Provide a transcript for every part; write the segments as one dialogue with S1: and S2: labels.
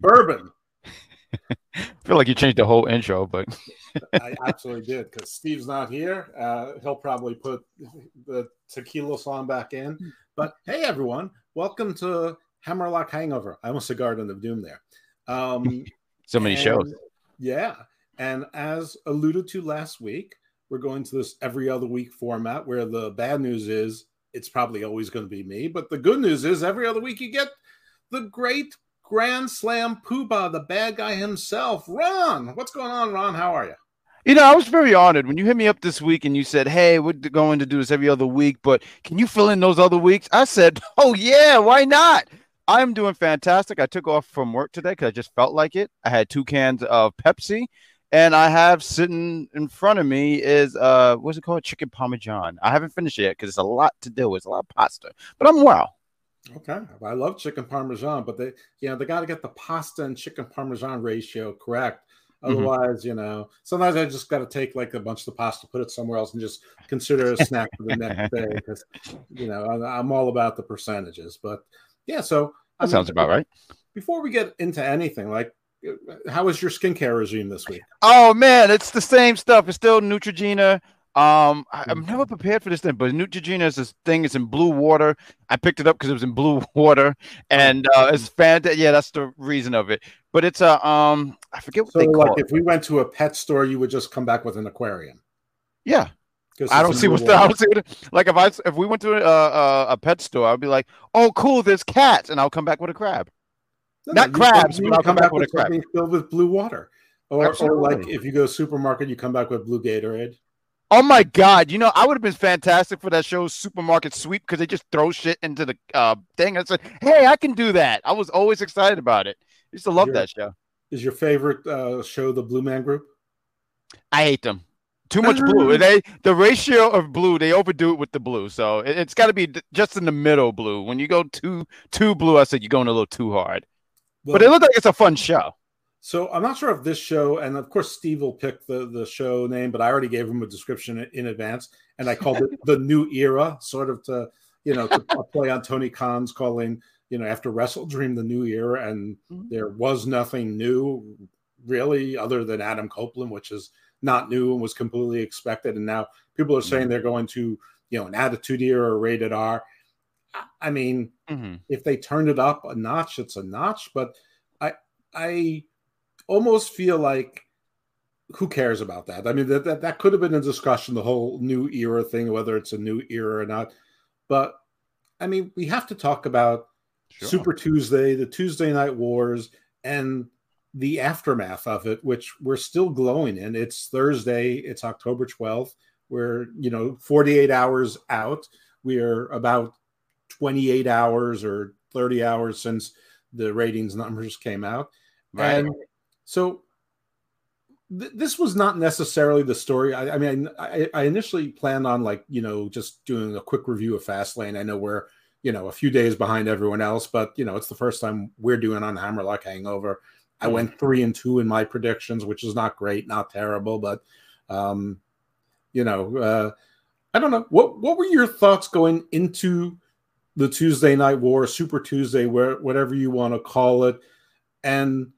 S1: Bourbon.
S2: I feel like you changed the whole intro, but
S1: I absolutely did because Steve's not here. Uh, he'll probably put the tequila song back in. But hey, everyone, welcome to Hammerlock Hangover. I almost said Garden of Doom there. Um,
S2: so many
S1: and,
S2: shows.
S1: Yeah. And as alluded to last week, we're going to this every other week format where the bad news is it's probably always going to be me. But the good news is every other week you get the great Grand Slam Poobah, the bad guy himself. Ron, what's going on, Ron? How are you?
S2: You know, I was very honored when you hit me up this week and you said, Hey, we're going to do this every other week, but can you fill in those other weeks? I said, Oh, yeah, why not? I'm doing fantastic. I took off from work today because I just felt like it. I had two cans of Pepsi, and I have sitting in front of me is uh, what's it called? Chicken Parmesan. I haven't finished it yet because it's a lot to do. It's a lot of pasta, but I'm well.
S1: Okay, I love chicken parmesan, but they, you know, they got to get the pasta and chicken parmesan ratio correct. Mm-hmm. Otherwise, mm-hmm. you know, sometimes I just got to take like a bunch of the pasta, put it somewhere else, and just consider a snack for the next day because, you know, I'm all about the percentages. But yeah, so
S2: that I mean, sounds about right.
S1: Before we get into anything, like, how was your skincare regime this week?
S2: Oh man, it's the same stuff. It's still Neutrogena. Um, I, am never prepared for this thing, but Neutrogena is this thing. It's in blue water. I picked it up because it was in blue water, and uh, it's fantastic. Yeah, that's the reason of it. But it's a um, I forget what so they call like.
S1: If we went to a pet store, you would just come back with an aquarium.
S2: Yeah, I don't see what's the, I don't see what, like if I if we went to a, a, a pet store, I'd be like, oh cool, there's cats, and I'll come back with a crab. No, Not crabs, but I'll come, back, back with, a crab
S1: filled with blue water. Or, or like if you go supermarket, you come back with blue Gatorade.
S2: Oh my god! You know, I would have been fantastic for that show, Supermarket Sweep, because they just throw shit into the uh, thing. I said, "Hey, I can do that." I was always excited about it. I used to love your, that show.
S1: Is your favorite uh, show the Blue Man Group?
S2: I hate them. Too much blue. They the ratio of blue. They overdo it with the blue. So it, has got to be just in the middle blue. When you go too too blue, I said you're going a little too hard. Well, but it looked like it's a fun show.
S1: So I'm not sure if this show, and of course Steve will pick the the show name, but I already gave him a description in advance, and I called it the New Era, sort of to you know to play on Tony Khan's calling you know after Wrestle Dream the New Era, and mm-hmm. there was nothing new really other than Adam Copeland, which is not new and was completely expected, and now people are saying mm-hmm. they're going to you know an Attitude Era or rated R. I mean, mm-hmm. if they turned it up a notch, it's a notch, but I I almost feel like who cares about that? I mean, that, that, that could have been a discussion, the whole new era thing, whether it's a new era or not. But I mean, we have to talk about sure. Super Tuesday, the Tuesday Night Wars, and the aftermath of it, which we're still glowing in. It's Thursday, it's October 12th. We're, you know, 48 hours out. We are about 28 hours or 30 hours since the ratings numbers came out. Right. And so th- this was not necessarily the story. I, I mean, I, I, initially planned on like you know just doing a quick review of Fastlane. I know we're you know a few days behind everyone else, but you know it's the first time we're doing on Hammerlock Hangover. I went mm. three and two in my predictions, which is not great, not terrible, but um, you know, uh, I don't know what what were your thoughts going into the Tuesday Night War, Super Tuesday, where whatever you want to call it, and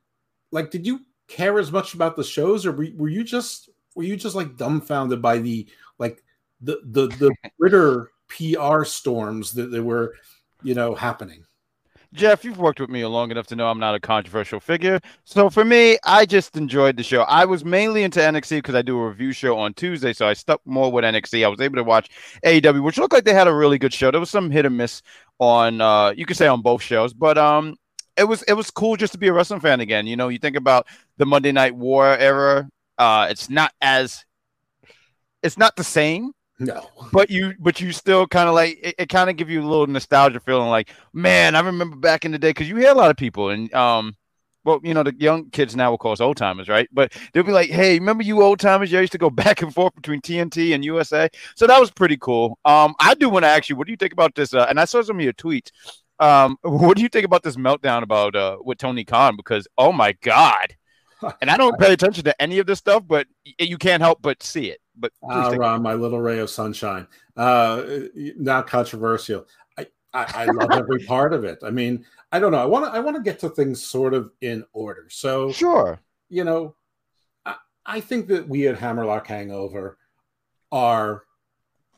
S1: like did you care as much about the shows or were, you just were you just like dumbfounded by the like the the the Twitter PR storms that, that were you know happening?
S2: Jeff, you've worked with me long enough to know I'm not a controversial figure. So for me, I just enjoyed the show. I was mainly into NXT because I do a review show on Tuesday, so I stuck more with NXT. I was able to watch AEW, which looked like they had a really good show. There was some hit and miss on, uh, you could say on both shows, but um, it was it was cool just to be a wrestling fan again. You know, you think about the Monday Night War era. Uh, it's not as it's not the same.
S1: No,
S2: but you but you still kind of like it, it kind of give you a little nostalgia feeling. Like, man, I remember back in the day because you hear a lot of people and um. Well, you know, the young kids now will call us old timers, right? But they'll be like, hey, remember you old timers? You used to go back and forth between TNT and USA. So that was pretty cool. Um, I do want to ask you, what do you think about this? Uh, and I saw some of your tweets. Um, what do you think about this meltdown about uh with Tony Khan? Because oh my god, and I don't pay attention to any of this stuff, but you can't help but see it. But
S1: uh, Ron, my little ray of sunshine. Uh, not controversial. I I, I love every part of it. I mean, I don't know. I want to I want to get to things sort of in order. So
S2: sure,
S1: you know, I, I think that we at Hammerlock Hangover are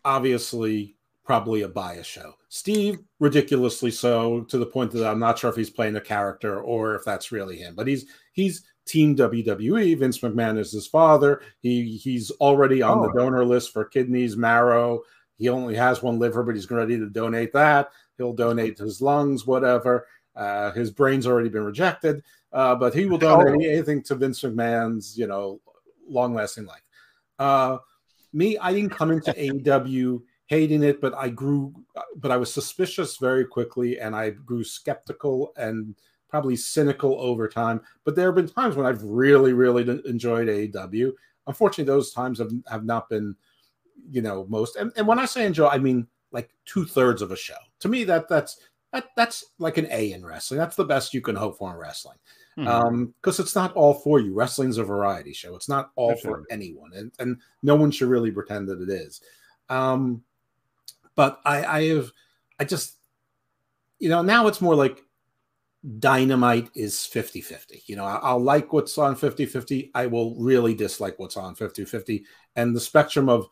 S1: obviously probably a bias show. Steve, ridiculously so, to the point that I'm not sure if he's playing a character or if that's really him. But he's he's Team WWE. Vince McMahon is his father. He he's already on oh. the donor list for kidneys, marrow. He only has one liver, but he's ready to donate that. He'll donate his lungs, whatever. Uh, his brain's already been rejected, uh, but he will donate oh. anything to Vince McMahon's, you know, long-lasting life. Uh, me, I didn't come into AEW hating it, but I grew, but I was suspicious very quickly, and I grew skeptical and probably cynical over time. But there have been times when I've really, really enjoyed AEW. Unfortunately, those times have, have not been, you know, most. And, and when I say enjoy, I mean like two thirds of a show. To me, that that's that that's like an A in wrestling. That's the best you can hope for in wrestling. Mm-hmm. Um, because it's not all for you. Wrestling's a variety show. It's not all for anyone, and and no one should really pretend that it is. Um, but I I have I just you know now it's more like dynamite is 50 50 you know i'll like what's on 50 50 i will really dislike what's on 50 50 and the spectrum of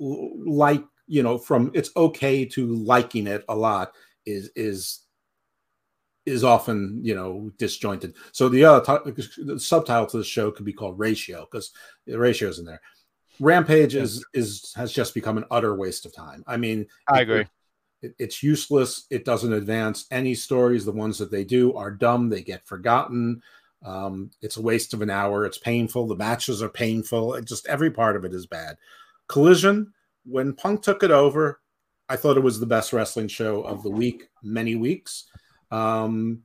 S1: like you know from it's okay to liking it a lot is is is often you know disjointed. So the other t- the subtitle to the show could be called ratio because the ratio is in there. Rampage is is has just become an utter waste of time. I mean
S2: i agree
S1: it, it's useless. It doesn't advance any stories. The ones that they do are dumb. They get forgotten. Um, it's a waste of an hour. It's painful. The matches are painful. It just every part of it is bad. Collision, when Punk took it over, I thought it was the best wrestling show of the week, many weeks. Um,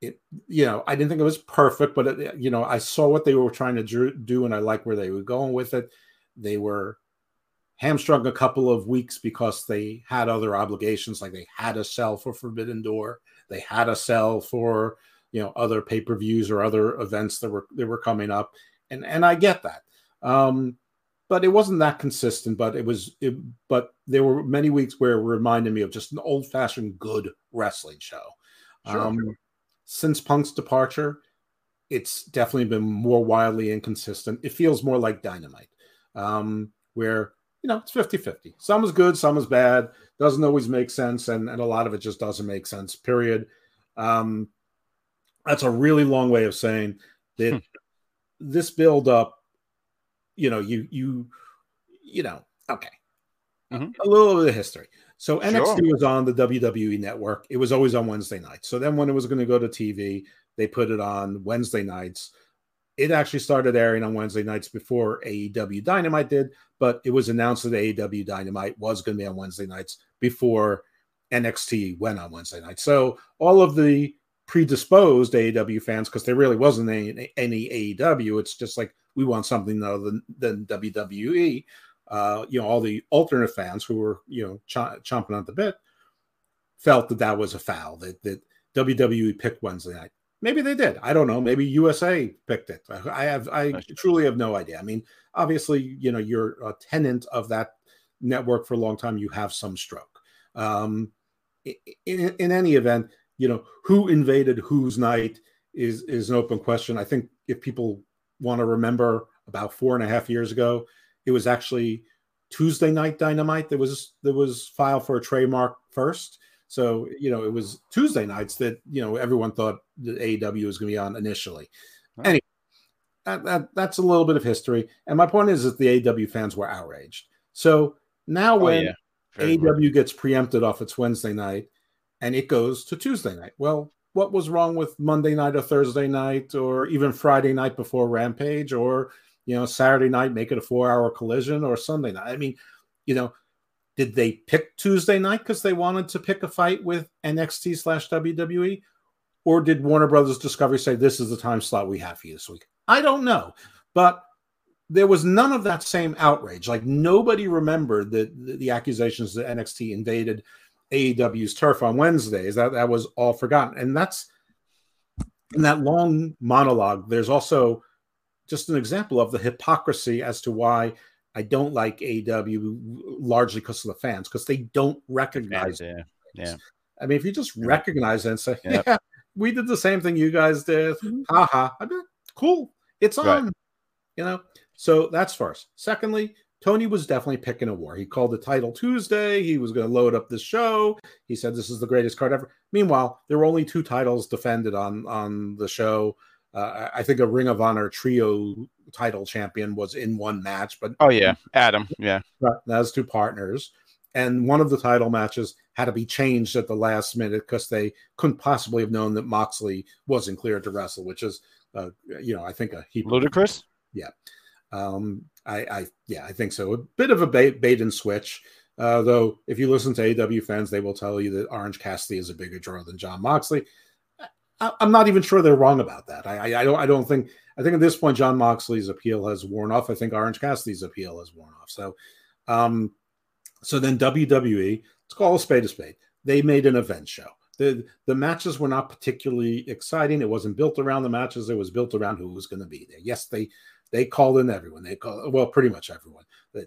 S1: it, you know, I didn't think it was perfect, but it, you know, I saw what they were trying to do, and I like where they were going with it. They were hamstrung a couple of weeks because they had other obligations, like they had to sell for Forbidden Door, they had to sell for you know other pay per views or other events that were that were coming up, and and I get that. Um, but it wasn't that consistent. But it was, it, but there were many weeks where it reminded me of just an old fashioned good wrestling show. Sure. Um, since Punk's departure, it's definitely been more wildly inconsistent. It feels more like Dynamite, um, where you know, it's 50 50. Some is good, some is bad. Doesn't always make sense. And, and a lot of it just doesn't make sense, period. Um, that's a really long way of saying that hmm. this build up, you know, you, you, you know, okay. Mm-hmm. A little bit of history. So NXT sure. was on the WWE network. It was always on Wednesday nights. So then when it was going to go to TV, they put it on Wednesday nights it actually started airing on Wednesday nights before AEW Dynamite did, but it was announced that AEW Dynamite was going to be on Wednesday nights before NXT went on Wednesday night. So all of the predisposed AEW fans, because there really wasn't any, any AEW, it's just like we want something other than, than WWE. Uh, you know, all the alternate fans who were you know ch- chomping at the bit felt that that was a foul that that WWE picked Wednesday night. Maybe they did. I don't know. Maybe USA picked it. I have. I truly have no idea. I mean, obviously, you know, you're a tenant of that network for a long time. You have some stroke. Um, in, in any event, you know, who invaded whose night is is an open question. I think if people want to remember, about four and a half years ago, it was actually Tuesday night dynamite that was that was filed for a trademark first so, you know, it was Tuesday nights that, you know, everyone thought that AEW was going to be on initially. Right. Anyway, that, that, that's a little bit of history. And my point is that the AEW fans were outraged. So now oh, when oh, yeah. AEW gets preempted off its Wednesday night and it goes to Tuesday night, well, what was wrong with Monday night or Thursday night or even Friday night before Rampage or, you know, Saturday night, make it a four hour collision or Sunday night? I mean, you know, did they pick Tuesday night because they wanted to pick a fight with NXT slash WWE? Or did Warner Brothers Discovery say this is the time slot we have for you this week? I don't know. But there was none of that same outrage. Like nobody remembered the, the, the accusations that NXT invaded AEW's turf on Wednesdays. That that was all forgotten. And that's in that long monologue, there's also just an example of the hypocrisy as to why I don't like AW largely because of the fans, because they don't recognize
S2: yeah. yeah.
S1: I mean, if you just recognize it and say, yep. "Yeah, we did the same thing you guys did," mm-hmm. haha, I mean, cool, it's on. Right. You know, so that's first. Secondly, Tony was definitely picking a war. He called the Title Tuesday. He was going to load up the show. He said this is the greatest card ever. Meanwhile, there were only two titles defended on on the show. Uh, I think a Ring of Honor trio title champion was in one match, but
S2: oh yeah, Adam, yeah,
S1: that's two partners. And one of the title matches had to be changed at the last minute because they couldn't possibly have known that Moxley wasn't cleared to wrestle, which is, uh, you know, I think a heap
S2: ludicrous.
S1: Yeah. Um, I, I, yeah, I think so. A bit of a bait, bait and switch. Uh, though, if you listen to AW fans, they will tell you that Orange Cassidy is a bigger draw than Jon Moxley. I, am not even sure they're wrong about that. I, I, I, don't, I don't think. I think at this point, Jon Moxley's appeal has worn off. I think Orange Cassidy's appeal has worn off. So, um, so then WWE, let's call a spade a spade. They made an event show. The the matches were not particularly exciting. It wasn't built around the matches. It was built around who was going to be there. Yes, they they called in everyone. They call well, pretty much everyone.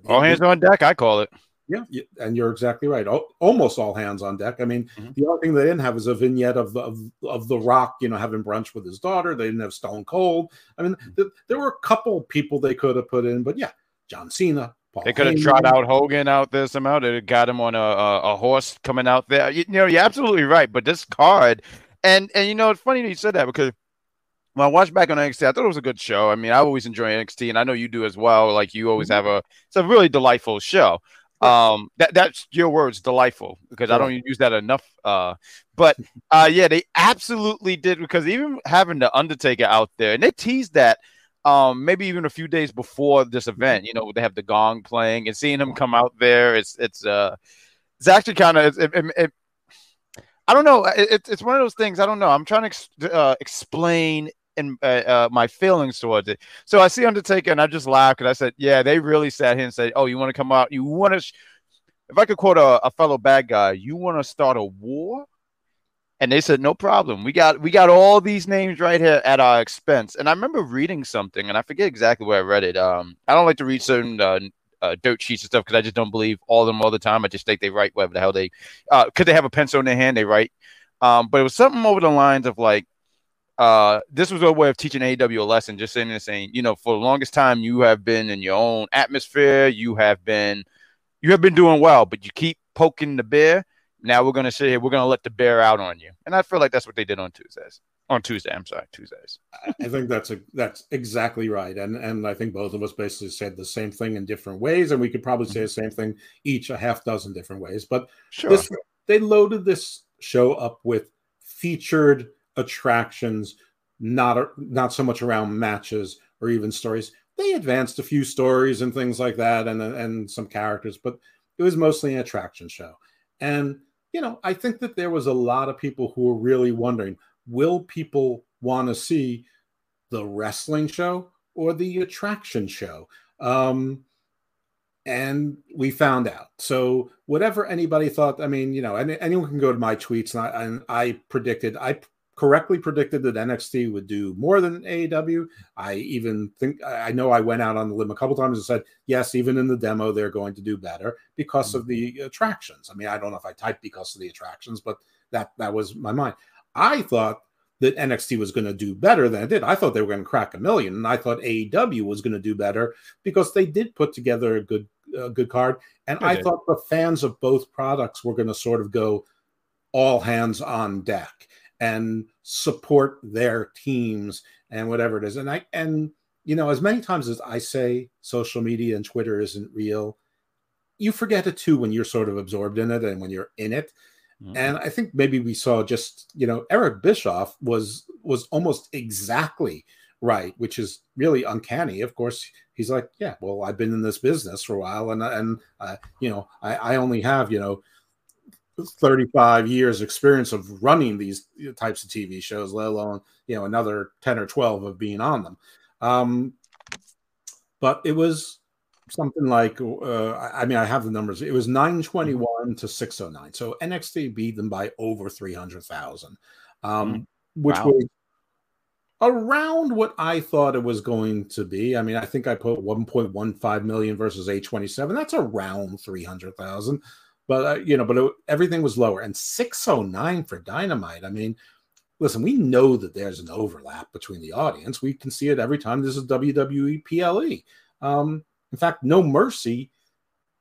S2: All hands on deck. I call it.
S1: Yeah, and you're exactly right. Almost all hands on deck. I mean, mm-hmm. the only thing they didn't have is a vignette of the of, of, the Rock, you know, having brunch with his daughter. They didn't have Stone Cold. I mean, mm-hmm. th- there were a couple people they could have put in, but yeah, John Cena.
S2: Paul they could have trot out Hogan out there somehow. They got him on a, a, a horse coming out there. You, you know, you're absolutely right. But this card, and and you know, it's funny that you said that because when I watched back on NXT, I thought it was a good show. I mean, I always enjoy NXT, and I know you do as well. Like you always mm-hmm. have a, it's a really delightful show. Um, that that's your words, delightful, because I don't use that enough. Uh, but uh, yeah, they absolutely did because even having the Undertaker out there, and they teased that um maybe even a few days before this mm-hmm. event you know they have the gong playing and seeing him come out there it's it's uh it's actually kind of it, it, it, I don't know. It, it's one of those things. I don't know. I'm trying to ex- uh, explain in uh, uh, my feelings towards it. So I see Undertaker and I just laughed and I said, "Yeah, they really sat here and said, oh, you want to come out? You want to? Sh- if I could quote a, a fellow bad guy, you want to start a war?" And they said, "No problem. We got we got all these names right here at our expense." And I remember reading something, and I forget exactly where I read it. Um, I don't like to read certain uh, uh, dirt sheets and stuff because I just don't believe all of them all the time. I just think they write whatever the hell they, uh, could they have a pencil in their hand, they write. Um, but it was something over the lines of like, uh, this was a way of teaching AEW a lesson, just saying and saying, you know, for the longest time you have been in your own atmosphere, you have been, you have been doing well, but you keep poking the bear. Now we're gonna sit here, we're gonna let the bear out on you, and I feel like that's what they did on Tuesdays. On Tuesday, I'm sorry, Tuesdays.
S1: I think that's a that's exactly right, and and I think both of us basically said the same thing in different ways, and we could probably say the same thing each a half dozen different ways. But
S2: sure, this,
S1: they loaded this show up with featured attractions, not not so much around matches or even stories. They advanced a few stories and things like that, and and some characters, but it was mostly an attraction show. And you know, I think that there was a lot of people who were really wondering: Will people want to see the wrestling show or the attraction show? Um, and we found out. So whatever anybody thought, I mean, you know, anyone can go to my tweets, and I, and I predicted, I correctly predicted that NXT would do more than AEW. I even think I know I went out on the limb a couple times and said, yes, even in the demo, they're going to do better because of the mm-hmm. attractions. I mean, I don't know if I typed because of the attractions, but that that was my mind. I thought that NXT was going to do better than it did. I thought they were going to crack a million, and I thought AEW was going to do better because they did put together a good a good card, and. I thought the fans of both products were going to sort of go all hands on deck and support their teams and whatever it is. And I and you know, as many times as I say social media and Twitter isn't real, you forget it too when you're sort of absorbed in it and when you're in it. Mm-hmm. And I think maybe we saw just, you know, Eric Bischoff was was almost exactly right, which is really uncanny. Of course, he's like, yeah, well, I've been in this business for a while, and and uh, you know, I, I only have you know 35 years experience of running these types of TV shows, let alone you know another 10 or 12 of being on them. Um, but it was something like uh, I mean I have the numbers. It was 921 to 609. So NXT beat them by over 300,000, um, mm which wow. was around what I thought it was going to be. I mean, I think I put 1.15 million versus 827. That's around 300,000 but uh, you know, but it, everything was lower. And 609 for Dynamite. I mean, listen, we know that there's an overlap between the audience. We can see it every time This is WWE PLE. Um, in fact, No Mercy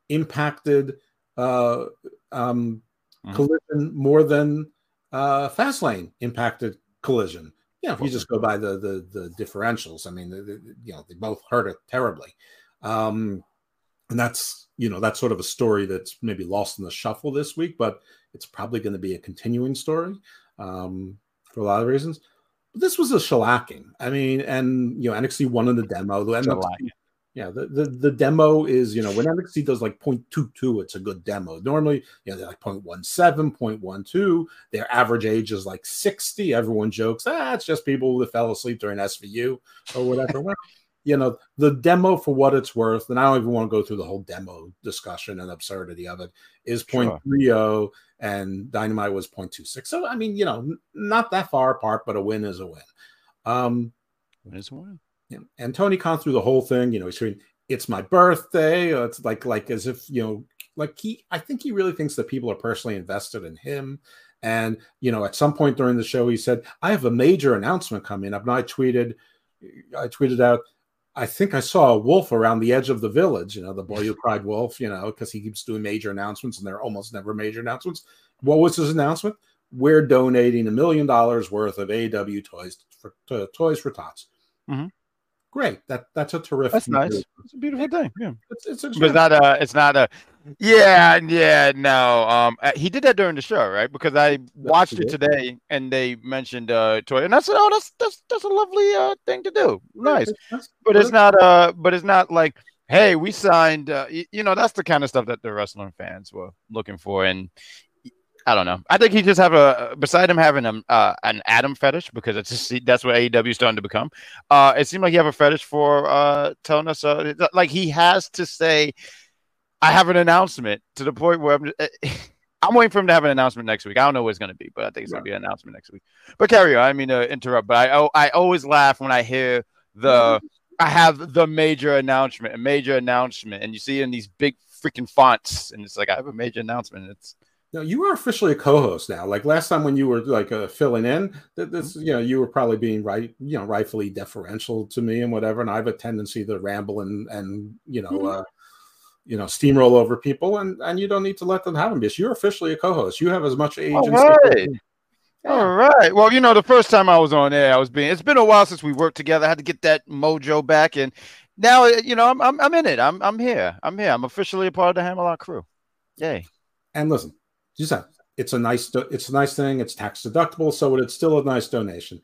S1: impacted uh, um, mm-hmm. Collision more than uh, Fastlane impacted Collision. Yeah, if you just go by the the, the differentials, I mean, the, the, you know, they both hurt it terribly. Um, and that's you know that's sort of a story that's maybe lost in the shuffle this week, but it's probably going to be a continuing story um, for a lot of reasons. But this was a shellacking. I mean, and you know NXT won in the demo. The NXT, yeah, the, the the demo is you know when NXT does like 0.22, it's a good demo. Normally, you know they're like 0.17, 0.12. Their average age is like 60. Everyone jokes, ah, it's just people that fell asleep during SVU or whatever. well, you know, the demo for what it's worth, and I don't even want to go through the whole demo discussion and absurdity of it, is 0.30 sure. and Dynamite was 0.26. So, I mean, you know, not that far apart, but a win is a win. Um,
S2: win is a win.
S1: Yeah. And Tony Khan through the whole thing, you know, he's saying, it's my birthday. It's like, like as if, you know, like he, I think he really thinks that people are personally invested in him. And, you know, at some point during the show, he said, I have a major announcement coming up. And I tweeted, I tweeted out, I think I saw a wolf around the edge of the village. You know, the boy who cried wolf. You know, because he keeps doing major announcements, and they're almost never major announcements. What was his announcement? We're donating a million dollars worth of AW toys for to, toys for tots. Mm-hmm great. That that's a terrific.
S2: That's nice. It's a beautiful thing. Yeah, it's it's, a, it's not a it's not a yeah yeah no. Um, uh, he did that during the show, right? Because I watched it today and they mentioned uh toy, and I said, oh, that's that's that's a lovely uh thing to do. Nice, but it's not uh, but it's not like. Hey, we signed. Uh, you, you know, that's the kind of stuff that the wrestling fans were looking for, and I don't know. I think he just have a beside him having a, uh, an Adam fetish because it's just that's what AEW is starting to become. Uh, it seemed like he have a fetish for uh, telling us uh, like he has to say, "I have an announcement." To the point where I'm, I'm waiting for him to have an announcement next week. I don't know what it's going to be, but I think it's going to be an announcement next week. But carry on. I mean to interrupt, but I I always laugh when I hear the I have the major announcement, a major announcement, and you see it in these big freaking fonts, and it's like I have a major announcement. It's
S1: no, you are officially a co-host now. Like last time when you were like uh, filling in, that this you know you were probably being right, you know, rightfully deferential to me and whatever. And I have a tendency to ramble and and you know, mm-hmm. uh, you know, steamroll over people, and and you don't need to let them have them because you're officially a co-host. You have as much agency.
S2: All right. Yeah. All right. Well, you know, the first time I was on air, I was being. It's been a while since we worked together. I had to get that mojo back, and now you know I'm I'm, I'm in it. I'm I'm here. I'm here. I'm officially a part of the Hammerlock crew. Yay!
S1: And listen, you said it's a nice it's a nice thing. It's tax deductible, so it's still a nice donation.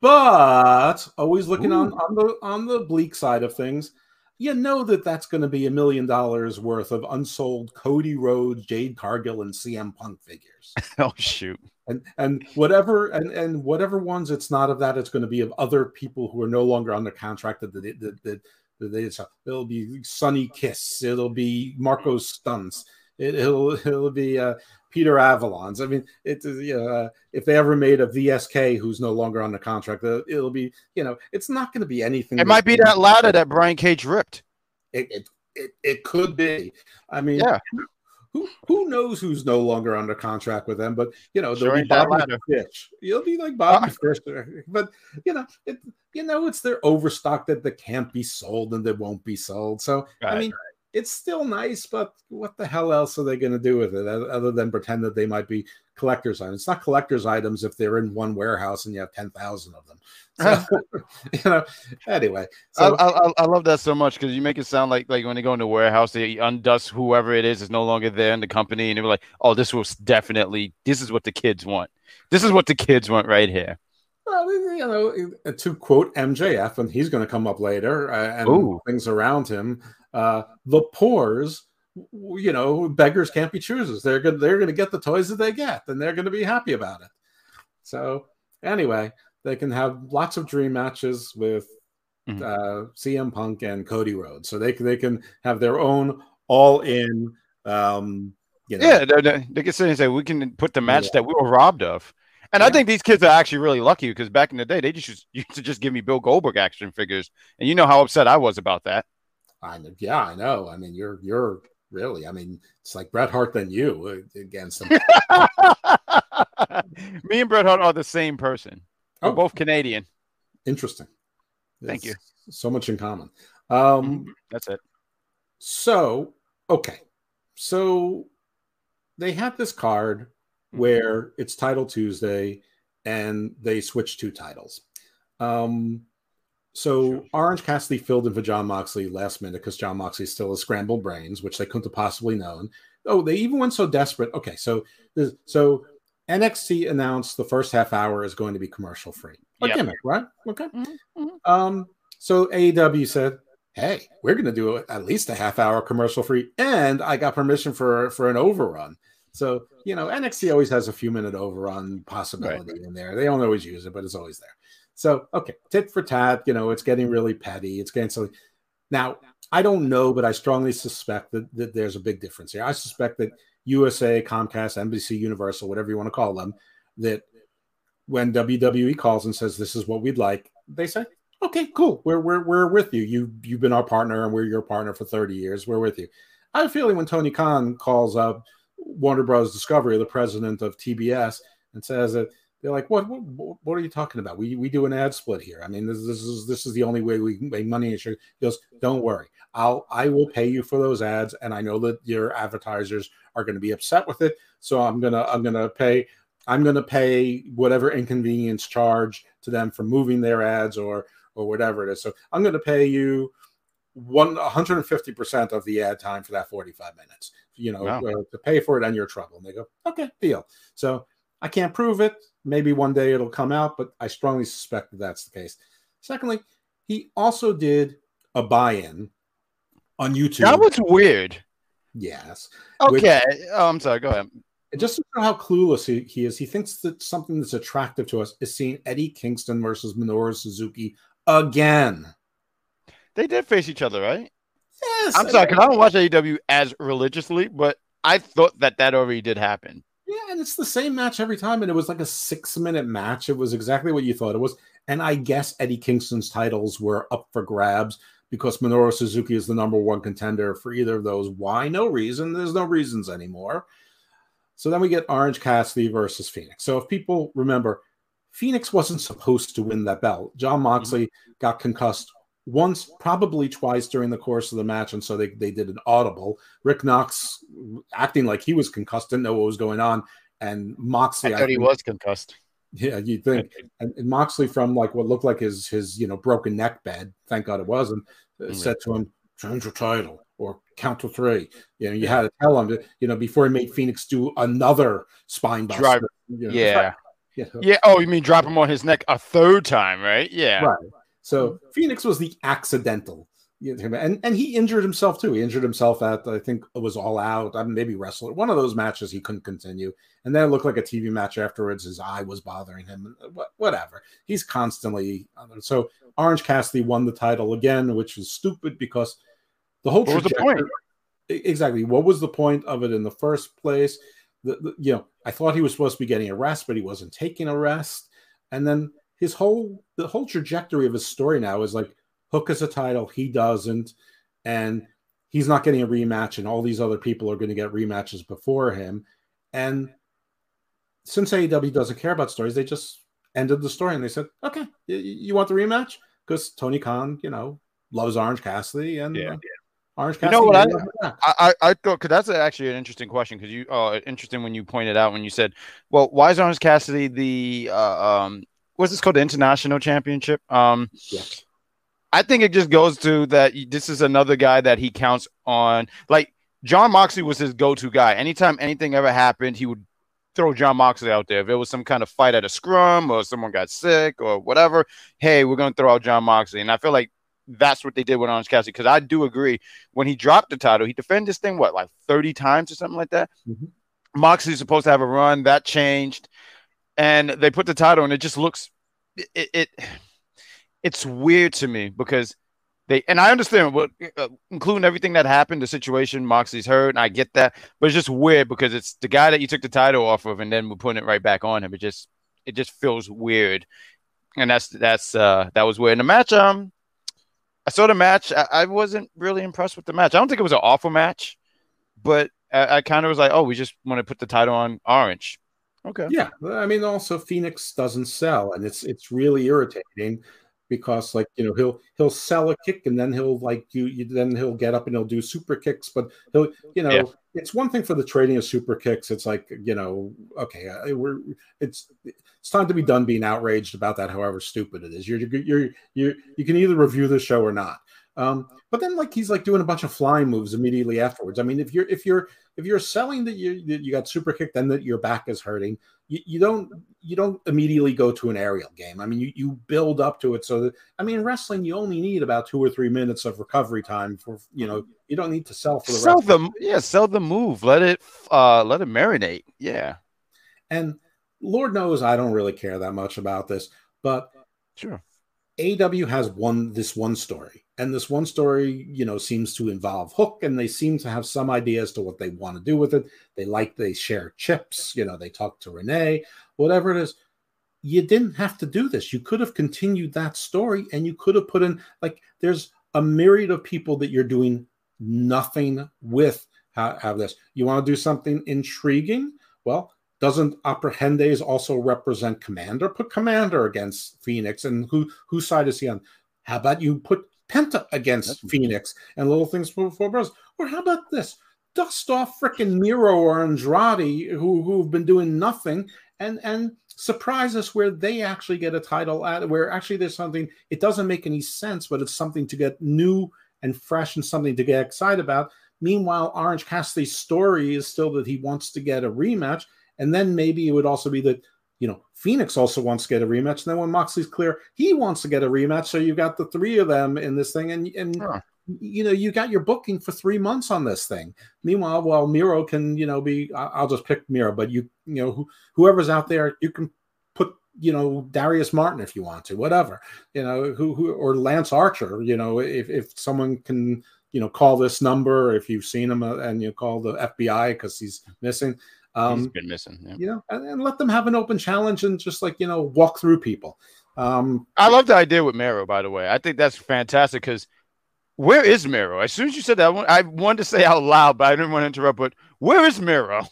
S1: But always looking on on the on the bleak side of things, you know that that's going to be a million dollars worth of unsold Cody Rhodes, Jade Cargill, and CM Punk figures.
S2: oh shoot!
S1: And and whatever and and whatever ones it's not of that, it's going to be of other people who are no longer under contract that that that, that, that it'll be Sonny Kiss, it'll be Marko Stunt's it, will it'll be uh, Peter Avalon's. I mean, it's you know, uh, if they ever made a VSK who's no longer on the contract, uh, it'll be you know, it's not going to be anything.
S2: It might be that ladder that Brian Cage ripped.
S1: It, it it, it could be. I mean, yeah. Who, who knows who's no longer under contract with them? But you know, they'll sure be Bobby Fish. You'll be like Bobby Fish, but you know, it, you know, it's their overstock that they can't be sold and they won't be sold. So right, I mean, right it's still nice, but what the hell else are they going to do with it other than pretend that they might be collector's items? It's not collector's items if they're in one warehouse and you have 10,000 of them. So, you know, anyway.
S2: So, I, I, I love that so much because you make it sound like like when they go into a warehouse, they undust whoever it is is no longer there in the company, and they're like, oh, this was definitely, this is what the kids want. This is what the kids want right here.
S1: Well, you know, to quote MJF, and he's going to come up later, uh, and Ooh. things around him uh, the poor's you know beggars can't be choosers they're good they're going to get the toys that they get and they're going to be happy about it so anyway they can have lots of dream matches with mm-hmm. uh, CM Punk and Cody Rhodes so they can they can have their own all in um you know,
S2: yeah they, they can say and say we can put the match yeah. that we were robbed of and yeah. I think these kids are actually really lucky because back in the day, they just used to just give me Bill Goldberg action figures, and you know how upset I was about that.
S1: I yeah, I know. I mean, you're you're really. I mean, it's like Bret Hart than you uh, against him.
S2: Me and Bret Hart are the same person. We're
S1: Oh.
S2: both Canadian.
S1: Interesting.
S2: Thank
S1: There's So much in common. Um,
S2: That's it.
S1: So, okay. So they have this card where it's Title Tuesday and they switch two titles. Um, so Orange Cassidy filled in for Jon Moxley last minute because Jon Moxley still has scrambled brains, which they couldn't have possibly known. Oh, they even went so desperate. Okay, so this- so NXT announced the first half hour is going to be commercial free. A
S2: Yep.
S1: gimmick, right? Okay.
S2: Mhm, mhm.
S1: Um, so AEW said, "Hey, we're going to do at least a half hour commercial free, and I got permission for for an overrun." So you know, NXT always has a few minute overrun possibility in there. They don't always use it, but it's always there. So okay, tit for tat. You know, it's getting really petty. It's getting so. Now I don't know, but I strongly suspect that, that there's a big difference here. I suspect that USA, Comcast, NBC, Universal, whatever you want to call them, that when WWE calls and says this is what we'd like, they say, okay, cool. We're we're we're with you. You you've been our partner and we're your partner for 30 years. We're with you. I have a feeling when Tony Khan calls up Warner Bros. Discovery, the president of TBS, and says that they're like, what what, what are you talking about? We we do an ad split here. I mean, this, this is this is the only way we can make money. And He goes, don't worry. I'll I will pay you for those ads, and I know that your advertisers are going to be upset with it. So I'm gonna I'm gonna pay I'm going to pay whatever inconvenience charge to them for moving their ads or or whatever it is. So I'm going to pay you one 150 percent of the ad time for that 45 minutes. You know,
S2: Wow.
S1: uh, to pay for it and your trouble. And they go, okay, deal. So I can't prove it. Maybe one day it'll come out, but I strongly suspect that that's the case. Secondly, he also did a buy-in on YouTube.
S2: That was weird.
S1: yes. Which-
S2: Okay. oh, I'm sorry. Go ahead.
S1: Just to show how clueless he, he is, he thinks that something that's attractive to us is seeing Eddie Kingston versus Minoru Suzuki again.
S2: They did face each other, right?
S1: Yes,
S2: I'm sorry, because I don't watch AEW as religiously, but I thought that that already did happen.
S1: Yeah, and it's the same match every time, and it was like a six-minute match. It was exactly what you thought it was, and I guess Eddie Kingston's titles were up for grabs because Minoru Suzuki is the number one contender for either of those. Why? No reason. There's no reasons anymore. So then we get Orange Cassidy versus Fénix. So if people remember, Fénix wasn't supposed to win that belt. John mm-hmm. Moxley got concussed once, probably twice during the course of the match, and so they, they did an audible. Rick Knox acting like he was concussed, didn't know what was going on, and Moxley.
S2: I thought he
S1: think-
S2: was concussed.
S1: Yeah, you think, and, and Moxley from like what looked like his his you know broken neck bed. Thank God it wasn't. uh,
S2: Mm.
S1: Said to him, "Change your title." Or count to three. You know, you had to tell him, that, you know, before he made Fénix do another spine buster.
S2: Drive-
S1: you know,
S2: Yeah.
S1: yeah.
S2: Yeah. Oh, you mean drop him on his neck a third time, right? Yeah.
S1: Right. So mm-hmm. Fénix was the accidental, and and he injured himself too. He injured himself at I think it was all out. I mean, maybe wrestler. One of those matches he couldn't continue, and then it looked like a TV match afterwards. His eye was bothering him. Uh, wha- Whatever. He's constantly uh, so. Orange Cassidy won the title again, which was stupid because the whole
S2: What was the point?
S1: Exactly. What was the point of it in the first place? The, the, you know, I thought he was supposed to be getting a rest, but he wasn't taking a rest. And then his whole the whole trajectory of his story now is like Hook has a title, he doesn't, and he's not getting a rematch, and all these other people are going to get rematches before him. And since AEW doesn't care about stories, they just ended the story and they said, "Okay, y- y- you want the rematch?" Because Tony Khan, you know, loves Orange Cassidy, and
S2: Yeah.
S1: uh, Orange
S2: You
S1: Cassidy.
S2: know what I-
S1: will love him back.
S2: I, I, I thought because that's actually an interesting question because you uh interesting when you pointed out when you said, well, why is Orange Cassidy the uh, um what's this called the international championship? Um,
S1: Yeah.
S2: I think it just goes to that this is another guy that he counts on. Like Jon Moxley was his go-to guy. Anytime anything ever happened, he would throw Jon Moxley out there. If it was some kind of fight at a scrum or someone got sick or whatever, hey, we're gonna throw out Jon Moxley. And I feel like that's what they did with Orange Cassidy because I do agree when he dropped the title, he defended this thing what like 30 times or something like that.
S1: Mhm.
S2: Moxley's supposed to have a run that changed, and they put the title, and it just looks it, it it's weird to me because they and I understand what uh, including everything that happened, the situation Moxley's hurt, and I get that, but it's just weird because it's the guy that you took the title off of, and then we're putting it right back on him. It just it just feels weird, and that's that's uh that was weird. The match, um, I saw the match. I, I wasn't really impressed with the match. I don't think it was an awful match. but I, I kind of was like, oh, we just want to put the title on Orange. Okay.
S1: Yeah, I mean, also Fénix doesn't sell, and it's it's really irritating because like you know he'll he'll sell a kick and then he'll like you, you then he'll get up and he'll do super kicks, but he'll you know yeah. it's one thing for the trading of super kicks. It's like you know okay, uh, we're it's it's time to be done being outraged about that, however stupid it is. You're you're you you can either review the show or not. Um, but then like he's like doing a bunch of flying moves immediately afterwards. I mean, if you're if you're if you're selling that you that you got super kick, then that your back is hurting, you, you don't you don't immediately go to an aerial game. I mean, you, you build up to it so that I mean, wrestling you only need about two or three minutes of recovery time for you know you don't need to sell for the
S2: sell them yeah sell the move. Let it uh let it marinate. Yeah.
S1: And Lord knows I don't really care that much about this, but
S2: sure.
S1: AW has one this one story and this one story you know seems to involve hook and they seem to have some idea as to what they want to do with it. They like they share chips you know they talk to renee whatever it is. You didn't have to do this. You could have continued that story and you could have put in like there's a myriad of people that you're doing nothing with have this. You want to do something intriguing? Well doesn't Abrahantes also represent Komander? Put Komander against Fénix, and who whose side is he on? How about you put Penta against That's Fénix and little things for, brothers. Or how about this? Dust off freaking Miro or Andrade, who who've been doing nothing, and and surprise us where they actually get a title at where actually there's something it doesn't make any sense, but it's something to get new and fresh and something to get excited about. Meanwhile, Orange Cassidy's story is still that he wants to get a rematch, and then maybe it would also be that you know, Fénix also wants to get a rematch. And then when Moxley's clear, he wants to get a rematch. So you've got the three of them in this thing, and and huh. you know, you got your booking for three months on this thing. Meanwhile, while Miro can, you know, be I'll just pick Miro, but you you know, whoever's out there, you can put you know Darius Martin if you want to, whatever, you know, who who or Lance Archer, you know, if if someone can you know call this number if you've seen him uh, and you call the FBI because he's missing
S2: um, He's been missing, yeah.
S1: you know, and, and, let them have an open challenge and just like you know walk through people. Um,
S2: I love the idea with Miro, by the way. I think that's fantastic because where is Miro? As soon as you said that, I wanted to say out loud, but I didn't want to interrupt. But where is Miro?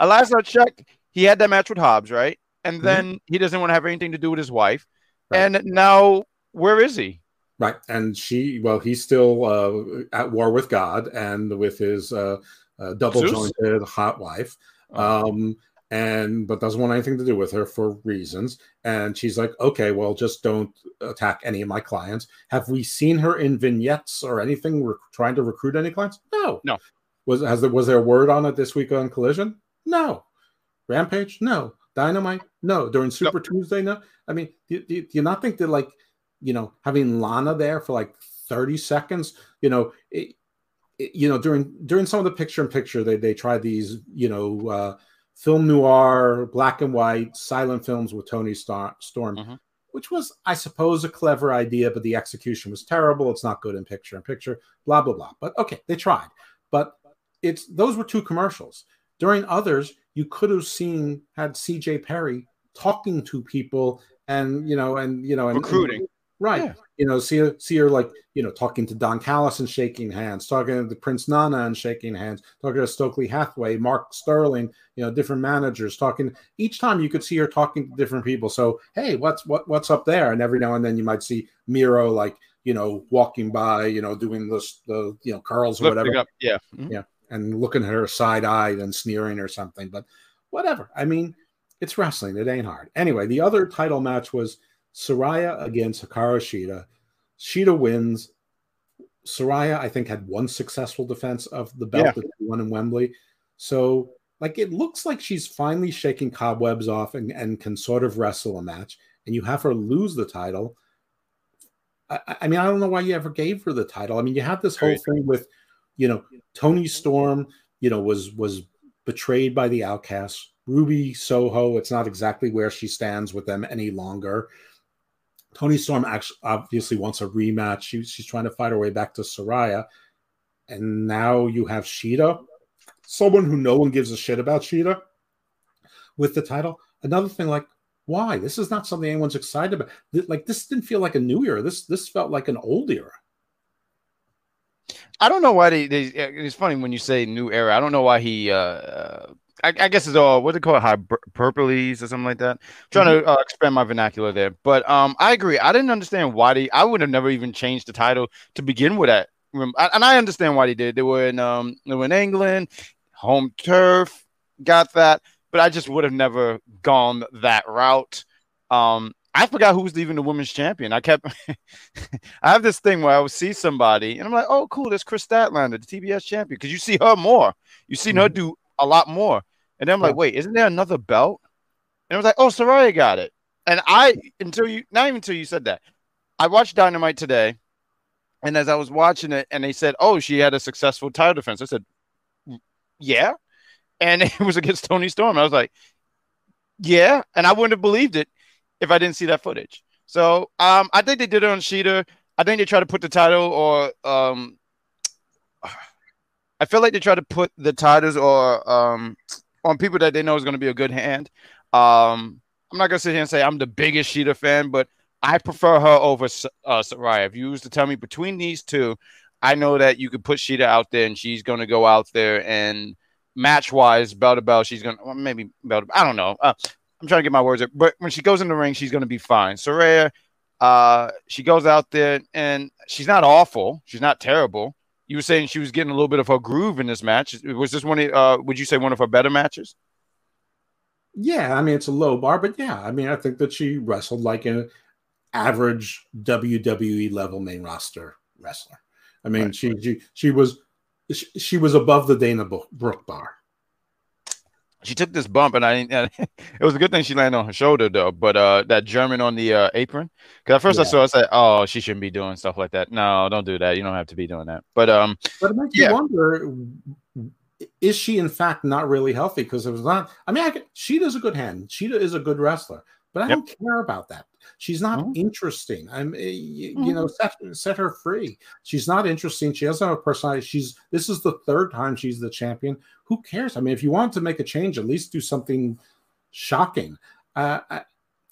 S2: Last I checked, he had that match with Hobbs, right? And mm-hmm. then mm-hmm. he doesn't want to have anything to do with his wife. Right. And now, where is he?
S1: Right, and she, well, he's still uh, at war with God and with his uh, uh, double jointed hot wife. Oh. Um, and but doesn't want anything to do with her for reasons. And she's like, okay, well, just don't attack any of my clients. Have we seen her in vignettes or anything? We're trying to recruit any clients? No,
S2: no.
S1: Was has there was there a word on it this week on Collision? No. Rampage? No. Dynamite? No. During Super Tuesday? No. I mean, do, do, do, you not think that like you know having Lana there for like thirty seconds? You know, it, you know during during some of the picture in picture they they tried these you know uh, film noir black and white silent films with tony Star- storm mm-hmm. which was i suppose a clever idea but the execution was terrible. It's not good in picture in picture blah blah blah. But okay they tried. But it's those were two commercials. During others you could have seen had cj perry talking to people and you know and you know and
S2: recruiting. And,
S1: right. Yeah you know, see her, see her like, you know, talking to Don Callis and shaking hands, talking to Prince Nana and shaking hands, talking to Stokely Hathaway, Mark Sterling, you know, different managers talking. Each time you could see her talking to different people. So, hey, what's what what's up there? And every now and then you might see Miro like, you know, walking by, you know, doing this the you know curls or whatever. Up.
S2: Yeah,
S1: mm-hmm. yeah, and looking at her side eyed and sneering or something. But whatever. I mean, it's wrestling. It ain't hard. Anyway, the other title match was Saraya against Hikaru Shida. Shida wins. Saraya, I think, had one successful defense of the belt yeah. that she won in Wembley. So, like, it looks like she's finally shaking cobwebs off and, and can sort of wrestle a match. And you have her lose the title. I, I mean, I don't know why you ever gave her the title. I mean, you have this whole thing with, you know, Toni Storm, you know, was was betrayed by the outcasts. Ruby Soho, it's not exactly where she stands with them any longer. Toni Storm actually obviously wants a rematch. She, she's trying to fight her way back to Saraya. And now you have Shida, someone who no one gives a shit about Shida with the title. Another thing, like, why? This is not something anyone's excited about. Like, this didn't feel like a new era. This this felt like an old era.
S2: I don't know why they, they. It's funny when you say new era. I don't know why he. Uh, I, I guess it's all what they call it, hyperboles or something like that. I'm trying mm-hmm. to uh, expand my vernacular there, but um, I agree. I didn't understand why they. I would have never even changed the title to begin with. That and I understand why they did. They were in um, they were in England, home turf, got that, but I just would have never gone that route. Um, I forgot who was even the women's champion. I kept, I have this thing where I would see somebody and I'm like, oh, cool, there's Kris Statlander, the TBS champion, because you see her more. You see mm-hmm. her do a lot more. And then I'm like, wait, isn't there another belt? And I was like, oh, Saraya got it. And I, until you, not even until you said that, I watched Dynamite today. And as I was watching it, and they said, oh, she had a successful title defense, I said, yeah. And it was against Toni Storm. I was like, yeah. And I wouldn't have believed it if I didn't see that footage. So um, I think they did it on Shida. I think they tried to put the title or um, I feel like they tried to put the titles or um, on people that they know is going to be a good hand. Um, I'm not gonna sit here and say I'm the biggest Shida fan, but I prefer her over uh, Saraya. If you was to tell me between these two, I know that you could put Shida out there and she's going to go out there and match wise, bell to bell, she's going to well, maybe bell to, I don't know. Uh, I'm trying to get my words up, but when she goes in the ring, she's going to be fine. Saraya, uh, she goes out there and she's not awful. She's not terrible. You were saying she was getting a little bit of her groove in this match. Was this one? Of, uh, would you say one of her better matches?
S1: Yeah, I mean it's a low bar, but yeah, I mean I think that she wrestled like an average WWE level main roster wrestler. I mean right. she she she was she was above the Dana Brooke bar
S2: she took this bump, and I didn't. it was a good thing she landed on her shoulder though. But uh, that German on the uh, apron, because at first yeah. I saw, I said, "Oh, she shouldn't be doing stuff like that." No, don't do that. You don't have to be doing that. But um,
S1: but it makes yeah. you wonder: is she in fact not really healthy? Because it was not. I mean, I can, Shida is a good hand. She is a good wrestler, but I yep. don't care about that. She's not mm-hmm. interesting. I'm, eh, you, mm-hmm. you, know, set, set her free. She's not interesting. She doesn't have a personality. She's this is the third time she's the champion. Who cares? I mean, if you want to make a change, at least do something shocking. Uh, I,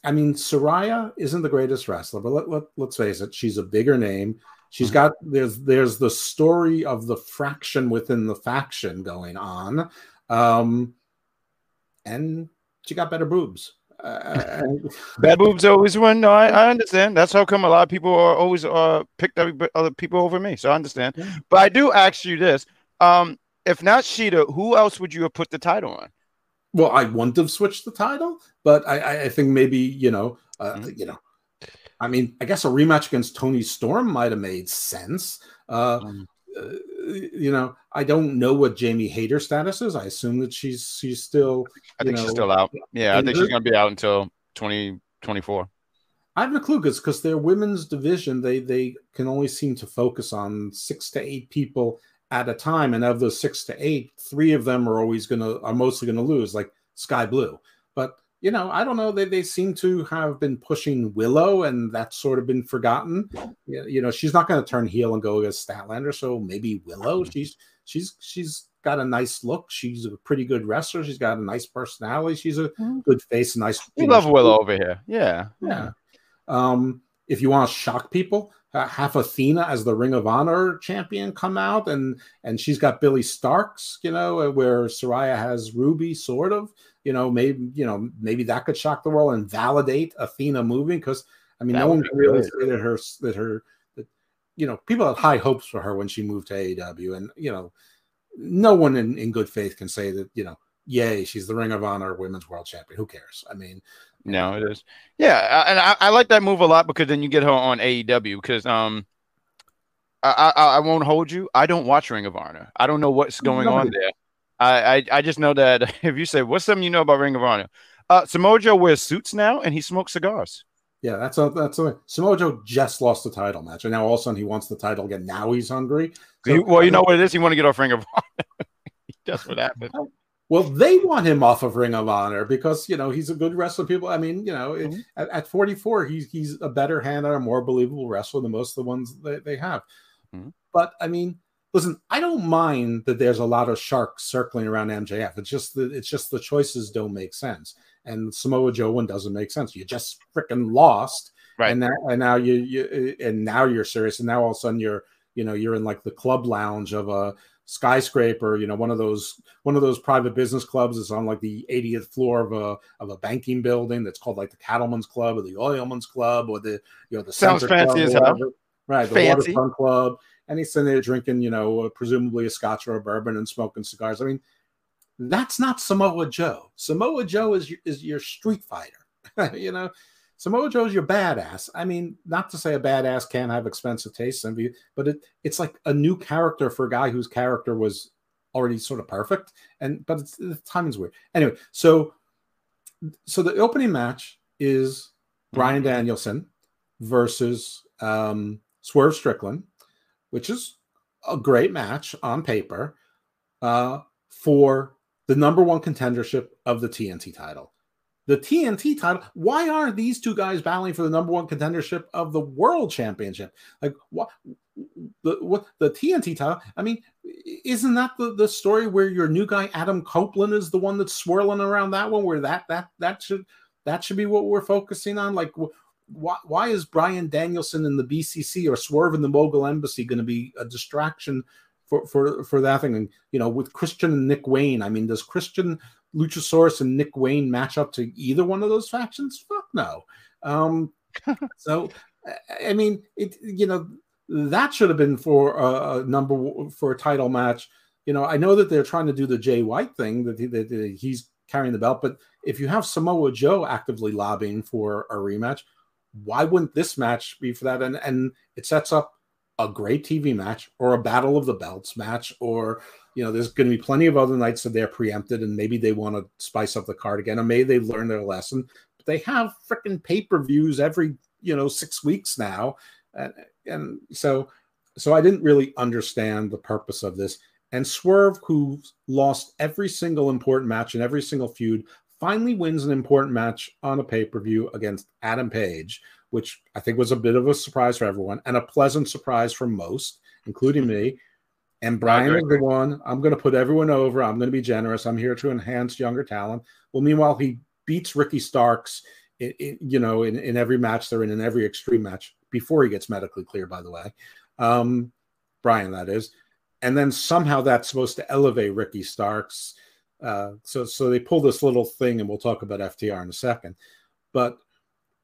S1: I, mean, Saraya isn't the greatest wrestler, but let, let, let's face it, she's a bigger name. She's mm-hmm. got there's there's the story of the fraction within the faction going on, um, and she got better boobs. Uh,
S2: Bad boobs always win. No, I, I, understand. That's how come a lot of people are always uh picked other people over me. So I understand. Yeah. But I do ask you this: um, if not Shida, who else would you have put the title on?
S1: Well, I wouldn't have switched the title, but I, I think maybe you know, uh, mm-hmm. you know, I mean, I guess a rematch against Toni Storm might have made sense. Uh, uh, you know, I don't know what Jamie Hayter status is. I assume that she's she's still.
S2: I think know, she's still out. Yeah, I think she's going to be out until twenty twenty four.
S1: I have no clue because their women's division they they can only seem to focus on six to eight people at a time, and of those six to eight, three of them are always going to are mostly going to lose, like Skye Blue. But you know, I don't know. They they seem to have been pushing Willow, and that's sort of been forgotten. You know, she's not going to turn heel and go against Statlander, so maybe Willow. She's she's she's got a nice look. She's a pretty good wrestler. She's got a nice personality. She's a mm-hmm. good face, nice.
S2: We love Willow over here. Yeah,
S1: yeah. Um, if you want to shock people, half Athena as the Ring of Honor champion come out, and and she's got Billie Starkz, you know, where Saraya has Ruby, sort of you know, maybe you know, maybe that could shock the world and validate Athena moving because I mean, that no one can really good. say that her that her that you know people had high hopes for her when she moved to AEW, and you know, no one in, in good faith can say that you know, yay, she's the Ring of Honor Women's World Champion. Who cares? I mean.
S2: No, it is. Yeah, and I, I like that move a lot because then you get her on AEW because um I, I, I won't hold you. I don't watch Ring of Honor. I don't know what's going on there. I, I, I just know that if you say what's something you know about Ring of Honor, uh, Samoa Joe wears suits now and he smokes cigars.
S1: Yeah, that's a that's a Samoa Joe just lost the title match, and now all of a sudden he wants the title again. Now he's hungry.
S2: So, he, well, you know what it is. He want to get off Ring of Honor. that's what happened.
S1: Well, they want him off of Ring of Honor because you know he's a good wrestler. People, I mean, you know, mm-hmm. at, at, 44, he's he's a better hand and a more believable wrestler than most of the ones that they have. Mm-hmm. But I mean, listen, I don't mind that there's a lot of sharks circling around MJF. It's just that it's just the choices don't make sense. And Samoa Joe one doesn't make sense. You just freaking lost. Right. And now, and now you, you and now you're serious. And now all of a sudden you're you know you're in like the club lounge of a skyscraper you know one of those one of those private business clubs is on like the 80th floor of a of a banking building that's called like the cattlemen's club or the oilman's club or the you know the
S2: sounds fancy as hell
S1: right the fancy. waterfront club and he's sitting there drinking you know presumably a scotch or a bourbon and smoking cigars i mean that's not samoa joe samoa joe is your, is your street fighter you know Samoa Joe's your badass. I mean, not to say a badass can't have expensive tastes, but it, it's like a new character for a guy whose character was already sort of perfect. And but it's, the timing's weird. Anyway, so so the opening match is mm-hmm. Danielson versus um, Swerve Strickland, which is a great match on paper uh, for the number one contendership of the TNT title the TNT title. Why aren't these two guys battling for the number one contendership of the world championship? Like what the what the TNT title? I mean, isn't that the, the story where your new guy Adam Copeland is the one that's swirling around that one? Where that that that should that should be what we're focusing on? Like why why is Bryan Danielson in the BCC or Swerve in the Mogul Embassy going to be a distraction? For, for for that thing and you know with Christian and Nick Wayne I mean does Christian Luchasaurus and Nick Wayne match up to either one of those factions? Fuck no. Um, so, I mean, it you know that should have been for a, a, number for a title match. You know, I know that they're trying to do the Jay White thing that, he, that, that he's carrying the belt, but if you have Samoa Joe actively lobbying for a rematch, why wouldn't this match be for that? And and it sets up a great TV match or a battle of the belts match or you know, there's going to be plenty of other nights that they're preempted, and maybe they want to spice up the card again, or maybe they learn their lesson. But they have freaking pay per views every you know six weeks now, and, and so so I didn't really understand the purpose of this. And Swerve, who lost every single important match and every single feud, finally wins an important match on a pay per view against Adam Page, which I think was a bit of a surprise for everyone and a pleasant surprise for most, including me. And Bryan is the one. I'm going to put everyone over. I'm going to be generous. I'm here to enhance younger talent. Well, meanwhile, he beats Ricky Starks, in, in, you know, in, in every match they're in, in every extreme match before he gets medically clear, by the way. Um, Bryan, that is. And then somehow that's supposed to elevate Ricky Starks. Uh, so, so they pull this little thing, and we'll talk about FTR in a second. But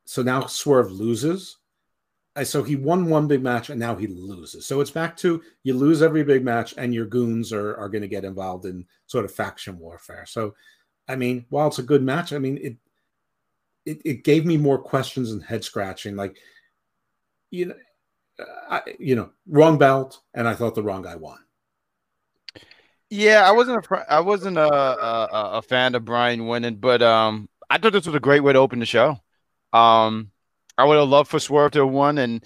S1: so now Swerve loses so he won one big match and now he loses. So it's back to you lose every big match and your goons are, are going to get involved in sort of faction warfare. So, I mean, while it's a good match, I mean, it, it, it gave me more questions and head scratching. Like, you know, I, you know, wrong belt, and I thought the wrong guy won.
S2: Yeah, I wasn't a I wasn't a, a, a fan of Bryan winning, but um, I thought this was a great way to open the show. Um, I would have loved for Swerve to have won. And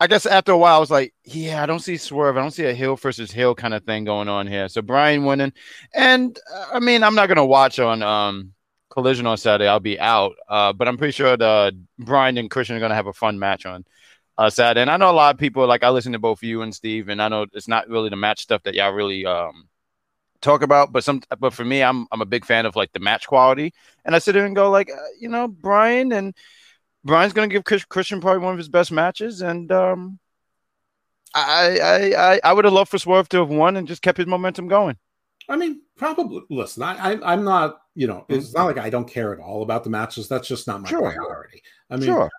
S2: I guess after a while, I was like, yeah, I don't see Swerve. I don't see a heel versus heel kind of thing going on here. So Brian winning. And uh, I mean, I'm not to watch on um, Collision on Saturday. I'll be out. Uh, but I'm pretty sure the Bryan and Christian are to have a fun match on uh, Saturday. And I know a lot of people, like I listen to both you and Steve, and I know it's not really the match stuff that y'all really um, talk about, but some, but for me, I'm I'm a big fan of like the match quality, and I sit there and go like, uh, you know, Bryan and Bryan's to give Christian probably one of his best matches, and um, I, I, I, I would have loved for Swerve to have won and just kept his momentum going.
S1: I mean, probably. Listen, I, I am not. You know, it's not like I don't care at all about the matches. That's just not my sure. priority. I mean, sure.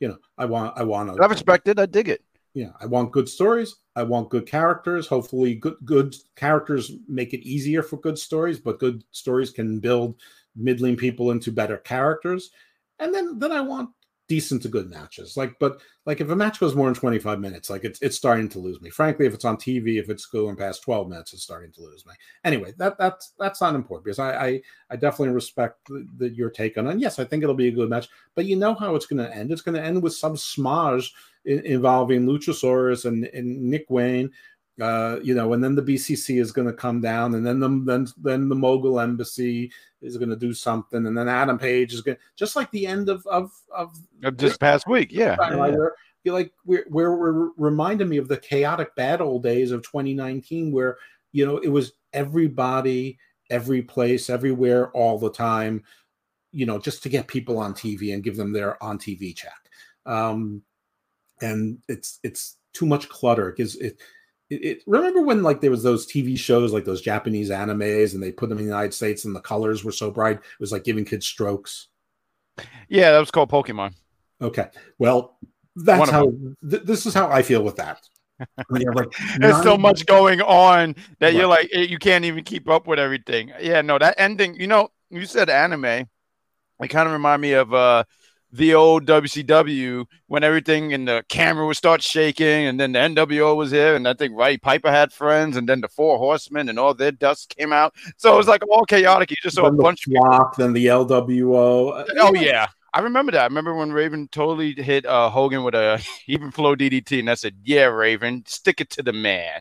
S1: You know, I want, I want
S2: to. I respect it. I dig it.
S1: Yeah, I want good stories. I want good characters. Hopefully, good good characters make it easier for good stories, but good stories can build middling people into better characters. And then then I want decent to good matches. Like, but like if a match goes more than 25 minutes, like it's it's starting to lose me. Frankly, if it's on TV, if it's going past 12 minutes, it's starting to lose me. Anyway, that that's that's not important because I I, I definitely respect the, the, your take on it. And yes, I think it'll be a good match, but you know how it's going to end. It's going to end with some smudge involving Luchasaurus and, and Nick Wayne uh, you know, and then the BCC is going to come down, and then the then then the Mogul Embassy is going to do something, and then Adam Page is going to just like the end of of of,
S2: of this past week, yeah.
S1: yeah. Where, like we're, we're, we're reminding me of the chaotic bad old days of 2019, where you know it was everybody, every place, everywhere, all the time, you know, just to get people on TV and give them their on TV check. Um, and it's it's too much clutter. It gives it, it, it, remember when like there was those TV shows like those Japanese animes and they put them in the United States and the colors were so bright it was like giving kids strokes.
S2: Yeah, that was called Pokemon.
S1: Okay, well that's how th- this is how I feel with that.
S2: like There's so much going on that you're like eh, you can't even keep up with everything. Yeah, no, that ending. You know, you said anime. It kind of remind me of uh the old WCW when everything in the camera would start shaking, and then the NWO was here, and I think Roddy Piper had friends, and then the Four Horsemen and all their dust came out. So it was like all chaotic. You just saw then a bunch
S1: of flock, then the LWO.
S2: Oh yeah. I remember that. I remember when Raven totally hit uh, Hogan with a even flow DDT, and I said, "Yeah, Raven, stick it to the man."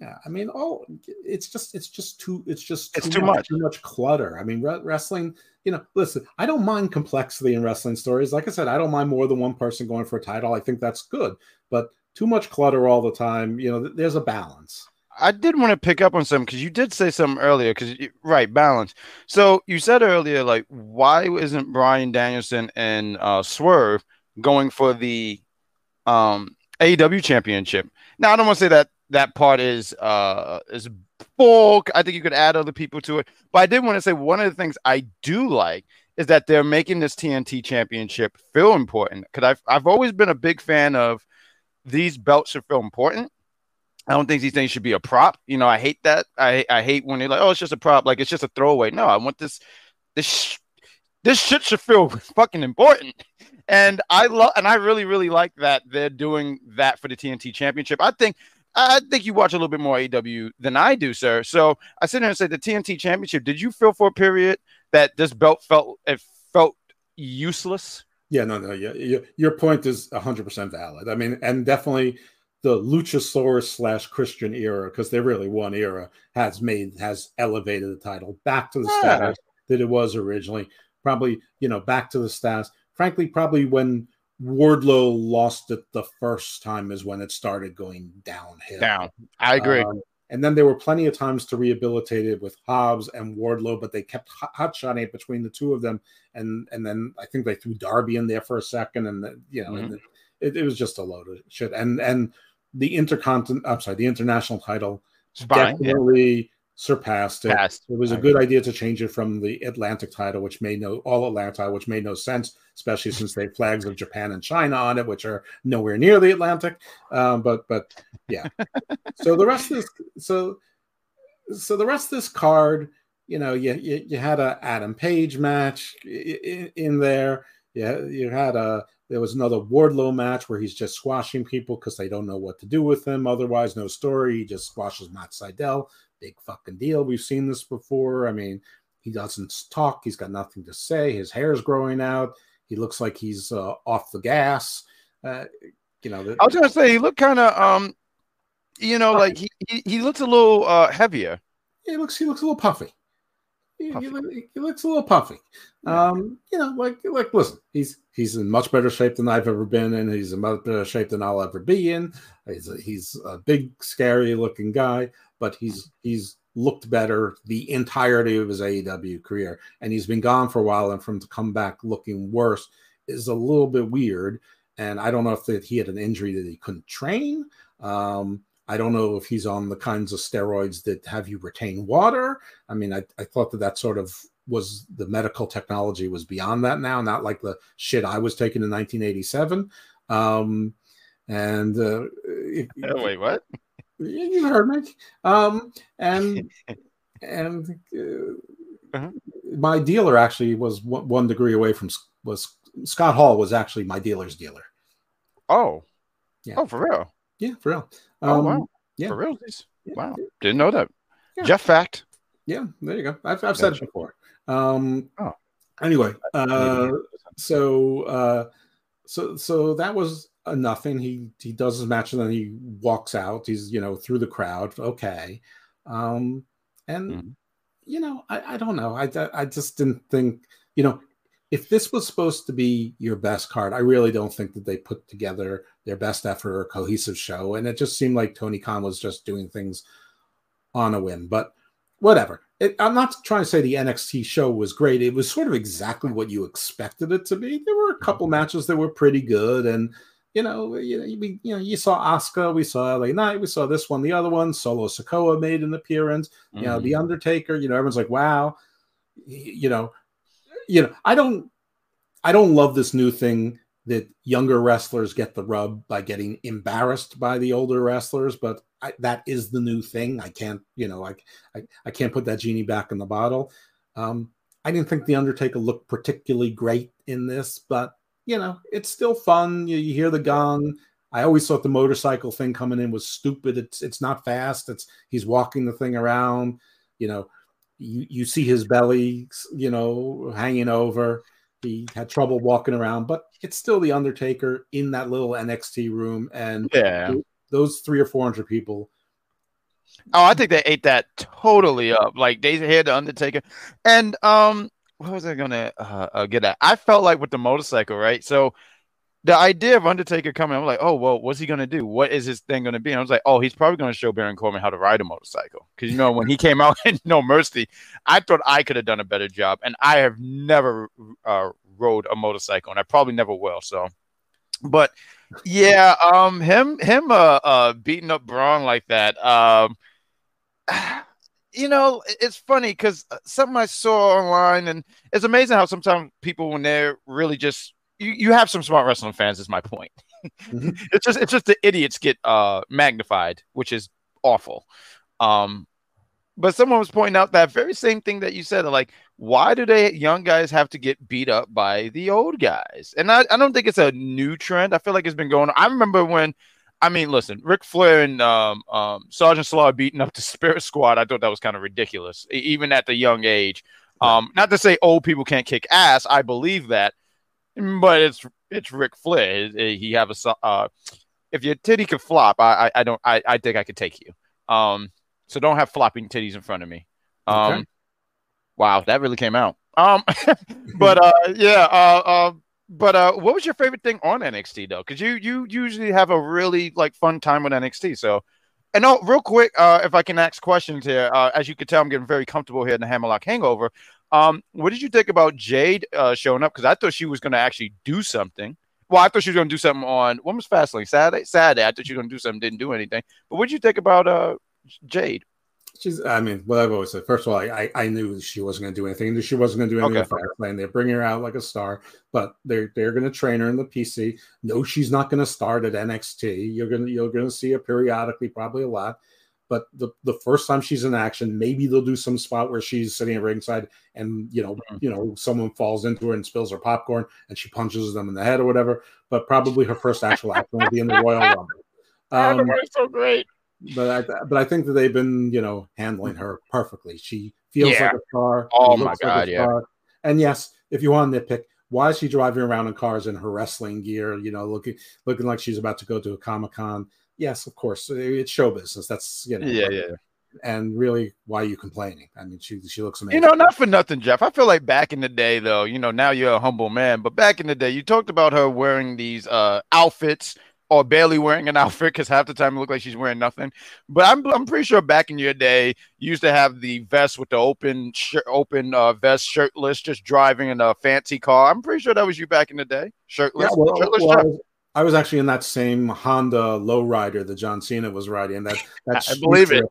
S1: Yeah, I mean, oh, it's just, it's just too, it's just
S2: it's too, too much, much,
S1: too much clutter. I mean, re- wrestling you know, listen, I don't mind complexity in wrestling stories. Like I said, I don't mind more than one person going for a title. I think that's good, but too much clutter all the time, you know, there's a balance.
S2: I did want to pick up on something because you did say something earlier. Because right, balance. So you said earlier, like, why isn't Bryan Danielson and uh, Swerve going for the um, AEW championship? Now, I don't want to say that that part is uh, is bulk. I think you could add other people to it. But I did want to say one of the things I do like is that they're making this TNT championship feel important. Because I've I've always been a big fan of these belts should feel important. I don't think these things should be a prop. You know, I hate that. I I hate when they're like, oh, it's just a prop, like it's just a throwaway. No, I want this this sh- this shit should feel fucking important. And I love and I really, really like that they're doing that for the TNT championship. I think I think you watch a little bit more AEW than I do, sir. So I sit here and say the TNT Championship. Did you feel for a period that this belt felt it felt useless?
S1: Yeah, no, no, yeah, your point is hundred percent valid. I mean, and definitely the Luchasaurus slash Christian era, because they're really one era, has made has elevated the title back to the yeah. status that it was originally. Probably, you know, back to the status. Frankly, probably when Wardlow lost it the first time is when it started going downhill.
S2: Down. I agree. Um,
S1: and then there were plenty of times to rehabilitate it with Hobbs and Wardlow, but they kept hot shotting it between the two of them. And and then I think they threw Darby in there for a second, and the, you know, mm-hmm. it, it, was just a load of shit. And and the intercontinental, I'm sorry, the international title Spine, definitely. Yeah surpassed it. Passed. It was a good idea to change it from the Atlantic title, which made no all Atlantic, which made no sense, especially since they have flags of Japan and China on it, which are nowhere near the Atlantic. Um, but but yeah. so the rest of this so so the rest of this card, you know, you you, you had a Adam Page match in, in there. Yeah, you had a there was another Wardlow match where he's just squashing people because they don't know what to do with him. Otherwise, no story. He just squashes Matt Sydal big fucking deal. We've seen this before. I mean, he doesn't talk. He's got nothing to say. His hair's growing out. He looks like he's uh, off the gas. Uh, you know, the,
S2: I was gonna say he looked kind of, um, you know, like he, he, he looks a little uh, heavier.
S1: He looks he looks a little puffy. He, he, he, looks a little puffy. Um, you know, like like listen, he's he's in much better shape than I've ever been in. He's in much better shape than I'll ever be in. He's a, he's a big, scary looking guy but he's he's looked better the entirety of his AEW career, and he's been gone for a while, and for him to come back looking worse is a little bit weird. And I don't know if that he had an injury that he couldn't train. Um, I don't know if he's on the kinds of steroids that have you retain water. I mean, I, I thought that that sort of was the medical technology was beyond that now, not like the shit I was taking in 1987. Um, and uh,
S2: it, wait, what?
S1: You heard me. Um, and and uh, uh-huh. my dealer actually was one, degree away from was Scott Hall was actually my dealer's dealer.
S2: Oh, yeah. Oh, for real?
S1: Yeah, for real.
S2: Um, oh wow. Yeah, for real. Yeah. Wow, didn't know that. Yeah. Jeff Fact.
S1: Yeah, there you go. I've, I've said it before. Um, oh. Anyway, uh, so uh, so so that was nothing. He he does his match and then he walks out. He's you know through the crowd. Okay, um, and mm-hmm. you know I, I don't know. I I just didn't think you know if this was supposed to be your best card, I really don't think that they put together their best effort or cohesive show. And it just seemed like Tony Khan was just doing things on a whim. But whatever. It, I'm not trying to say the NXT show was great. It was sort of exactly what you expected it to be. There were a couple mm-hmm. matches that were pretty good, and you know, you know, we, you know, you saw Asuka, we saw LA Knight, we saw this one, the other one. Solo Sikoa made an appearance. You know, the mm-hmm. Undertaker. You know, everyone's like, wow. You know, you know, I don't, I don't love this new thing that younger wrestlers get the rub by getting embarrassed by the older wrestlers, but I, that is the new thing. I can't, you know, like I, I can't put that genie back in the bottle. Um, I didn't think the Undertaker looked particularly great in this, but you know, it's still fun. You, you hear the gong. I always thought the motorcycle thing coming in was stupid. It's it's not fast. It's he's walking the thing around. You know, you you see his belly, you know, hanging over. He had trouble walking around, but it's still the Undertaker in that little NXT room, and
S2: yeah,
S1: those three or four hundred people.
S2: Oh, I think they ate that totally up. Like they had the Undertaker, and um, what was I gonna uh, uh, get at? I felt like with the motorcycle, right? So the idea of Undertaker coming, I'm like, oh well, what's he gonna do? What is his thing gonna be? And I was like, oh, he's probably gonna show Baron Corbin how to ride a motorcycle because you know when he came out in No Mercy, I thought I could have done a better job, and I have never uh, rode a motorcycle, and I probably never will. So, but yeah, um, him him uh, uh beating up Bron like that, um you know, it's funny because uh, something I saw online, and it's amazing how sometimes people, when they're really just you, you have some smart wrestling fans. Is my point. Mm-hmm. it's just it's just the idiots get uh magnified, which is awful. Um, but someone was pointing out that very same thing that you said, like, why do they young guys have to get beat up by the old guys? And I, I don't think it's a new trend. I feel like it's been going on. I remember when I mean, listen, Ric Flair and um, um, Sergeant Slaughter beating up the Spirit Squad. I thought that was kind of ridiculous, even at the young age. Um, not to say old people can't kick ass. I believe that, but it's it's Ric Flair. He have a uh, if your titty could flop, I I, I don't I, I think I could take you. Um, so don't have flopping titties in front of me. Um, okay. wow, that really came out. Um, but uh, yeah, uh, uh, but uh, what was your favorite thing on NXT though? Because you you usually have a really like fun time with NXT. So, and oh, real quick, uh, if I can ask questions here, uh, as you can tell, I'm getting very comfortable here in the Hammerlock Hangover. Um, what did you think about Jade uh, showing up? Because I thought she was going to actually do something. Well, I thought she was going to do something on when was Fastlane Saturday. Saturday, I thought she was going to do something, didn't do anything. But what did you think about uh, Jade?
S1: She's. I mean, what I've always said. First of all, I I knew she wasn't going to do anything. She wasn't going to do anything okay. with Fastlane. They're bringing her out like a star, but they're they're going to train her in the PC. No, she's not going to start at NXT. You're gonna you're going to see her periodically, probably a lot. But the, the first time she's in action, maybe they'll do some spot where she's sitting at ringside and you know, mm-hmm. you know, someone falls into her and spills her popcorn and she punches them in the head or whatever. But probably her first actual action will be in the Royal Rumble.
S2: Um, so great
S1: but I but I think that they've been you know handling her perfectly. She feels yeah. like a star.
S2: Oh my god, like yeah.
S1: And yes, if you want to nitpick, why is she driving around in cars in her wrestling gear? You know, looking looking like she's about to go to a comic con. Yes, of course, it's show business. That's you know,
S2: yeah, yeah.
S1: And really, why are you complaining? I mean, she she looks amazing.
S2: You know, not for nothing, Jeff. I feel like back in the day, though, you know, now you're a humble man, but back in the day, you talked about her wearing these uh outfits or barely wearing an outfit because half the time it looked like she's wearing nothing. But I'm I'm pretty sure back in your day, you used to have the vest with the open sh- open uh, vest, shirtless, just driving in a fancy car. I'm pretty sure that was you back in the day, shirtless. Yeah, well, shirtless
S1: well, I, was, I, was, actually in that same Honda lowrider that John Cena was riding. That that
S2: I believe it.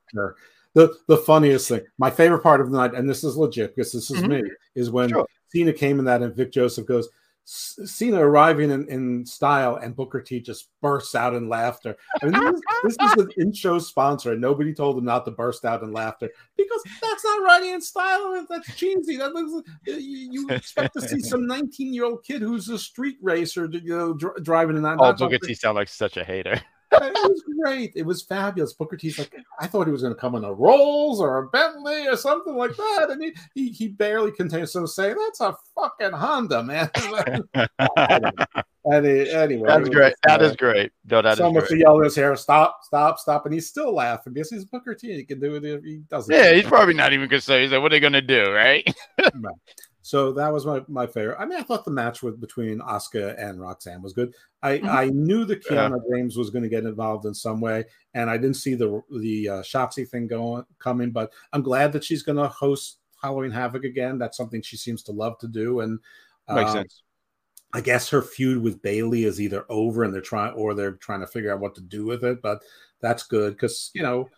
S1: The the funniest thing, my favorite part of the night, and this is legit because this is mm-hmm. me, is when sure. Cena came in that and Vic Joseph goes Cena arriving in, in style and Booker T just bursts out in laughter. I mean, this, is, this is an in-show sponsor, and nobody told him not to burst out in laughter because that's not riding in style. That's cheesy. That looks you, you expect to see some 19-year-old kid who's a street racer, you know, dr- driving in that.
S2: Oh, Booker T sound like such a hater
S1: it was great. It was fabulous. Booker T's like, I thought he was going to come in a Rolls or a Bentley or something like that, and he he, he barely contains some say that's a fucking Honda, man. Any, anyway,
S2: that's great. That uh, is great. No, that
S1: so
S2: is
S1: much to yell his hair, stop, stop, stop, and he's still laughing because he's Booker T. He can do it. He doesn't.
S2: Yeah, he's probably not even gonna say. He's like, "What are they gonna do?" Right?
S1: So that was my, my favorite. I mean, I thought the match with between Asuka and Roxanne was good. I, mm-hmm. I knew that Kiana yeah. James was going to get involved in some way, and I didn't see the the uh, Shotzi thing going coming. But I'm glad that she's going to host Halloween Havoc again. That's something she seems to love to do, and
S2: makes uh, sense.
S1: I guess her feud with Bayley is either over and they're trying or they're trying to figure out what to do with it, but that's good because you know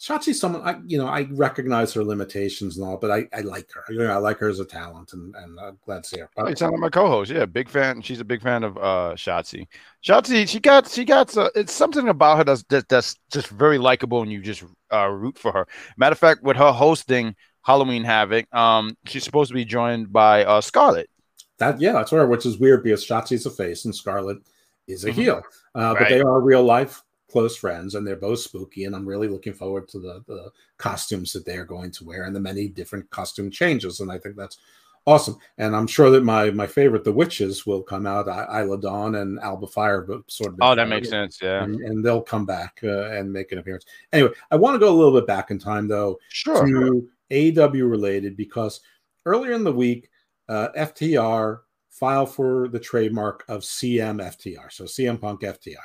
S1: Shotzi's someone I you know I recognize her limitations and all, but I, I like her. You know, I like her as a talent and and I'm glad to see her.
S2: But, you sound like my co-host. Yeah, big fan. She's a big fan of uh Shotzi. Shotzi, she got she got uh, it's something about her that's that, that's just very likable and you just uh, root for her. Matter of fact, with her hosting Halloween Havoc, um, she's supposed to be joined by uh Scarlett.
S1: That yeah, that's her, which is weird because Shotzi's a face and Scarlett is a mm-hmm. heel. Uh, right. But they are real life close friends and they're both spooky and i'm really looking forward to the, the costumes that they're going to wear and the many different costume changes and i think that's awesome. And i'm sure that my my favorite the witches will come out isla dawn and alba fyre but sort of
S2: oh that makes sense yeah.
S1: and, and they'll come back uh, and make an appearance. Anyway i want to go a little bit back in time though
S2: sure.
S1: to aw related because earlier in the week uh, ftr filed for the trademark of cm ftr so cm punk ftr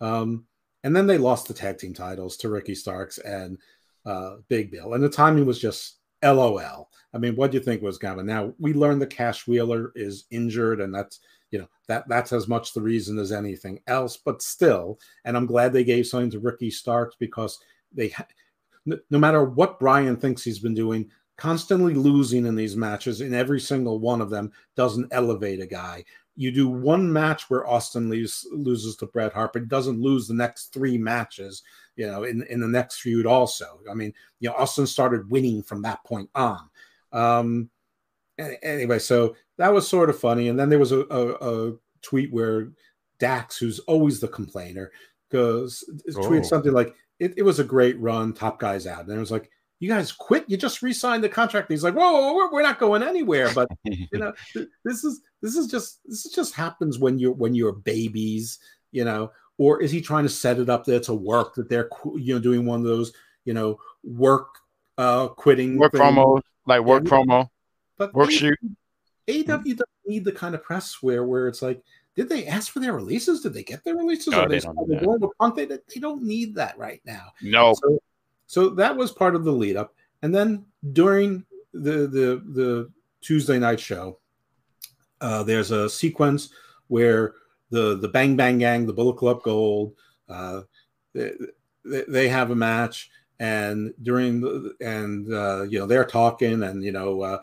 S1: um, and then they lost the tag team titles to Ricky Starks and uh, Big Bill. And the timing was just LOL. I mean, what do you think was going to Now we learned the Cash Wheeler is injured, and that's you know that that's as much the reason as anything else. But still, and I'm glad they gave something to Ricky Starks because they, no matter what Bryan thinks he's been doing, constantly losing in these matches in every single one of them doesn't elevate a guy you do one match where Austin leaves, loses to Bret Hart, but doesn't lose the next three matches, you know, in, in the next feud also. I mean, you know, Austin started winning from that point on. Um, anyway, so that was sort of funny. And then there was a, a, a tweet where Dax, who's always the complainer, goes oh. tweets something like, it, it was a great run, top guys out. And it was like, you guys quit. You just re-signed the contract. he's like, whoa, we're, we're not going anywhere. But you know, this is this is just this is just happens when you're when you're babies, you know. Or is he trying to set it up there to work that they're you know doing one of those you know work uh quitting
S2: work promo like work yeah, promo, but work shoot.
S1: AW doesn't need the kind of press where where it's like did they ask for their releases? Did they get their releases?
S2: No, they, don't
S1: they, they, don't need that right now.
S2: No.
S1: So, so that was part of the lead up. And then during the the the Tuesday night show, uh, there's a sequence where the the Bang Bang Gang, the Bullet Club Gold, uh, they, they have a match, and during the and uh, you know they're talking, and you know uh,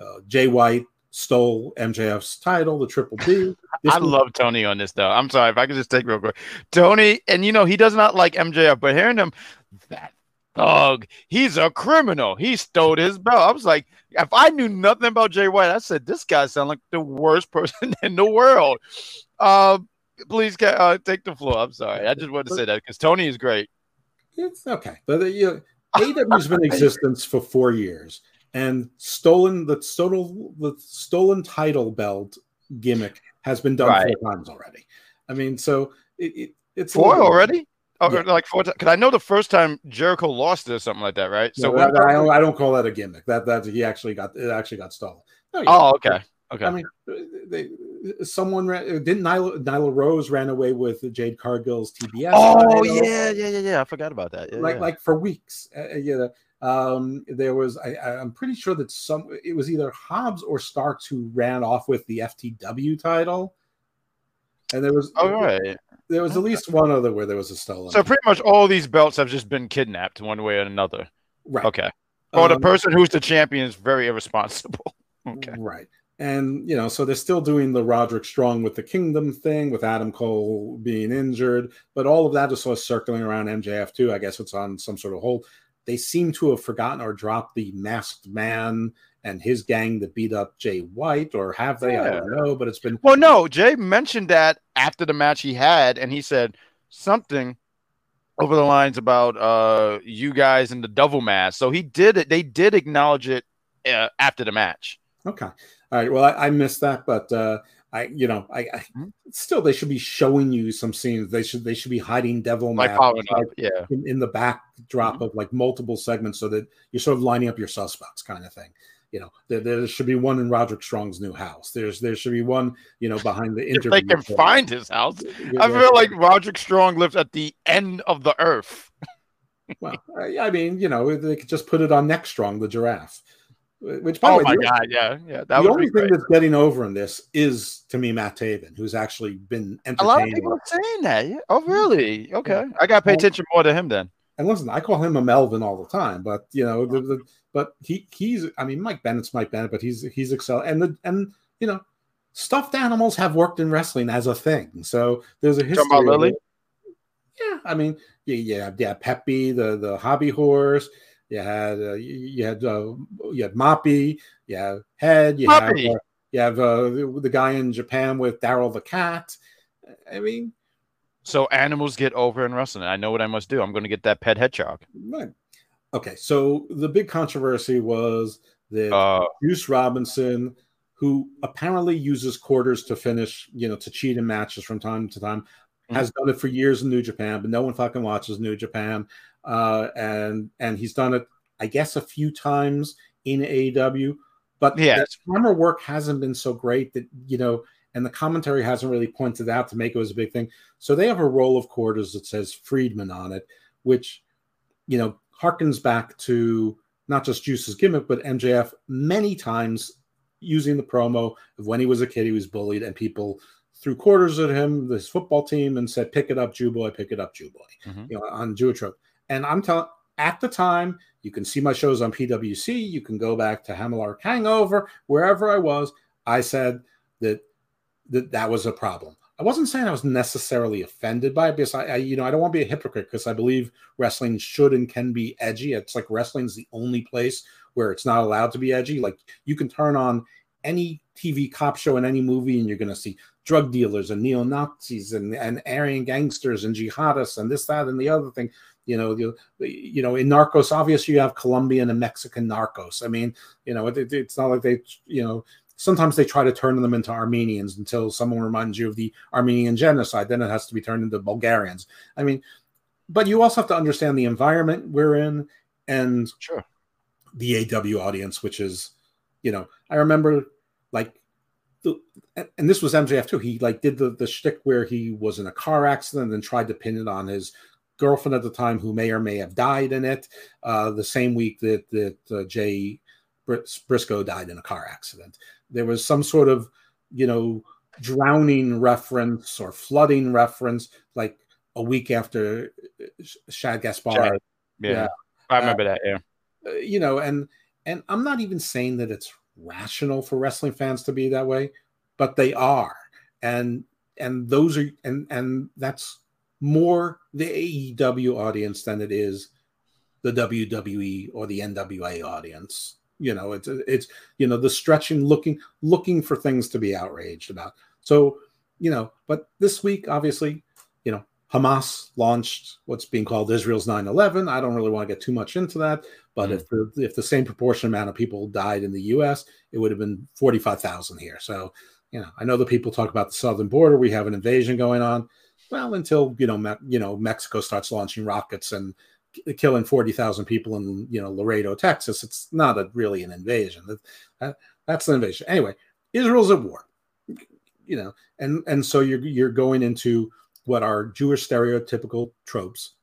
S1: uh, Jay White stole MJF's title, the Triple B.
S2: I was- love Tony on this though. I'm sorry if I could just take real quick. Tony, and you know he does not like MJF, but hearing him that thug. He's a criminal. He stole his belt. I was like, if I knew nothing about Jay White, I said this guy sounds like the worst person in the world. Uh, please uh, take the floor. I'm sorry. I just wanted to say that because Tony is great.
S1: It's okay, but uh, you know, AW's been in existence for four years, and stolen the stolen the stolen title belt gimmick has been done right. four times already. I mean, so it, it it's
S2: four already. Oh, yeah. like four times. Because I know the first time Jericho lost it or something like that, right?
S1: So that, I, don't, I don't call that a gimmick. That that he actually got it actually got stolen.
S2: No, oh, okay. Okay.
S1: I mean, they, someone ran, didn't Nyla, Nyla Rose ran away with Jade Cargill's TBS.
S2: Oh yeah, yeah, yeah, yeah. I forgot about that. Yeah,
S1: like like for weeks. Uh, uh yeah. Um, there was I, I'm pretty sure that some it was either Hobbs or Starks who ran off with the FTW title. And there was
S2: all right.
S1: There was at least one other where there was a stolen.
S2: So pretty much all these belts have just been kidnapped one way or another.
S1: Right.
S2: Okay. Well, um, the person who's the champion is very irresponsible. okay.
S1: Right. And you know, so they're still doing the Roderick Strong with the Kingdom thing, with Adam Cole being injured, but all of that is sort of circling around MJF too. I guess it's on some sort of hold. They seem to have forgotten or dropped the Masked Man and his gang that beat up Jay White, or have they? Yeah. I don't know, but it's been.
S2: Well, no, Jay mentioned that after the match he had, and he said something over the lines about uh you guys in the double mask. So he did it. They did acknowledge it uh, after the match.
S1: Okay. All right. Well, I, I missed that, but uh I, you know, I, I, mm-hmm. still they should be showing you some scenes. They should they should be hiding devil
S2: like,
S1: like
S2: yeah,
S1: in, in the backdrop mm-hmm. of like multiple segments, so that you're sort of lining up your suspects, kind of thing you know there, there, should be one in Roderick Strong's new house. There's there should be one you know behind the interview.
S2: If they can find his house. I feel like Roderick Strong lives at the end of the earth.
S1: well, I mean, you know, they could just put it on Neck Strong, the giraffe. Which,
S2: by oh way, my god, yeah, yeah.
S1: That the only thing that's getting over in this is to me Matt Taven, who's actually been
S2: entertaining. A lot of people are saying that. Oh, really? Okay. I got to pay attention more to him then.
S1: And listen, I call him a Melvin all the time, but you know, the, the, but he he's. I mean, Mike Bennett's Mike Bennett, but he's he's excel. And the and you know, stuffed animals have worked in wrestling as a thing. So there's a history. Talking about Lily? Yeah, I mean, yeah, yeah, yeah. Peppy, the the hobby horse. You had uh, you had uh, you had Moppy, you have Head, you Moppy. have uh, you have uh, the, the, guy in Japan with Daryl the cat. I mean,
S2: so animals get over in wrestling. I know what I must do. I'm going to get that pet hedgehog.
S1: Right. Okay, so the big controversy was that uh, Juice Robinson, who apparently uses quarters to finish, you know, to cheat in matches from time to time, mm-hmm. has done it for years in New Japan, but no one fucking watches New Japan uh, and and he's done it, I guess, a few times in AEW. But yeah, camera work hasn't been so great that you know, and the commentary hasn't really pointed out to make it was a big thing. So they have a roll of quarters that says Friedman on it, which you know harkens back to not just Juice's gimmick, but MJF many times using the promo of when he was a kid, he was bullied, and people threw quarters at him, this football team, and said, "Pick it up, Jew boy, pick it up, Jew boy," mm-hmm. you know, on Jewitro. And I'm telling at the time, you can see my shows on PWC. You can go back to Hammerlock Hangover, wherever I was. I said that that that was a problem. I wasn't saying I was necessarily offended by it because I, I you know, I don't want to be a hypocrite because I believe wrestling should and can be edgy. It's like wrestling's the only place where it's not allowed to be edgy. Like you can turn on any TV cop show in any movie and you're going to see drug dealers and neo Nazis and, and Aryan gangsters and jihadists and this, that, and the other thing. You know, you, you know, in Narcos, obviously you have Colombian and Mexican Narcos. I mean, you know, it, it's not like they, you know, sometimes they try to turn them into Armenians until someone reminds you of the Armenian genocide. Then it has to be turned into Bulgarians. I mean, but you also have to understand the environment we're in and
S2: sure.
S1: the AW audience, which is, you know, I remember like the, and this was MJF too. He like did the the shtick where he was in a car accident and tried to pin it on his girlfriend at the time who may or may have died in it. Uh, the same week that that uh, Jay Briscoe died in a car accident, there was some sort of you know drowning reference or flooding reference, like a week after uh, Shad Gaspard. Shad.
S2: Yeah. yeah. I remember uh, that. Yeah,
S1: uh, you know, and and I'm not even saying that it's rational for wrestling fans to be that way, but they are, and and those are and and that's more the AEW audience than it is the WWE or the NWA audience. You know, it's it's you know the stretching, looking looking for things to be outraged about. So you know, but this week, obviously, you know, Hamas launched what's being called Israel's 9/11. I don't really want to get too much into that, but mm-hmm. if the if the same proportion amount of people died in the U.S., it would have been 45,000 here. So you know, I know the people talk about the southern border. We have an invasion going on well until you know Me- you know Mexico starts launching rockets and killing 40,000 people in you know Laredo, Texas. It's not a, really an invasion. That, that's an invasion. Anyway, Israel's at war. You know, and and so you're you're going into what are Jewish stereotypical tropes.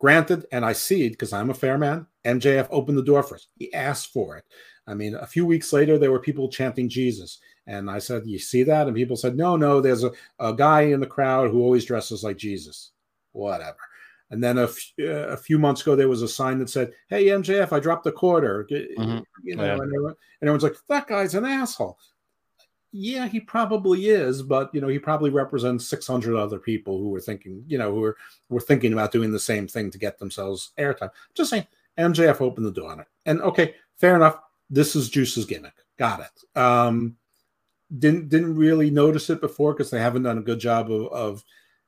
S1: Granted, and I see it because I'm a fair man. MJF opened the door for us. He asked for it. I mean, a few weeks later, there were people chanting Jesus. And I said, You see that? And people said, No, no, there's a, a guy in the crowd who always dresses like Jesus. Whatever. And then a, f- uh, a few months ago, there was a sign that said, Hey, MJF, I dropped a quarter. Mm-hmm. You know, yeah. and, everyone, and everyone's like, That guy's an asshole. Yeah, he probably is, but you know, he probably represents 600 other people who were thinking, you know, who were, were thinking about doing the same thing to get themselves airtime. Just saying, MJF opened the door on it. And okay, fair enough. This is Juice's gimmick. Got it. Um, didn't didn't really notice it before because they haven't done a good job of, of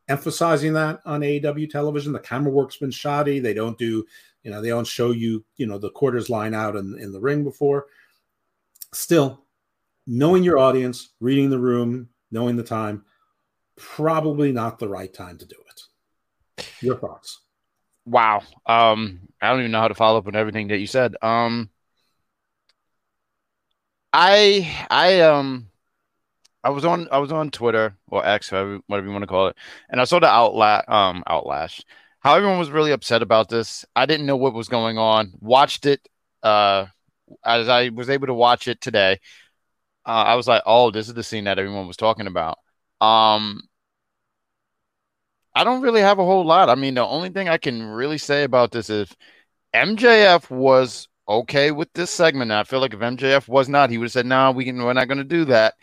S1: emphasizing that on AEW television. The camera work's been shoddy. They don't do, you know, they don't show you, you know, the quarters line out in, in the ring before. Still, knowing your audience, reading the room, knowing the time, probably not the right time to do it. Your thoughts?
S2: Wow. Um, I don't even know how to follow up on everything that you said. Um, I I um I was on I was on Twitter or X, whatever, whatever you want to call it, and I saw the outla- um outlash. How everyone was really upset about this. I didn't know what was going on. Watched it uh as I was able to watch it today, uh, I was like, "Oh, this is the scene that everyone was talking about." Um, I don't really have a whole lot. I mean, the only thing I can really say about this is MJF was okay with this segment. I feel like if MJF was not, he would have said, "No, we can. We're not going to do that."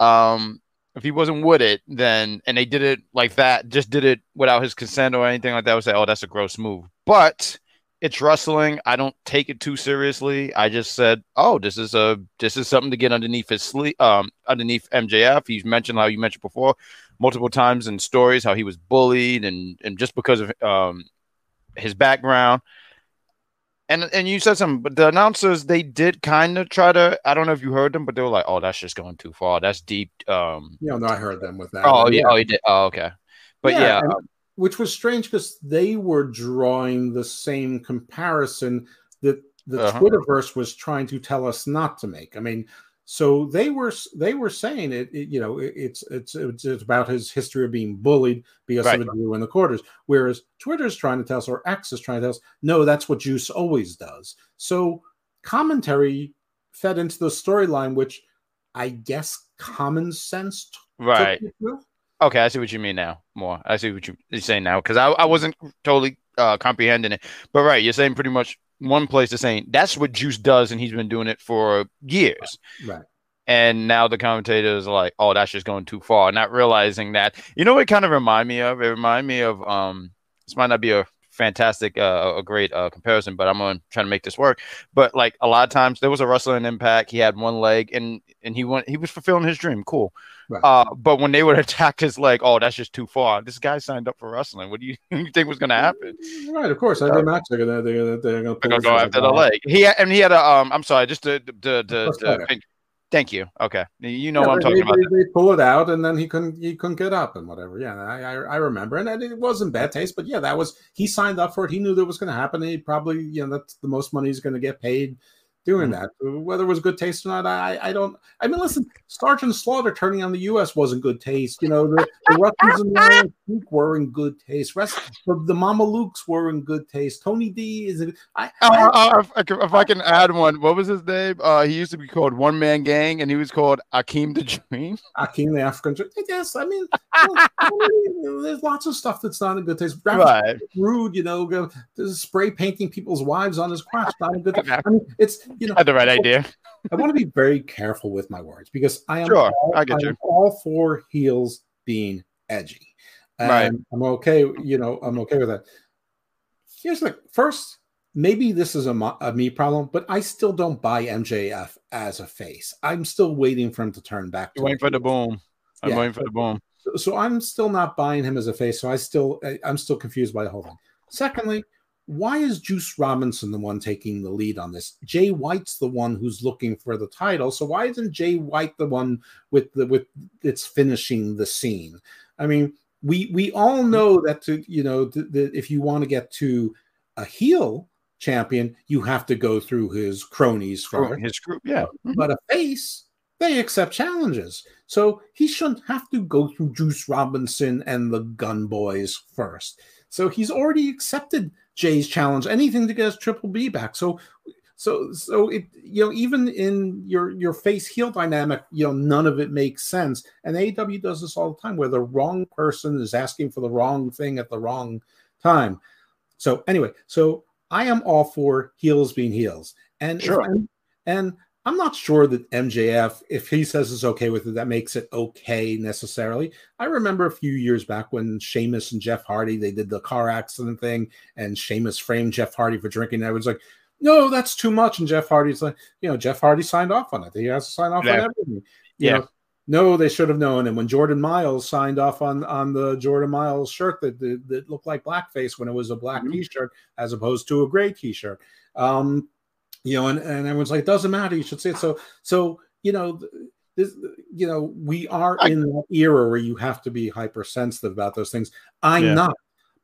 S2: Um, if he wasn't with it, then and they did it like that, just did it without his consent or anything like that, I would say, "Oh, that's a gross move." But it's wrestling. I don't take it too seriously. I just said, "Oh, this is a this is something to get underneath his sleep, um, underneath MJF." He's mentioned how you mentioned before multiple times in stories how he was bullied and and just because of um his background. And and you said something, but the announcers they did kind of try to. I don't know if you heard them, but they were like, "Oh, that's just going too far. That's deep." Um,
S1: yeah, no, I heard them with that.
S2: Oh yeah, oh, he did. Oh, okay. But yeah, yeah
S1: and, which was strange because they were drawing the same comparison that the uh-huh. Twitterverse was trying to tell us not to make. I mean, so they were they were saying it, it you know, it, it's, it's it's about his history of being bullied because right. of a Jew in the quarters. Whereas Twitter's trying to tell us, or X is trying to tell us, no, that's what Juice always does. So commentary fed into the storyline, which I guess common sense.
S2: right. Okay, I see what you mean now. More, I see what you, are saying now because I, I wasn't totally uh, comprehending it. But right, you're saying pretty much one place to saying that's what Juice does, and he's been doing it for years.
S1: Right.
S2: And now the commentators are like, "Oh, that's just going too far," not realizing that. You know, what It kind of remind me of? It remind me of um. This might not be a fantastic, uh, a great uh, comparison, but I'm gonna try to make this work. But like a lot of times, there was a wrestler in Impact. He had one leg, and and he went. He was fulfilling his dream. Cool. Right. Uh, but when they would attack his leg, oh, that's just too far. This guy signed up for wrestling. What do you, you think was going to happen?
S1: Right, of course. I did match. They're going to they're going
S2: to go after the leg. He and he had a um. I'm sorry, just to to to. to thank you. Okay, you know yeah, what I'm talking
S1: they,
S2: about.
S1: They, they, pull it out, and then he couldn't he couldn't get up and whatever. Yeah, I I, I remember, and it wasn't bad taste, but yeah, that was he signed up for it. He knew that was going to happen. He probably you know that's the most money he's going to get paid doing mm-hmm. that. Whether it was good taste or not, I, I don't. I mean, listen, Sergeant Slaughter turning on the U.S. wasn't good taste. You know, the, the Russians and the were in good taste. Rest the, the Mamalukes were in good taste. Tony D is. it? I, uh,
S2: I uh, if, if, I can add one, what was his name? Uh, he used to be called One Man Gang, and he was called Akeem the Dream.
S1: Akeem the African Dream. Yes, I mean, there's lots of stuff that's not in good taste.
S2: Right.
S1: Rude, you know, spray painting people's wives on his crotch. Not in good taste. I mean, it's you know,
S2: had the right idea.
S1: I want to be very careful with my words because I am,
S2: sure,
S1: all,
S2: I get
S1: I
S2: you.
S1: all for heels being edgy. And
S2: right.
S1: I'm okay, you know, I'm okay with that. Here's the first, maybe this is a, a me problem, but I still don't buy MJF as a face. I'm still waiting for him to turn back.
S2: To waiting for the boom. I'm yeah, waiting for the boom.
S1: So, so I'm still not buying him as a face. So I still, I'm still confused by the whole thing. Secondly, why is Juice Robinson the one taking the lead on this? Jay White's the one who's looking for the title. So why isn't Jay White the one with the with it's finishing the scene? I mean, we we all know that to you know that if you want to get to a heel champion, you have to go through his cronies first.
S2: His group, yeah. Mm-hmm.
S1: But a face, they accept challenges. So he shouldn't have to go through Juice Robinson and the Gun Boys first. So he's already accepted Jay's challenge, anything to get his triple B back. So so so it you know even in your your face heel dynamic you know none of it makes sense and AEW does this all the time where the wrong person is asking for the wrong thing at the wrong time so anyway so I am all for heels being heels and
S2: sure.
S1: and, and I'm not sure that MJF, if he says it's okay with it, that makes it okay necessarily. I remember a few years back when Sheamus and Jeff Hardy they did the car accident thing, and Sheamus framed Jeff Hardy for drinking. I was like, no, that's too much. And Jeff Hardy's like, you know, Jeff Hardy signed off on it. He has to sign off
S2: yeah.
S1: on everything. You
S2: yeah.
S1: Know, no, they should have known. And when Jordan Myles signed off on on the Jordan Myles shirt that that, that looked like blackface when it was a black mm-hmm. T-shirt as opposed to a gray T-shirt, um, you know, and, and everyone's like, it doesn't matter, you should say it. So, so you know, this, you know, we are in that era where you have to be hypersensitive about those things. I'm yeah. not,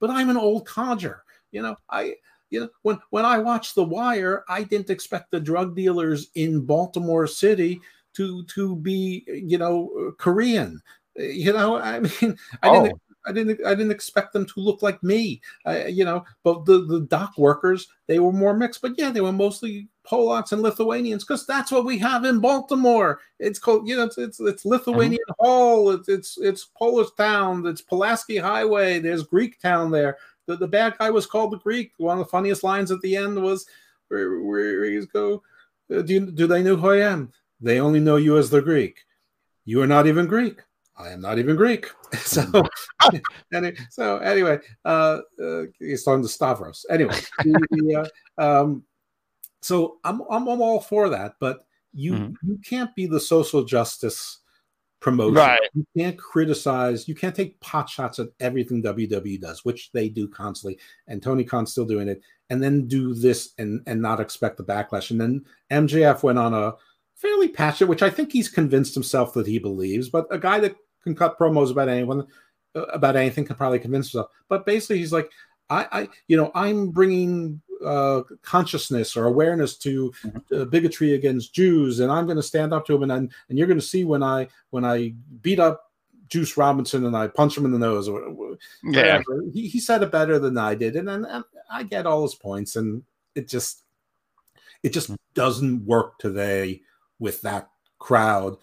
S1: but I'm an old codger. You know, I you know when when I watched The Wire, I didn't expect the drug dealers in Baltimore City to to be you know Korean. You know, I mean, I oh. didn't I didn't I didn't expect them to look like me. Uh, you know, but the the dock workers they were more mixed. But yeah, they were mostly Polacks and Lithuanians because that's what we have in Baltimore. It's called, you know, it's it's, it's Lithuanian mm-hmm. Hall, it's, it's it's Polish town, it's Pulaski Highway. There's Greek town there. The, the bad guy was called the Greek. One of the funniest lines at the end was, "Where where he's go? Uh, do you, do they know who I am? They only know you as the Greek. You are not even Greek. I am not even Greek. so, and so anyway, uh, uh, he's talking to Stavros. Anyway, the, uh, um, so I'm, I'm, I'm all for that, but you mm-hmm. you can't be the social justice promotion. Right. You can't criticize. You can't take pot shots at everything WWE does, which they do constantly, and Tony Khan's still doing it, and then do this and and not expect the backlash. And then MJF went on a fairly passionate, which I think he's convinced himself that he believes, but a guy that can cut promos about anyone uh, about anything can probably convince himself. But basically, he's like, I, I you know, I'm bringing uh, consciousness or awareness to mm-hmm. uh, bigotry against Jews, and I'm going to stand up to him, and and you're going to see when I when I beat up Juice Robinson and I punch him in the nose or. Yeah, he, he said it better than I did, and, and, and I get all his points, and it just it just mm-hmm. doesn't work today with that crowd.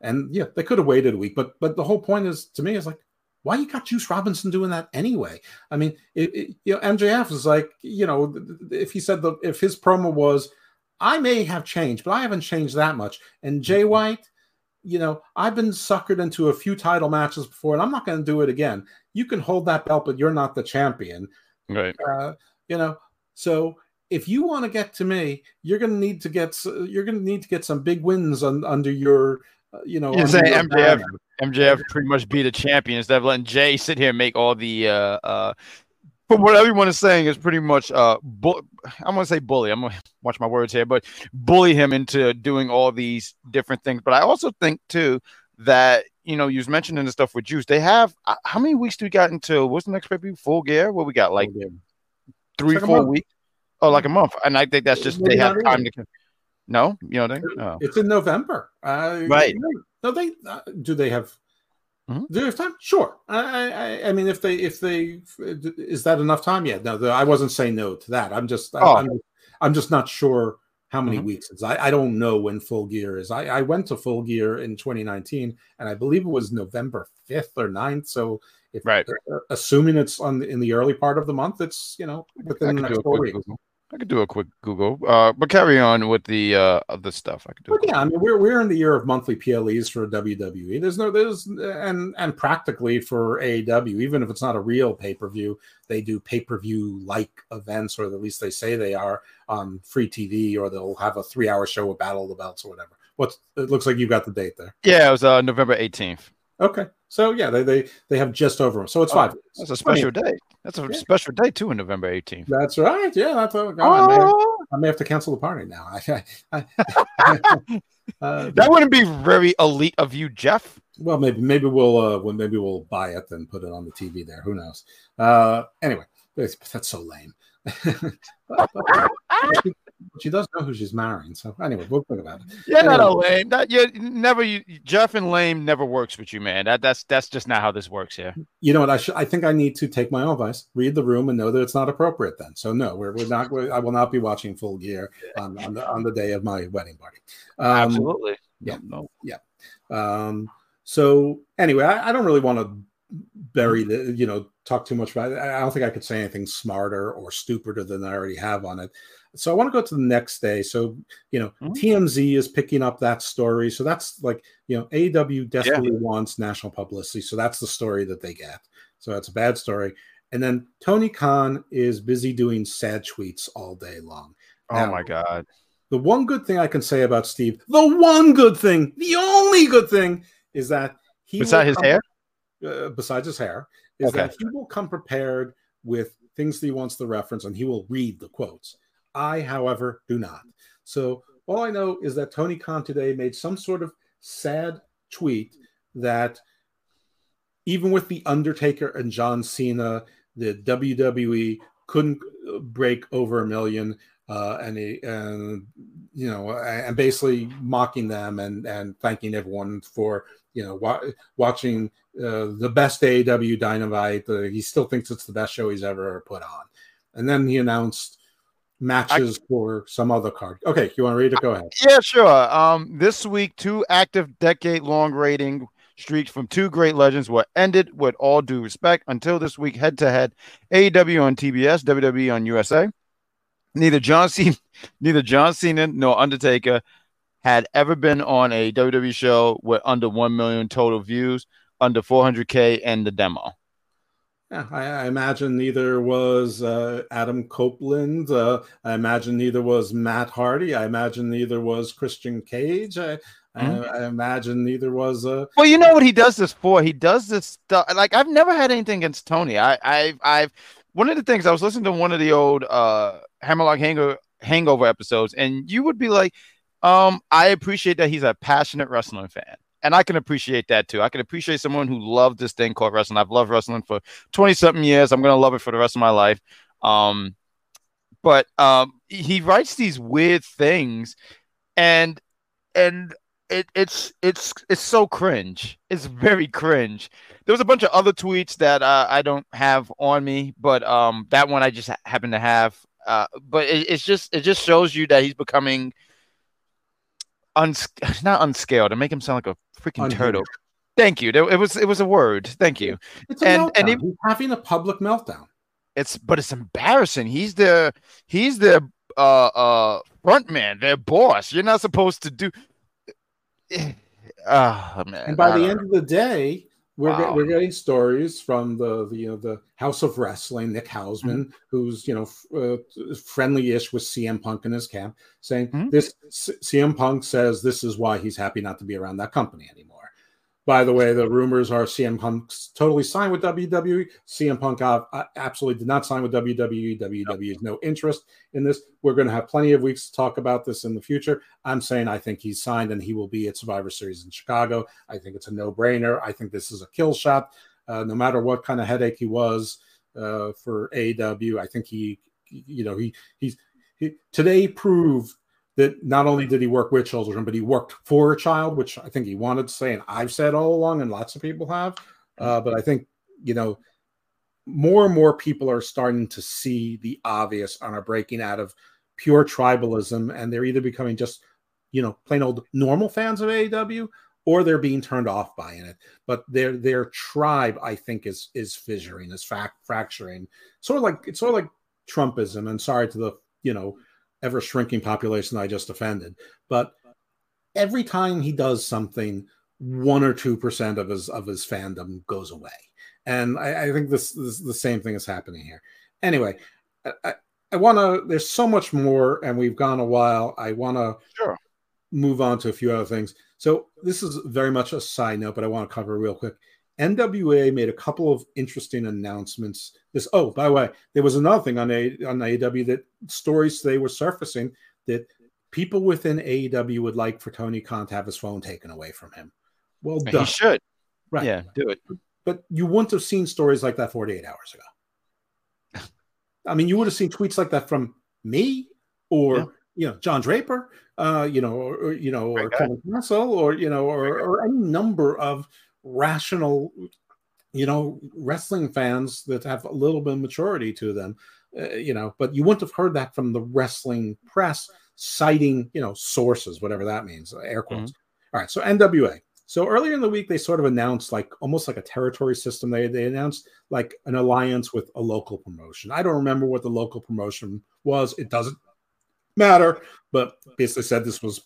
S1: And yeah, they could have waited a week, but but the whole point is to me is like, why you got Juice Robinson doing that anyway? I mean, it, it, you know, MJF is like, you know, if he said the if his promo was, I may have changed, but I haven't changed that much. And Jay mm-hmm. White, you know, I've been suckered into a few title matches before, and I'm not going to do it again. You can hold that belt, but you're not the champion,
S2: right?
S1: Uh, you know, so if you want to get to me, you're going to need to get you're going to need to get some big wins on, under your uh, you know,
S2: you say MJF, MJF pretty much be the champion instead of letting Jay sit here and make all the. Uh, uh, but what everyone is saying is pretty much, uh, bu- I'm gonna say bully. I'm gonna watch my words here, but bully him into doing all these different things. But I also think too that you know you was mentioning the stuff with Juice. They have uh, how many weeks do we got until what's the next pay Full Gear? What we got like three, like four weeks? Oh, like a month. And I think that's just Maybe they have time to. No, you know, they,
S1: oh. it's in November. Uh,
S2: right.
S1: No, they uh, do. They have. Mm-hmm. Do they have time? Sure. I, I, I mean, if they, if they, is that enough time? Yeah. No, the, I wasn't saying no to that. I'm just, oh. I, am I'm just not sure how many mm-hmm. weeks. I, I don't know when Full Gear is. I, I went to Full Gear in 2019, and I believe it was November 5th or 9th. So, if
S2: right,
S1: uh, assuming it's on in the early part of the month, it's you know within the next four weeks.
S2: I could do a quick Google, uh, but carry on with the uh, the stuff. I could do.
S1: yeah, I mean, we're we're in the year of monthly PLEs for WWE. There's no there's and and practically for AEW, even if it's not a real pay per view, they do pay per view like events, or at least they say they are on free TV, or they'll have a three hour show with Battle of the Belts or whatever. What's it looks like you've got the date there?
S2: Yeah, it was uh, November 18th.
S1: Okay, so yeah, they they they have just over them, so it's oh, five.
S2: That's a special day. That's a yeah. special day too, in November 18th.
S1: That's right. Yeah, that's God, oh. I, may have, oh. I, may have, to cancel the party now. I,
S2: uh, that wouldn't be very elite of you, Jeff.
S1: Well, maybe maybe we'll uh, when maybe we'll buy it and put it on the TV there. Who knows? Uh, anyway, that's so lame. she does know who she's marrying. So anyway, we'll talk about it.
S2: Yeah,
S1: anyway.
S2: not a lame. That you never. You, Jeff and lame never works with you, man. That that's that's just not how this works here.
S1: You know what? I should. I think I need to take my own advice, read the room, and know that it's not appropriate. Then, so no, we're, we're not. We're, I will not be watching Full Gear on, on the on the day of my wedding party.
S2: Um, Absolutely.
S1: Yeah. No. Yeah. Um, so anyway, I, I don't really want to bury the you know talk too much about it. I don't think I could say anything smarter or stupider than I already have on it. So I want to go to the next day. So, you know, mm-hmm. TMZ is picking up that story. So that's like, you know, AW desperately yeah. wants national publicity. So that's the story that they get. So that's a bad story. And then Tony Khan is busy doing sad tweets all day long.
S2: Oh now, my God.
S1: The one good thing I can say about Steve, the one good thing, the only good thing is that
S2: he besides his come, hair,
S1: uh, besides his hair, is okay. that he will come prepared with things that he wants to reference and he will read the quotes. I, however, do not. So all I know is that Tony Khan today made some sort of sad tweet that even with The Undertaker and John Cena, the WWE couldn't break over a million. Uh, and, he, and you know, and basically mocking them and and thanking everyone for you know wa- watching uh, the best AEW Dynamite. Uh, he still thinks it's the best show he's ever put on. And then he announced matches I, for some other card. Okay, you want to read it? Go ahead.
S2: Yeah, sure. Um, this week, two active decade-long rating streaks from two great legends were ended with all due respect until this week head-to-head AEW on TBS, WWE on USA. Neither John Cena, neither John Cena nor Undertaker had ever been on a WWE show with under 1 million total views, under 400K and the demo.
S1: Yeah, I, I imagine neither was uh, Adam Copeland. Uh, I imagine neither was Matt Hardy. I imagine neither was Christian Cage. I, mm-hmm. I, I, imagine neither was. Uh...
S2: Well, you know what he does this for? He does this stuff. Like I've never had anything against Tony. I, I've, I've. One of the things I was listening to one of the old uh, Hammerlock Hangover Hangover episodes, and you would be like, um, I appreciate that he's a passionate wrestling fan and I can appreciate that too. I can appreciate someone who loved this thing called wrestling. I've loved wrestling for 20 something years. I'm going to love it for the rest of my life. Um, but um, he writes these weird things and, and it, it's, it's, it's so cringe. It's very cringe. There was a bunch of other tweets that uh, I don't have on me, but um, that one I just ha- happen to have. Uh, but it, it's just, it just shows you that he's becoming, uns- not unscaled and make him sound like a freaking Unhinged. turtle. Thank you. It was it was a word. Thank you.
S1: It's and meltdown. and he, he's having a public meltdown.
S2: It's but it's embarrassing. He's the he's the uh uh front man, their boss. You're not supposed to do. Oh man!
S1: And by the end of the day, we're, wow. we're getting stories from the, the you know the Haus of Wrestling, Nick Hausman, mm-hmm. who's you know f- uh, friendly-ish with CM Punk in his camp, saying mm-hmm. this C- CM Punk says this is why he's happy not to be around that company anymore. By the way, the rumors are CM Punk totally signed with WWE. CM Punk uh, absolutely did not sign with WWE. WWE has no interest in this. We're going to have plenty of weeks to talk about this in the future. I'm saying I think he's signed and he will be at Survivor Series in Chicago. I think it's a no brainer. I think this is a kill shot. Uh, no matter what kind of headache he was uh, for AW, I think he, you know, he he's he, today proved that not only did he work with children, but he worked for a child, which I think he wanted to say, and I've said all along, and lots of people have. Uh, but I think you know more and more people are starting to see the obvious and are breaking out of pure tribalism, and they're either becoming just you know plain old normal fans of AEW, or they're being turned off by it. But their their tribe, I think, is is fissuring, is fact fracturing. Sort of like it's sort of like Trumpism. And sorry to the you know ever shrinking population I just offended. But every time he does something, one or two percent of his of his fandom goes away, and I, I think this, this the same thing is happening here. Anyway, I, I want to. There's so much more, and we've gone a while. I want to
S2: sure.
S1: move on to a few other things. So this is very much a side note, but I want to cover real quick. NWA made a couple of interesting announcements. This oh, by the way, there was another thing on a on AEW that stories they were surfacing that people within AEW would like for Tony Khan to have his phone taken away from him. Well done.
S2: He should. Right. Yeah, do it.
S1: But you wouldn't have seen stories like that 48 hours ago. I mean, you would have seen tweets like that from me or yeah. you know John Draper, uh, you know, or, you know, or Kevin Castle, or you know, or, or any number of rational you know wrestling fans that have a little bit of maturity to them uh, you know but you wouldn't have heard that from the wrestling press citing you know sources whatever that means air quotes. Mm-hmm. All right so nwa so earlier in the week they sort of announced like almost like a territory system. They they announced like an alliance with a local promotion. I don't remember what the local promotion was. It doesn't matter but basically said this was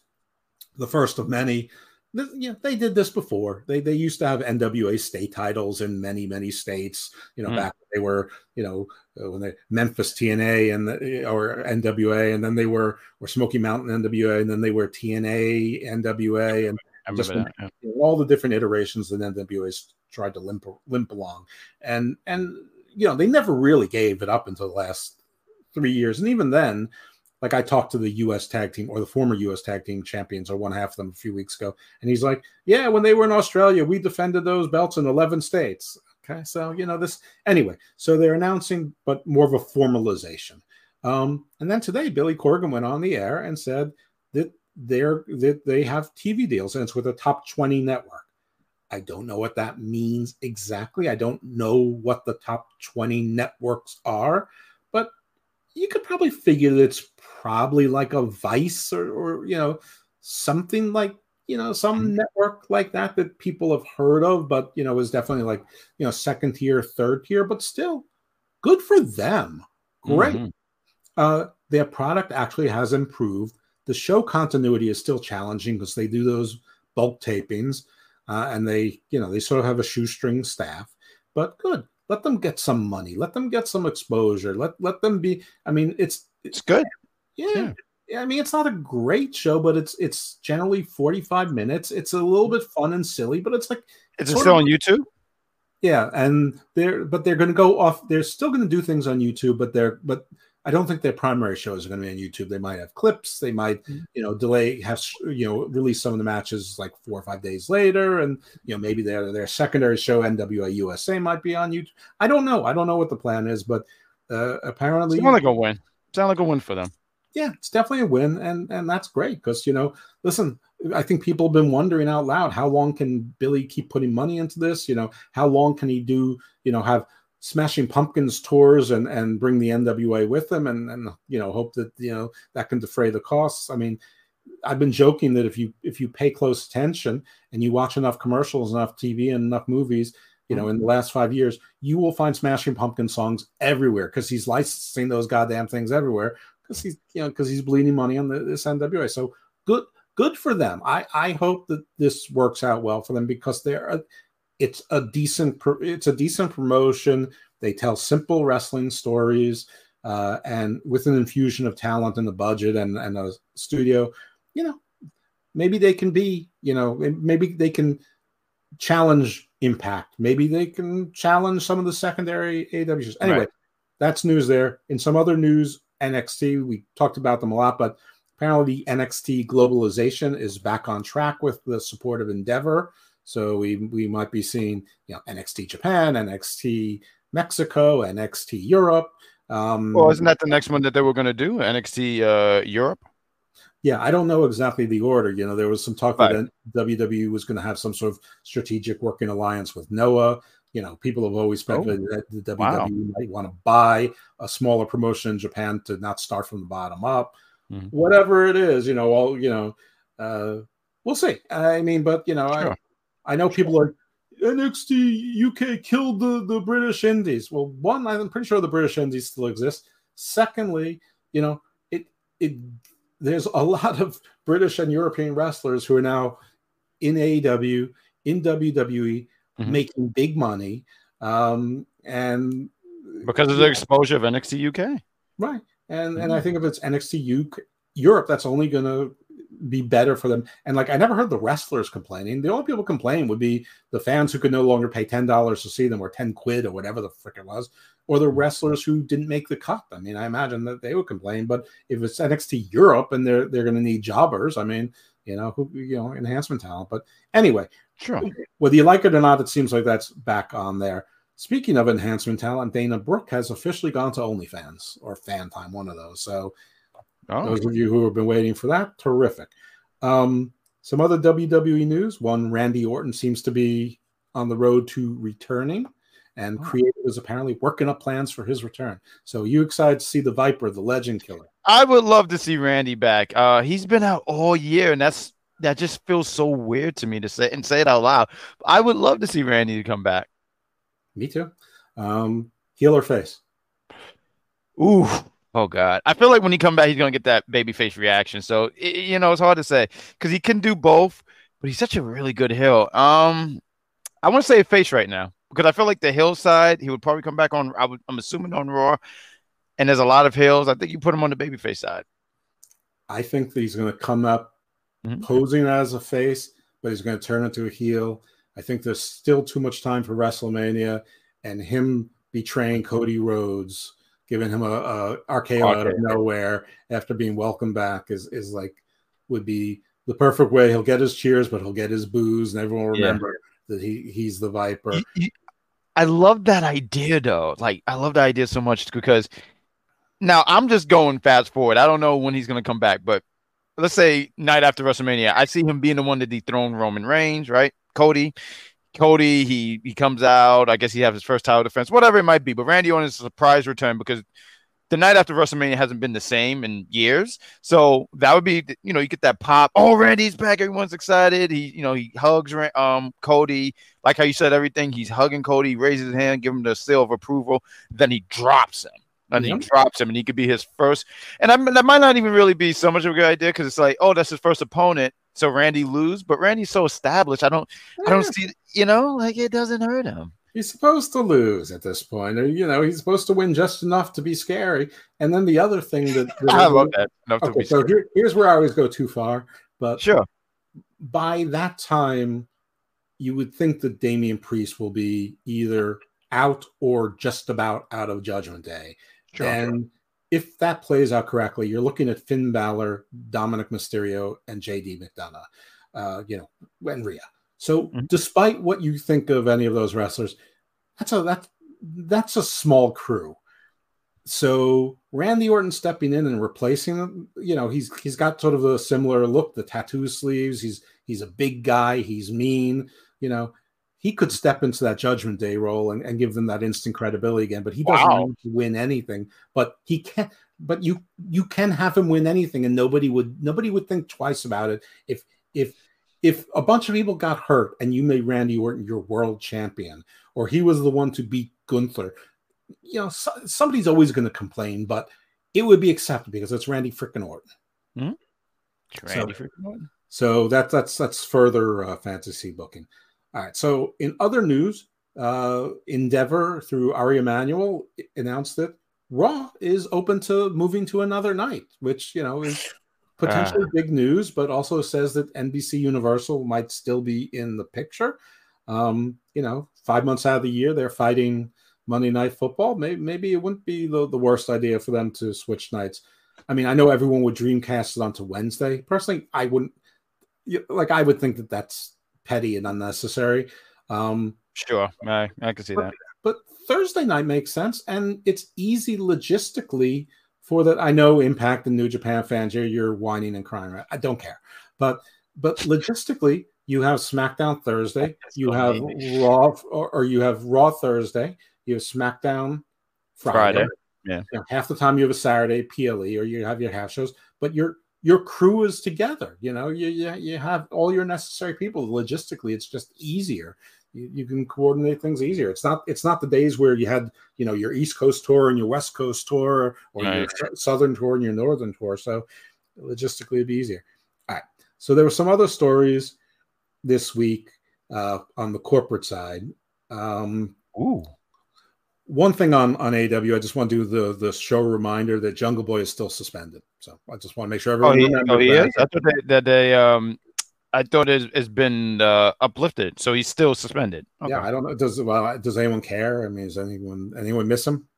S1: the first of many you know, they did this before. They they used to have NWA state titles in many many states. You know, mm. back they were you know uh, when they Memphis TNA and the, or NWA, and then they were or Smoky Mountain NWA, and then they were TNA NWA, and just that, yeah. all the different iterations that NWA tried to limp limp along, and and you know they never really gave it up until the last three years, and even then like I talked to the U.S. tag team or the former U.S. tag team champions, or one half of them a few weeks ago, and he's like, "Yeah, when they were in Australia, we defended those belts in 11 states." Okay, so you know this anyway. So they're announcing, but more of a formalization. Um, and then today, Billy Corgan went on the air and said that they're that they have TV deals, and it's with a top 20 network. I don't know what that means exactly. I don't know what the top 20 networks are, but you could probably figure that it's probably like a Vice or, or you know something like you know some mm-hmm. network like that that people have heard of, but you know is definitely like you know second tier, third tier, but still good for them. Great. Mm-hmm. Uh, their product actually has improved. The show continuity is still challenging because they do those bulk tapings, uh, and they you know they sort of have a shoestring staff. But good, let them get some money, let them get some exposure, let let them be. I mean, it's
S2: it's good.
S1: Yeah. yeah. I mean, it's not a great show, but it's it's generally 45 minutes. It's a little bit fun and silly, but it's like
S2: Is it still of, on YouTube?
S1: Yeah, and they're but they're gonna go off, they're still gonna do things on YouTube, but they're but I don't think their primary shows are going to be on YouTube. They might have clips. They might, mm-hmm. you know, delay, have you know, release some of the matches like four or five days later, and you know, maybe their their secondary show NWA USA might be on YouTube. I don't know. I don't know what the plan is, but uh, apparently,
S2: sound like a win. Sound like a win for them.
S1: Yeah, it's definitely a win, and and that's great because you know, listen, I think people have been wondering out loud how long can Billy keep putting money into this? You know, how long can he do? You know, have Smashing Pumpkins tours and and bring the NWA with them and and you know hope that you know that can defray the costs. I mean, I've been joking that if you if you pay close attention and you watch enough commercials, enough TV, and enough movies, you know, in the last five years, you will find Smashing Pumpkin songs everywhere because he's licensing those goddamn things everywhere because he's you know because he's bleeding money on the, this NWA. So good good for them. I I hope that this works out well for them because they're it's a decent it's a decent promotion. They tell simple wrestling stories, uh, and with an infusion of talent and a budget and, and a studio, you know, maybe they can be, you know, maybe they can challenge Impact. Maybe they can challenge some of the secondary AWs. Anyway, right. that's news there. In some other news, NXT, we talked about them a lot, but apparently the NXT globalization is back on track with the support of Endeavor. So we we might be seeing you know NXT Japan, NXT Mexico, NXT Europe. Um,
S2: well, isn't that the next one that they were going to do? NXT uh, Europe.
S1: Yeah, I don't know exactly the order. You know, there was some talk right. that WWE was going to have some sort of strategic working alliance with Noah. You know, people have always speculated oh, that the WWE wow. might want to buy a smaller promotion in Japan to not start from the bottom up. Mm-hmm. Whatever it is, you know, all you know, uh, we'll see. I mean, but you know, sure. I, I know people are NXT UK killed the, the British Indies. Well, one, I'm pretty sure the British Indies still exist. Secondly, you know, it it there's a lot of British and European wrestlers who are now in AEW, in WWE, mm-hmm. making big money. Um, and
S2: because of the exposure of NXT UK.
S1: Right. And mm-hmm. and I think if it's NXT UK Europe, that's only gonna be better for them. And like I never heard the wrestlers complaining. The only people complaining would be the fans who could no longer pay ten dollars to see them, or ten quid, or whatever the frick it was, or the mm-hmm. wrestlers who didn't make the cut. I mean, I imagine that they would complain. But if it's NXT Europe and they're they're going to need jobbers, I mean, you know, who you know, enhancement talent. But anyway,
S2: sure.
S1: Whether you like it or not, it seems like that's back on there. Speaking of enhancement talent, Dana Brooke has officially gone to OnlyFans or Fan Time, one of those. So Oh. Those of you who have been waiting for that, terrific. Um, some other WWE news. One, Randy Orton seems to be on the road to returning, and oh. Creative is apparently working up plans for his return. So, you excited to see the Viper, the Legend Killer?
S2: I would love to see Randy back. Uh, he's been out all year, and that's that just feels so weird to me to say and say it out loud. I would love to see Randy to come back.
S1: Me too. Um, heel or face?
S2: Ooh, Oh God, I feel like when he come back, he's gonna get that baby face reaction. So it, you know, it's hard to say because he can do both, but he's such a really good heel. Um, I want to say face right now because I feel like the hill side, he would probably come back on. I would, I'm assuming on Raw, and there's a lot of hills. I think you put him on the baby face side.
S1: I think that he's gonna come up mm-hmm. posing as a face, but he's gonna turn into a heel. I think there's still too much time for WrestleMania and him betraying Cody Rhodes giving him a, a RKO out of nowhere after being welcomed back is is like would be the perfect way. He'll get his cheers, but he'll get his booze, and everyone will remember yeah. that he he's the Viper.
S2: I love that idea though. Like I love the idea so much because now I'm just going fast forward. I don't know when he's gonna come back, but let's say night after WrestleMania, I see him being the one to dethrone Roman Reigns, right? Cody. Cody, he he comes out. I guess he has his first title defense, whatever it might be. But Randy Orton is a surprise return because the night after WrestleMania hasn't been the same in years. So that would be, you know, you get that pop. Oh, Randy's back. Everyone's excited. He, you know, he hugs um Cody. Like how you said everything. He's hugging Cody, raises his hand, give him the seal of approval. Then he drops him. And he drops him, and he could be his first. And I, that might not even really be so much of a good idea because it's like, oh, that's his first opponent. So Randy lose, but Randy's so established. I don't, yeah. I don't see, you know, like it doesn't hurt him
S1: he's supposed to lose at this point, or you know, he's supposed to win just enough to be scary. And then the other thing that, that
S2: I love that.
S1: okay, so here, here's where I always go too far, but
S2: sure.
S1: By that time, you would think that Damian Priest will be either out or just about out of Judgment Day, sure. and if that plays out correctly, you're looking at Finn Balor, Dominic Mysterio, and JD McDonagh, uh, you know, and Rhea. So, mm-hmm. despite what you think of any of those wrestlers, that's a that that's a small crew. So Randy Orton stepping in and replacing them, you know, he's he's got sort of a similar look, the tattoo sleeves. He's he's a big guy. He's mean. You know, he could step into that Judgment Day role and, and give them that instant credibility again. But he doesn't wow. need to win anything. But he can. But you you can have him win anything, and nobody would nobody would think twice about it if if if a bunch of people got hurt and you made Randy Orton your world champion, or he was the one to beat Gunther, you know, so, somebody's always going to complain, but it would be accepted because it's Randy freaking Orton.
S2: Mm-hmm. Randy so, freaking Orton.
S1: So that, that's that's further uh, fantasy booking. All right. So in other news, uh, Endeavor through Ari Emanuel announced that Raw is open to moving to another night, which you know is potentially uh, big news, but also says that NBC Universal might still be in the picture. Um, you know, five months out of the year, they're fighting Monday Night Football. Maybe, maybe it wouldn't be the, the worst idea for them to switch nights. I mean, I know everyone would dreamcast it onto Wednesday. Personally, I wouldn't. Like, I would think that that's petty and unnecessary. Um,
S2: sure, I, I can see
S1: but,
S2: that.
S1: But Thursday night makes sense, and it's easy logistically for that. I know Impact and New Japan fans, you're, you're whining and crying. Right? I don't care, but but logistically, you have SmackDown Thursday, you have Raw, or, or, you have Raw Thursday, you have SmackDown Friday. Friday.
S2: Yeah,
S1: you know, half the time you have a Saturday PLE, or you have your half shows, but your your crew is together. You know, you, you you have all your necessary people. Logistically, it's just easier you, you, can coordinate things easier. It's not it's not the days where you had you know your East Coast tour and your West Coast tour or right. your Southern tour and your Northern tour. So logistically, it'd be easier. All right. So there were some other stories this week uh, on the corporate side. Um,
S2: Ooh.
S1: One thing on on AW, I just want to do the the show reminder that Jungle Boy is still suspended. So I just want to make sure everyone.
S2: Oh, he, oh, he is. That's what they, that they um I thought it has been uh, uplifted, so he's still suspended.
S1: Okay. Yeah, I don't know. Does well, does anyone care? I mean, does anyone anyone miss him?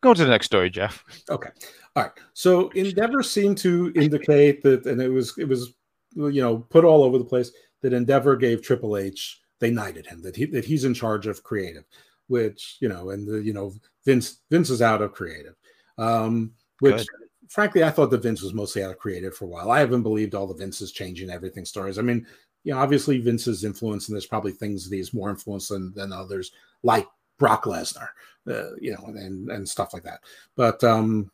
S2: Go to the next story, Jeff.
S1: Okay, all right. So Endeavor seemed to indicate that, and it was it was you know put all over the place that Endeavor gave Triple H they knighted him that he that he's in charge of creative, which you know, and the you know Vince Vince is out of creative, um, which. Good frankly, I thought that Vince was mostly out of creative for a while. I haven't believed all the Vince's changing everything stories. I mean, you know, obviously Vince's influence, and there's probably things that he's more influenced than, than others, like Brock Lesnar, uh, you know, and and stuff like that. But um,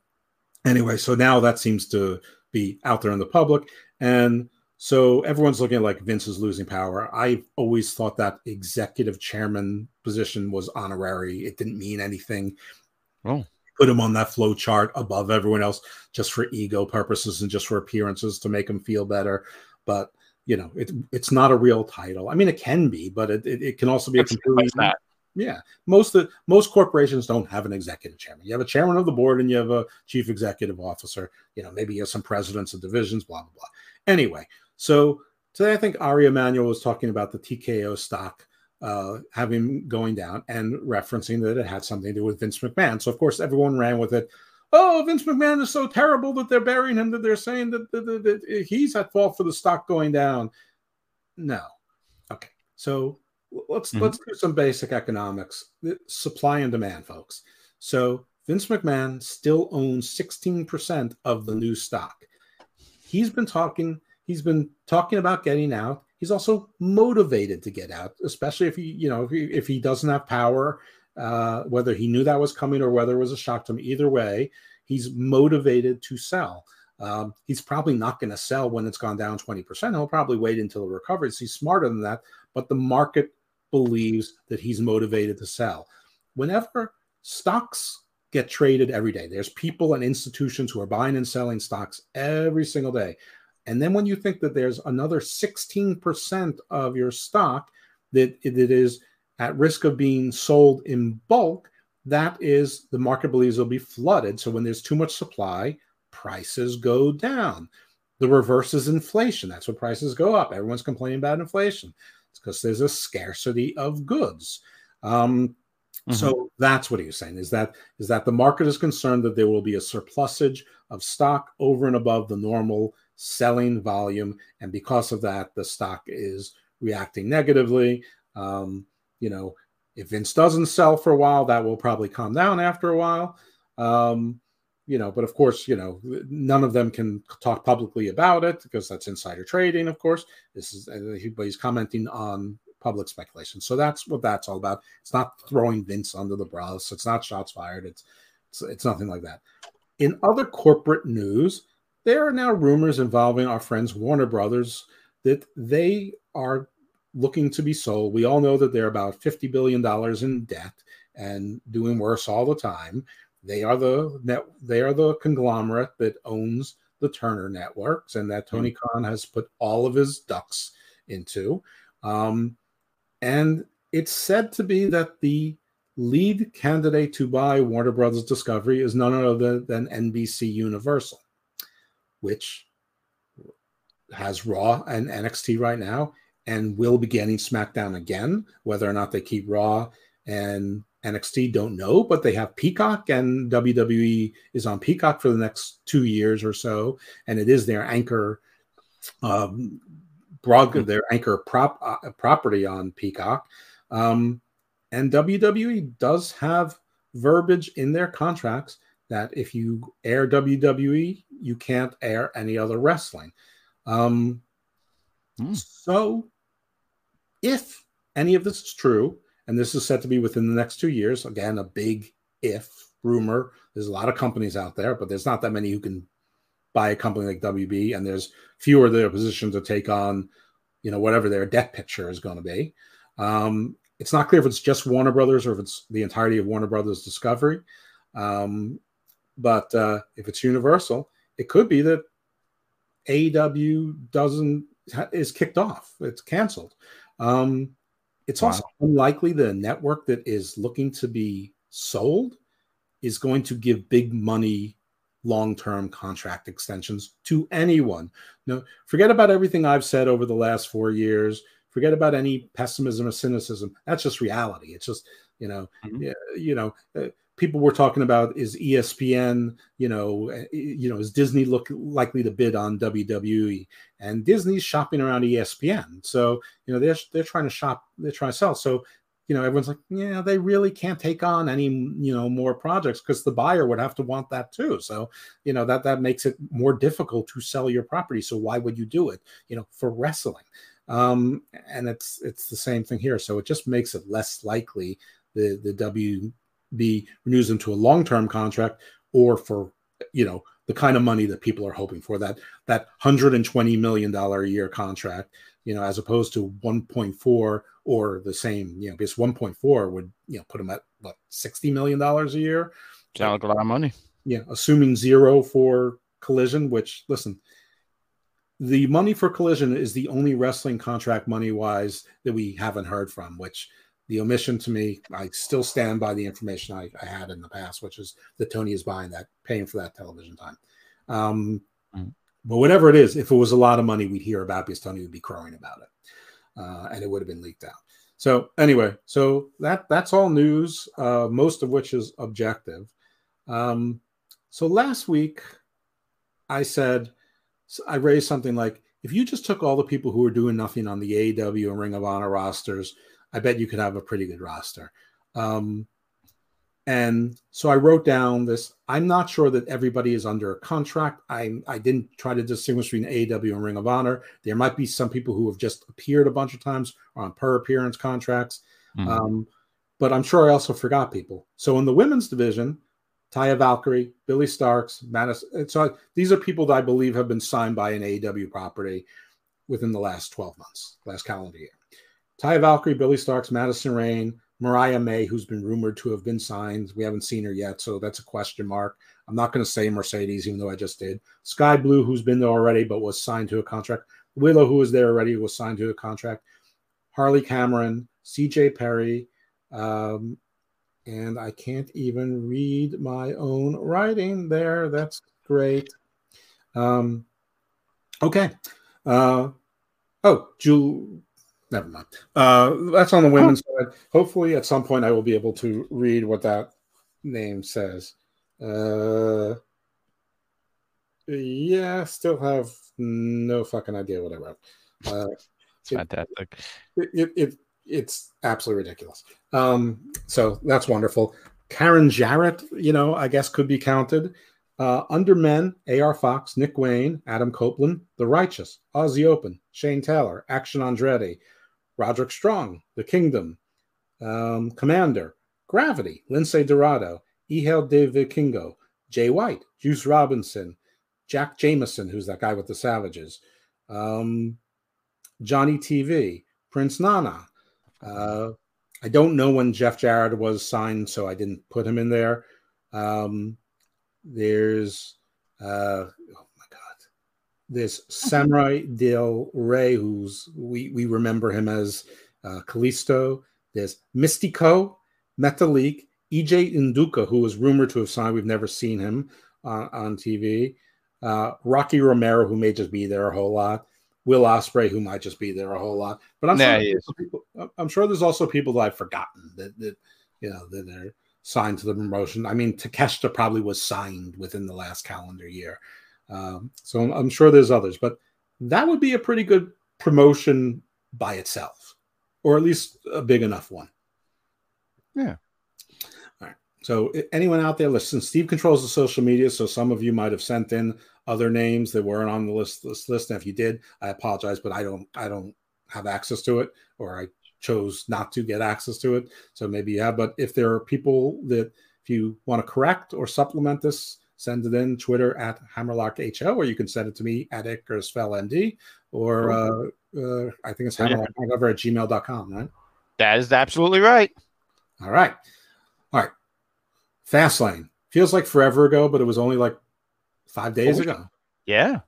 S1: anyway, so now that seems to be out there in the public, and so everyone's looking at like Vince is losing power. I've always thought that executive chairman position was honorary. It didn't mean anything.
S2: Oh
S1: put him on that flow chart above everyone else just for ego purposes and just for appearances to make him feel better. But you know, it, it's not a real title. I mean, it can be, but it, it, it can also be it's, a complete. Yeah, most of, most corporations don't have an executive chairman. You have a chairman of the board and you have a chief executive officer. You know, maybe you have some presidents of divisions, blah blah blah. Anyway, so today I think Ari Emanuel was talking about the TKO stock uh, having going down and referencing that it had something to do with Vince McMahon. So of course everyone ran with it. Oh, Vince McMahon is so terrible that they're burying him. That they're saying that, that, that, that he's at fault for the stock going down. No. Okay. So let's mm-hmm. let's do some basic economics. Supply and demand, folks. So Vince McMahon still owns 16% of the new stock. He's been talking, he's been talking about getting out he's also motivated to get out, especially if he, you know, if he, if he doesn't have power uh, whether he knew that was coming or whether it was a shock to him. Either way, he's motivated to sell. Um, he's probably not going to sell when it's gone down 20%. He'll probably wait until it recovers. He's smarter than that, but the market believes that he's motivated to sell. Whenever stocks get traded every day, there's people and institutions who are buying and selling stocks every single day. And then when you think that there's another 16% of your stock that, that is at risk of being sold in bulk, that is the market believes will be flooded. So when there's too much supply, prices go down. The reverse is inflation. That's what prices go up. Everyone's complaining about inflation. It's because there's a scarcity of goods. Um, mm-hmm. So that's what he was saying is that is that the market is concerned that there will be a surplusage of stock over and above the normal selling volume, and because of that, the stock is reacting negatively. Um, you know, if Vince doesn't sell for a while, that will probably calm down after a while. Um, you know, but of course, you know, none of them can talk publicly about it because that's insider trading, of course. This is, but he's commenting on public speculation. So that's what that's all about. It's not throwing Vince under the bus. It's not shots fired. It's, it's, it's nothing like that. In other corporate news, there are now rumors involving our friends Warner Brothers that they are looking to be sold. We all know that they're about $50 billion in debt and doing worse all the time. They are the net. They are the conglomerate that owns the Turner networks, and that Tony mm-hmm. Khan has put all of his ducks into. Um, and it's said to be that the lead candidate to buy Warner Brothers Discovery is none other than NBC Universal, which has Raw and NXT right now, and will be getting SmackDown again. Whether or not they keep Raw and NXT don't know, but they have Peacock and WWE is on Peacock for the next two years or so, and it is their anchor, um, broad hmm. their anchor prop uh, property on Peacock. Um, and WWE does have verbiage in their contracts that if you air WWE, you can't air any other wrestling. Um, mm. So, if any of this is true, and this is set to be within the next two years. Again, a big if rumor. There's a lot of companies out there, but there's not that many who can buy a company like WB, and there's fewer that are positioned to take on, you know, whatever their debt picture is going to be. Um, it's not clear if it's just Warner Brothers or if it's the entirety of Warner Brothers Discovery. Um, but uh, if it's Universal, it could be that AEW doesn't is kicked off. It's canceled. Um, it's wow. also unlikely the network that is looking to be sold is going to give big money long-term contract extensions to anyone. No, forget about everything I've said over the last 4 years. Forget about any pessimism or cynicism. That's just reality. It's just, you know, mm-hmm. you know, uh, people were talking about is ESPN, you know, eh, you know, is Disney look likely to bid on WWE? And Disney's shopping around ESPN, so you know they're they're trying to shop, they're trying to sell. So you know, everyone's like, yeah, they really can't take on any you know more projects because the buyer would have to want that too. So you know that that makes it more difficult to sell your property. So why would you do it? You know, for wrestling. Um, and it's it's the same thing here. So it just makes it less likely the the W be renews into a long-term contract or for you know the kind of money that people are hoping for that that 120 million dollar a year contract you know as opposed to 1.4 or the same you know because 1.4 would you know put them at what 60 million dollars a year?
S2: Sounds a lot of money.
S1: Yeah assuming zero for collision which listen the money for collision is the only wrestling contract money wise that we haven't heard from which the omission to me, I still stand by the information I, I, had in the past, which is that Tony is buying that, paying for that television time. Um, mm-hmm. But whatever it is, if it was a lot of money, we'd hear about because Tony would be crowing about it, uh, and it would have been leaked out. So anyway, so that that's all news, uh, most of which is objective. Um, so last week, I said I raised something like if you just took all the people who were doing nothing on the AEW and Ring of Honor rosters I bet you could have a pretty good roster. Um, and so I wrote down this. I'm not sure that everybody is under a contract. I I didn't try to distinguish between AEW and Ring of Honor. There might be some people who have just appeared a bunch of times or on per appearance contracts. Mm-hmm. Um, but I'm sure I also forgot people. So in the women's division, Taya Valkyrie, Billie Starkz, Madison. So these are people that I believe have been signed by an AEW property within the last 12 months, last calendar year. Taya Valkyrie, Billie Starkz, Madison Rayne, Mariah May, who's been rumored to have been signed. We haven't seen her yet, so that's a question mark. I'm not going to say Mercedes, even though I just did. Skye Blue, who's been there already but was signed to a contract. Willow, who was there already, was signed to a contract. Harley Cameron, CJ Perry, um, and I can't even read my own writing there. That's great. Um, okay. Uh, oh, Jewel. Never mind. Uh, that's on the women's oh. side. Hopefully, at some point, I will be able to read what that name says. Uh, yeah, still have no fucking idea what I wrote. Uh,
S2: it's fantastic.
S1: It, it, it, it's absolutely ridiculous. Um, so that's wonderful. Karen Jarrett, you know, I guess could be counted. Uh, under men, AR Fox, Nick Wayne, Adam Copeland, The Righteous, Aussie Open, Shane Taylor, Action Andretti, Roderick Strong, The Kingdom, um, Komander, Gravity, Lince Dorado, Ehel De Vikingo, Jay White, Juice Robinson, Jack Jameson, who's that guy with the Savages, um, Johnny TV, Prince Nana. Uh, I don't know when Jeff Jarrett was signed, so I didn't put him in there. Um, there's, uh, my God, there's Samurai Del Rey, who's we we remember him as uh, Kalisto. There's Mystico, Metalik, EJ Nduka, who was rumored to have signed. We've never seen him on, on TV. Uh, Rocky Romero, who may just be there a whole lot. Will Ospreay, who might just be there a whole lot. But I'm, nah, sure, people, I'm sure there's also people that I've forgotten that, that you know that are signed to the promotion. I mean, Takeshita probably was signed within the last calendar year. Um, so I'm, I'm sure there's others, but that would be a pretty good promotion by itself, or at least a big enough one.
S2: Yeah. All right.
S1: So anyone out there, listen, Steve controls the social media, so some of you might have sent in other names that weren't on the list this list. And if you did, I apologize, but I don't I don't have access to it, or I chose not to get access to it. So maybe you have, but if there are people that if you want to correct or supplement this, send it in Twitter at HammerlockHO, or you can send it to me at IckarsFellMD, or uh, uh, I think it's hammerlock at gmail.com, right?
S2: That is absolutely right.
S1: All right. All right. Fastlane feels like forever ago, but it was only like five days oh, ago.
S2: Yeah.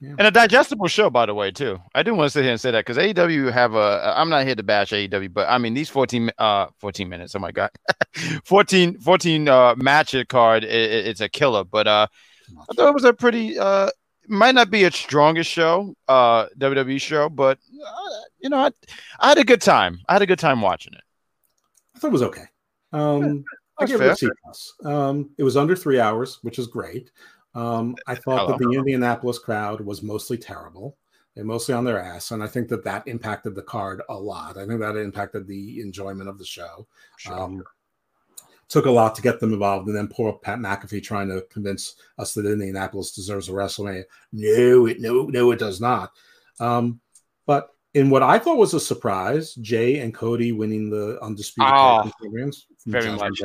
S2: Yeah. And a digestible show, by the way, too. I do want to sit here and say that because AEW have a. I'm not here to bash AEW, but I mean these 14, uh, 14 minutes. Oh my god, 14, 14 uh, match card. It, it's a killer. But uh, I thought it was a pretty. Uh, might not be its strongest show, uh, WWE show, but uh, you know, I, I had a good time. I had a good time watching it.
S1: I thought it was okay. Um, I give it a C plus. Um, it was under three hours, which is great. Um, I thought that the Indianapolis crowd was mostly terrible. They're mostly on their ass, and I think that that impacted the card a lot. I think that impacted the enjoyment of the show. Sure. Um, took a lot to get them involved, and then poor Pat McAfee trying to convince us that Indianapolis deserves a WrestleMania. No, it no, no, it does not. Um, but in what I thought was a surprise, Jey and Cody winning the undisputed
S2: oh, champions. Very much,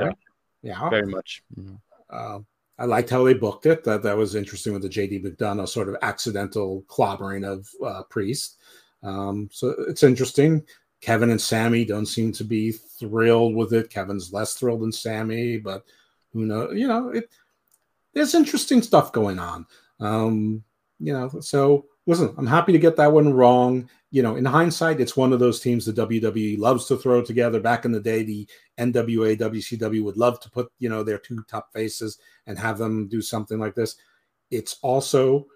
S1: yeah,
S2: very much.
S1: Mm-hmm. Uh, I liked how they booked it. That that was interesting with the JD McDonagh sort of accidental clobbering of uh, Priest. Um, so it's interesting. Kevin and Sammy don't seem to be thrilled with it. Kevin's less thrilled than Sammy, but who knows? You know, it, there's interesting stuff going on. Um, you know, so listen, I'm happy to get that one wrong. You know, in hindsight, it's one of those teams the WWE loves to throw together. Back in the day, the NWA, WCW would love to put, you know, their two top faces and have them do something like this. It's also,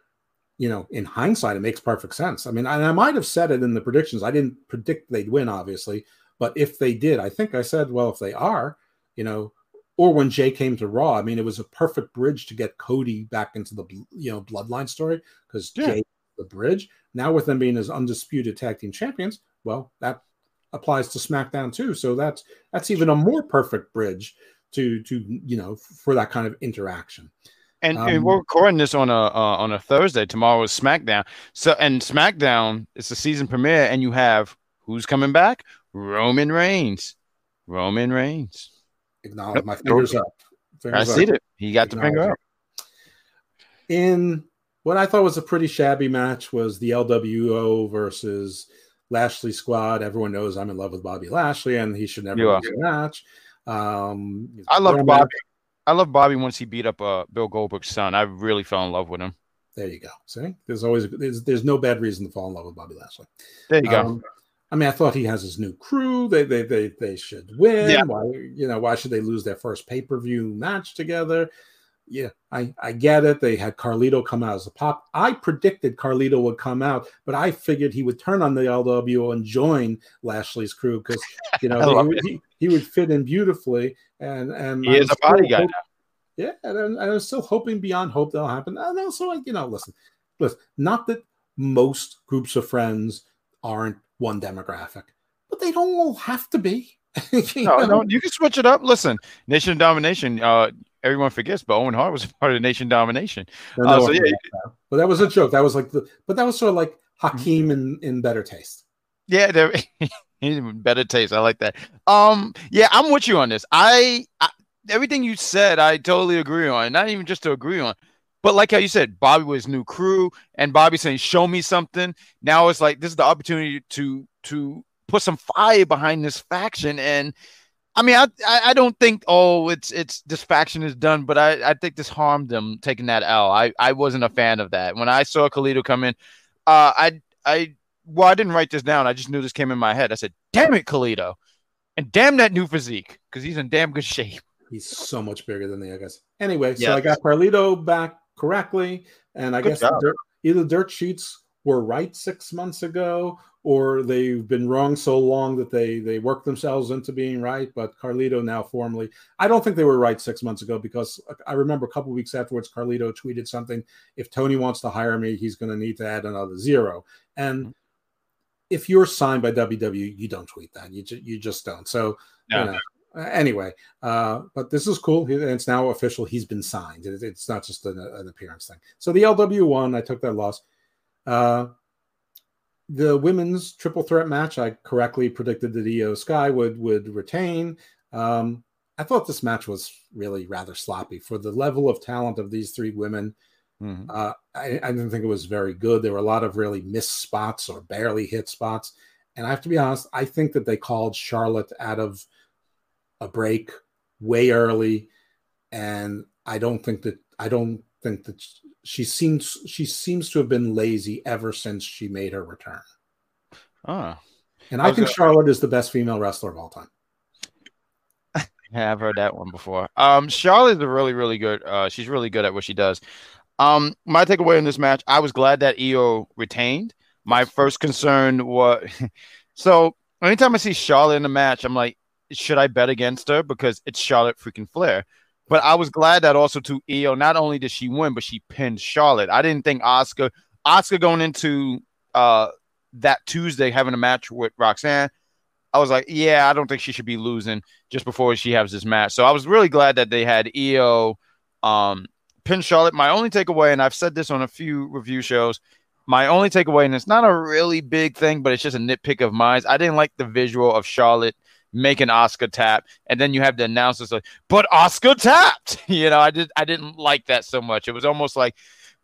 S1: you know, in hindsight, it makes perfect sense. I mean, and I might have said it in the predictions. I didn't predict they'd win, obviously, but if they did, I think I said, well, if they are, you know, or when Jey came to Raw, I mean, it was a perfect bridge to get Cody back into the you know bloodline story because yeah. Jey the bridge. Now with them being as undisputed tag team champions, well, that applies to SmackDown too. So that's that's even a more perfect bridge to to you know for that kind of interaction.
S2: And, um, and we're recording this on a uh, on a Thursday. Tomorrow is SmackDown. So and SmackDown is the season premiere, and you have who's coming back? Roman Reigns. Roman Reigns.
S1: Acknowledge my fingers up.
S2: Fingers I see it. He got the finger up.
S1: In what I thought was a pretty shabby match was the LWO versus Lashley squad. Everyone knows I'm in love with Bobby Lashley, and he should never lose a match. Um,
S2: I love Bobby. I love Bobby once he beat up uh, Bill Goldberg's son. I really fell in love with him.
S1: There you go. See, there's always there's, there's no bad reason to fall in love with Bobby Lashley.
S2: There you um, go.
S1: I mean, I thought he has his new crew. They they they, they should win. Yeah. Why you know why should they lose their first pay per view match together? Yeah, I I get it. They had Carlito come out as a pop. I predicted Carlito would come out, but I figured he would turn on the LWO and join Lashley's crew because you know he, he, he, would fit in beautifully. And and
S2: he is a body guy.
S1: Yeah, and, and I was still hoping beyond hope that'll happen. And also, like you know, listen, listen, not that most groups of friends aren't one demographic, but they don't all have to be.
S2: no, no, you can switch it up. Listen, Nation Domination. Uh, everyone forgets, but Owen Hart was a part of Nation Domination. No, uh, so yeah,
S1: that. but that was a joke. That was like the, but that was sort of like Hakeem mm-hmm. in in better taste.
S2: Yeah, there. better taste. I like that. Um, yeah, I'm with you on this. I, I everything you said, I totally agree on. Not even just to agree on, but like how you said, Bobby was new crew, and Bobby saying, "Show me something." Now it's like this is the opportunity to to put some fire behind this faction. And I mean, I I don't think oh it's it's this faction is done, but I I think this harmed them taking that L. I I wasn't a fan of that when I saw Carlito come in. Uh, I I well I didn't write this down. I just knew this came in my head. I said, "Damn it, Carlito," and damn that new physique because he's in damn good shape.
S1: He's so much bigger than the other guys. Anyway, yes. so I got Carlito back correctly, and I Good guess dirt, either dirt sheets were right six months ago, or they've been wrong so long that they they worked themselves into being right. But Carlito now formally, I don't think they were right six months ago because I remember a couple weeks afterwards, Carlito tweeted something: "If Tony wants to hire me, he's going to need to add another zero. And mm-hmm. if you're signed by WWE, you don't tweet that. You ju- you just don't. So. You know, anyway, uh, but this is cool. It's now official. He's been signed. it's not just an, an, appearance thing. So the LW won. I took that loss. Uh, the women's triple threat match, I correctly predicted that Iyo Sky would would retain. Um, I thought this match was really rather sloppy for the level of talent of these three women. Mm-hmm. Uh, I, I, didn't think it was very good. There were a lot of really missed spots or barely hit spots. And I have to be honest, I think that they called Charlotte out of a break way early, and I don't think that I don't think that she seems she seems to have been lazy ever since she made her return.
S2: Ah,
S1: and I, I think gonna... Charlotte is the best female wrestler of all time.
S2: yeah, I've heard that one before. Um, Charlotte is really, really good. Uh, she's really good at what she does. Um, my takeaway in this match, I was glad that Iyo retained. My first concern was so anytime I see Charlotte in a match, I'm like, should I bet against her because it's Charlotte freaking Flair? But I was glad that also to Iyo, not only did she win, but she pinned Charlotte. I didn't think Asuka Asuka going into uh that Tuesday having a match with Roxanne. I was like, yeah, I don't think she should be losing just before she has this match. So I was really glad that they had Iyo um pin Charlotte. My only takeaway, and I've said this on a few review shows, my only takeaway, and it's not a really big thing, but it's just a nitpick of mine. I didn't like the visual of Charlotte make an Asuka tap, and then you have the announcers like, "But Asuka tapped." You know, I did I didn't like that so much. It was almost like,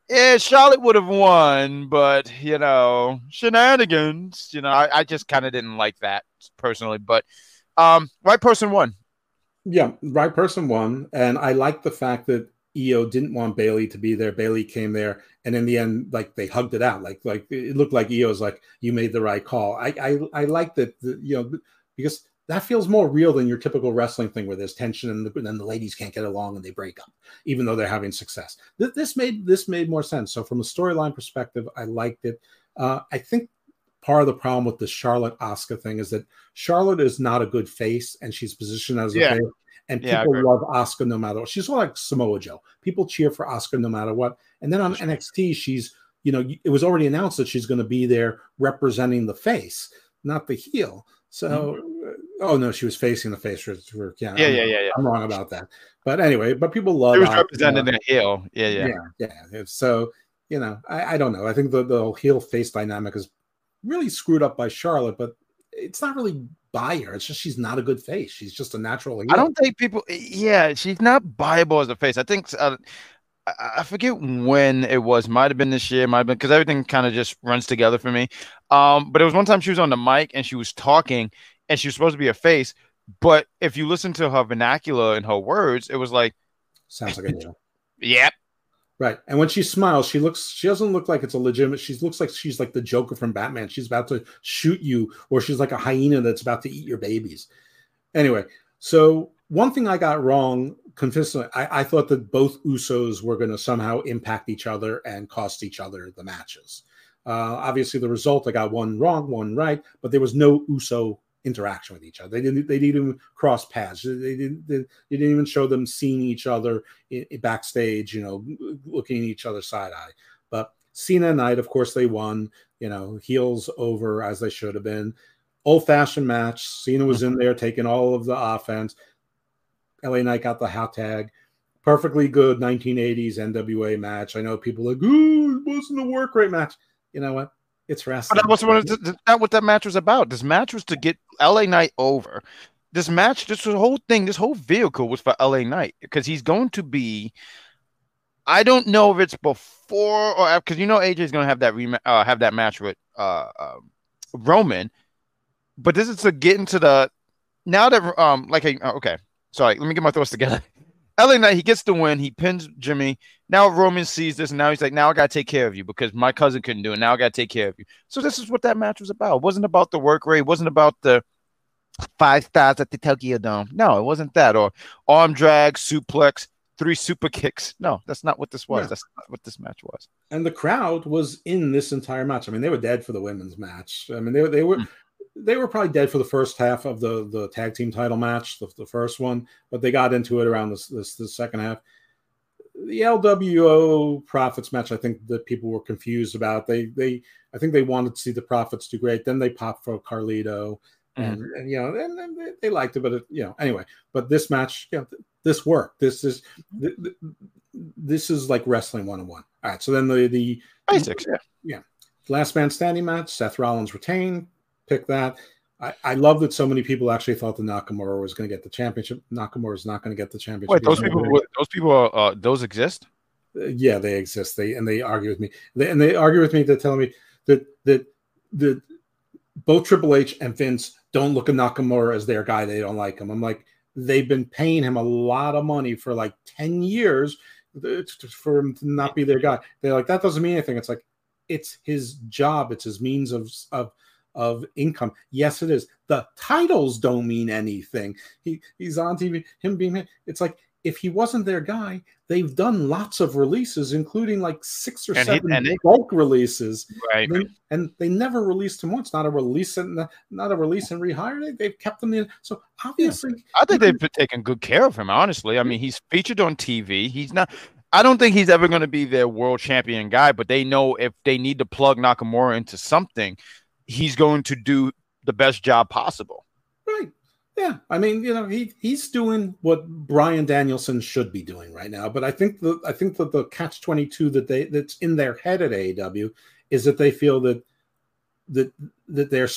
S2: yeah, Charlotte would have won, but you know, shenanigans. You know, I, I just kind of didn't like that personally. But um, right person won.
S1: Yeah, right person won, and I like the fact that Iyo didn't want Bayley to be there. Bayley came there, and in the end, like they hugged it out. Like like it looked like Iyo's like you made the right call. I I, I like that. The, you know because that feels more real than your typical wrestling thing where there's tension and, the, and then the ladies can't get along and they break up, even though they're having success. This, this made this made more sense. So from a storyline perspective, I liked it. Uh, I think part of the problem with the Charlotte Asuka thing is that Charlotte is not a good face, and she's positioned as a yeah. face. And people yeah, love Asuka no matter what. She's like Samoa Joe. People cheer for Asuka no matter what. And then on NXT, she's you know it was already announced that she's going to be there representing the face, not the heel. So, mm-hmm. Oh no, she was facing the face for,
S2: yeah, yeah, yeah, yeah.
S1: I'm wrong about that. But anyway, but people love. It
S2: was represented in a heel. Yeah, yeah,
S1: yeah, yeah. So you know, I, I don't know. I think the the heel face dynamic is really screwed up by Charlotte, but it's not really by her. It's just she's not a good face. She's just a natural. Heel.
S2: I don't think people. Yeah, she's not buyable as a face. I think uh, I forget when it was. Might have been this year. Might have been because everything kind of just runs together for me. Um, but it was one time she was on the mic and she was talking, and she was supposed to be a face. But if you listen to her vernacular and her words, it was like
S1: sounds like a heel.
S2: Yep.
S1: Right. And when she smiles, she looks she doesn't look like it's a legitimate. She looks like she's like the Joker from Batman. She's about to shoot you, or she's like a hyena that's about to eat your babies. Anyway, so one thing I got wrong consistently, I, I thought that both Usos were going to somehow impact each other and cost each other the matches. Uh, obviously, the result I got one wrong, one right, but there was no Uso interaction with each other. They didn't. They didn't even cross paths. They didn't. They, they didn't even show them seeing each other in, in backstage. You know, looking at each other side eye. But Cena and Knight, of course, they won. You know, heels over as they should have been. Old fashioned match. Cena was in mm-hmm. there taking all of the offense. LA Knight got the hot tag. Perfectly good 1980s NWA match. I know people like, ooh, it wasn't a work rate match. You know what? It's wrestling.
S2: But that was not what that match was about. This match was to get LA Knight over. This match, this whole thing, this whole vehicle was for LA Knight because he's going to be. I don't know if it's before or because you know AJ is going to have that rem- uh, have that match with uh, uh, Roman, but this is to get into the now that um like okay sorry let me get my thoughts together. LA Knight, he gets the win. He pins Jimmy. Now Roman sees this, and now he's like, now I got to take care of you because my cousin couldn't do it. Now I got to take care of you. So this is what that match was about. It wasn't about the work rate. It wasn't about the five stars at the Tokyo Dome. No, it wasn't that. Or arm drag, suplex, three super kicks. No, that's not what this was. That's not what this match was.
S1: And the crowd was in this entire match. I mean, they were dead for the women's match. I mean, they, they were. Mm they were probably dead for the first half of the the tag team title match, the, the first one, but they got into it around this, this the second half. The LWO Profits match, I think that people were confused about. They they I think they wanted to see the Profits do great. Then they popped for Carlito, and, mm-hmm. and you know, and, and they, they, liked it, but it, you know, anyway. But this match, you know, this worked. This is this is like wrestling one on one. All right, so then the the
S2: basics,
S1: yeah, yeah. Last man standing match. Seth Rollins retained pick that. I, I love that so many people actually thought that Nakamura was going to get the championship. Nakamura is not going to get the championship.
S2: Wait, those people, those people, uh, those exist?
S1: Uh, yeah, they exist. They and they argue with me. They, and they argue with me. They're telling me that that that both Triple H and Vince don't look at Nakamura as their guy. They don't like him. I'm like, they've been paying him a lot of money for like ten years for him to not be their guy. They're like, that doesn't mean anything. It's like, it's his job. It's his means of of of income. Yes, it is. The titles don't mean anything. He he's on TV. Him being it's like if he wasn't their guy, they've done lots of releases, including like six or and seven he, bulk releases.
S2: Right.
S1: And they, and they, never released him once. Not a release and not a release and rehire. They, have kept him in. So obviously.
S2: I think they've taken good care of him. Honestly, I mean, he's featured on TV. He's not. I don't think he's ever going to be their world champion guy, but they know if they need to plug Nakamura into something, he's going to do the best job possible.
S1: Right. Yeah. I mean, you know, he he's doing what Bryan Danielson should be doing right now. But I think the I think that the catch twenty two that they that's in their head at AEW is that they feel that that that they're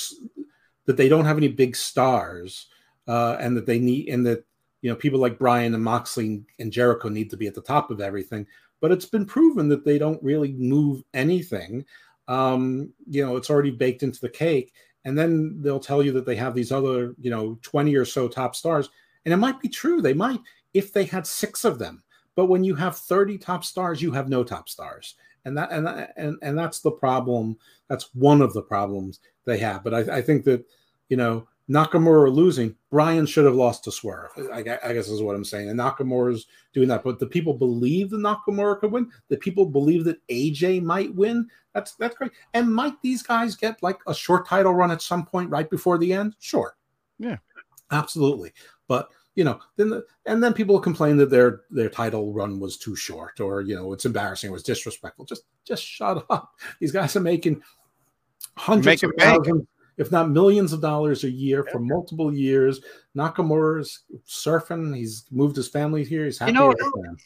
S1: that they don't have any big stars uh, and that they need and that you know people like Bryan and Moxley and Jericho need to be at the top of everything. But it's been proven that they don't really move anything um, you know, it's already baked into the cake. And then they'll tell you that they have these other, you know, 20 or so top stars. And it might be true. They might, if they had six of them. But when you have 30 top stars, you have no top stars. And that and and, and that's the problem. That's one of the problems they have. But I, I think that, you know, Nakamura losing, Bryan should have lost to Swerve. I, I, guess is what I'm saying. And Nakamura's doing that, but the people believe that Nakamura could win. The people believe that AJ might win. That's that's great. And might these guys get like a short title run at some point right before the end? Sure.
S2: Yeah,
S1: absolutely. But you know, then the, and then people complain that their their title run was too short, or you know, it's embarrassing, it was disrespectful. Just just shut up. These guys are making hundreds of thousands if not millions of dollars a year for multiple years. Nakamura's surfing. He's moved his family here. He's happy. You know,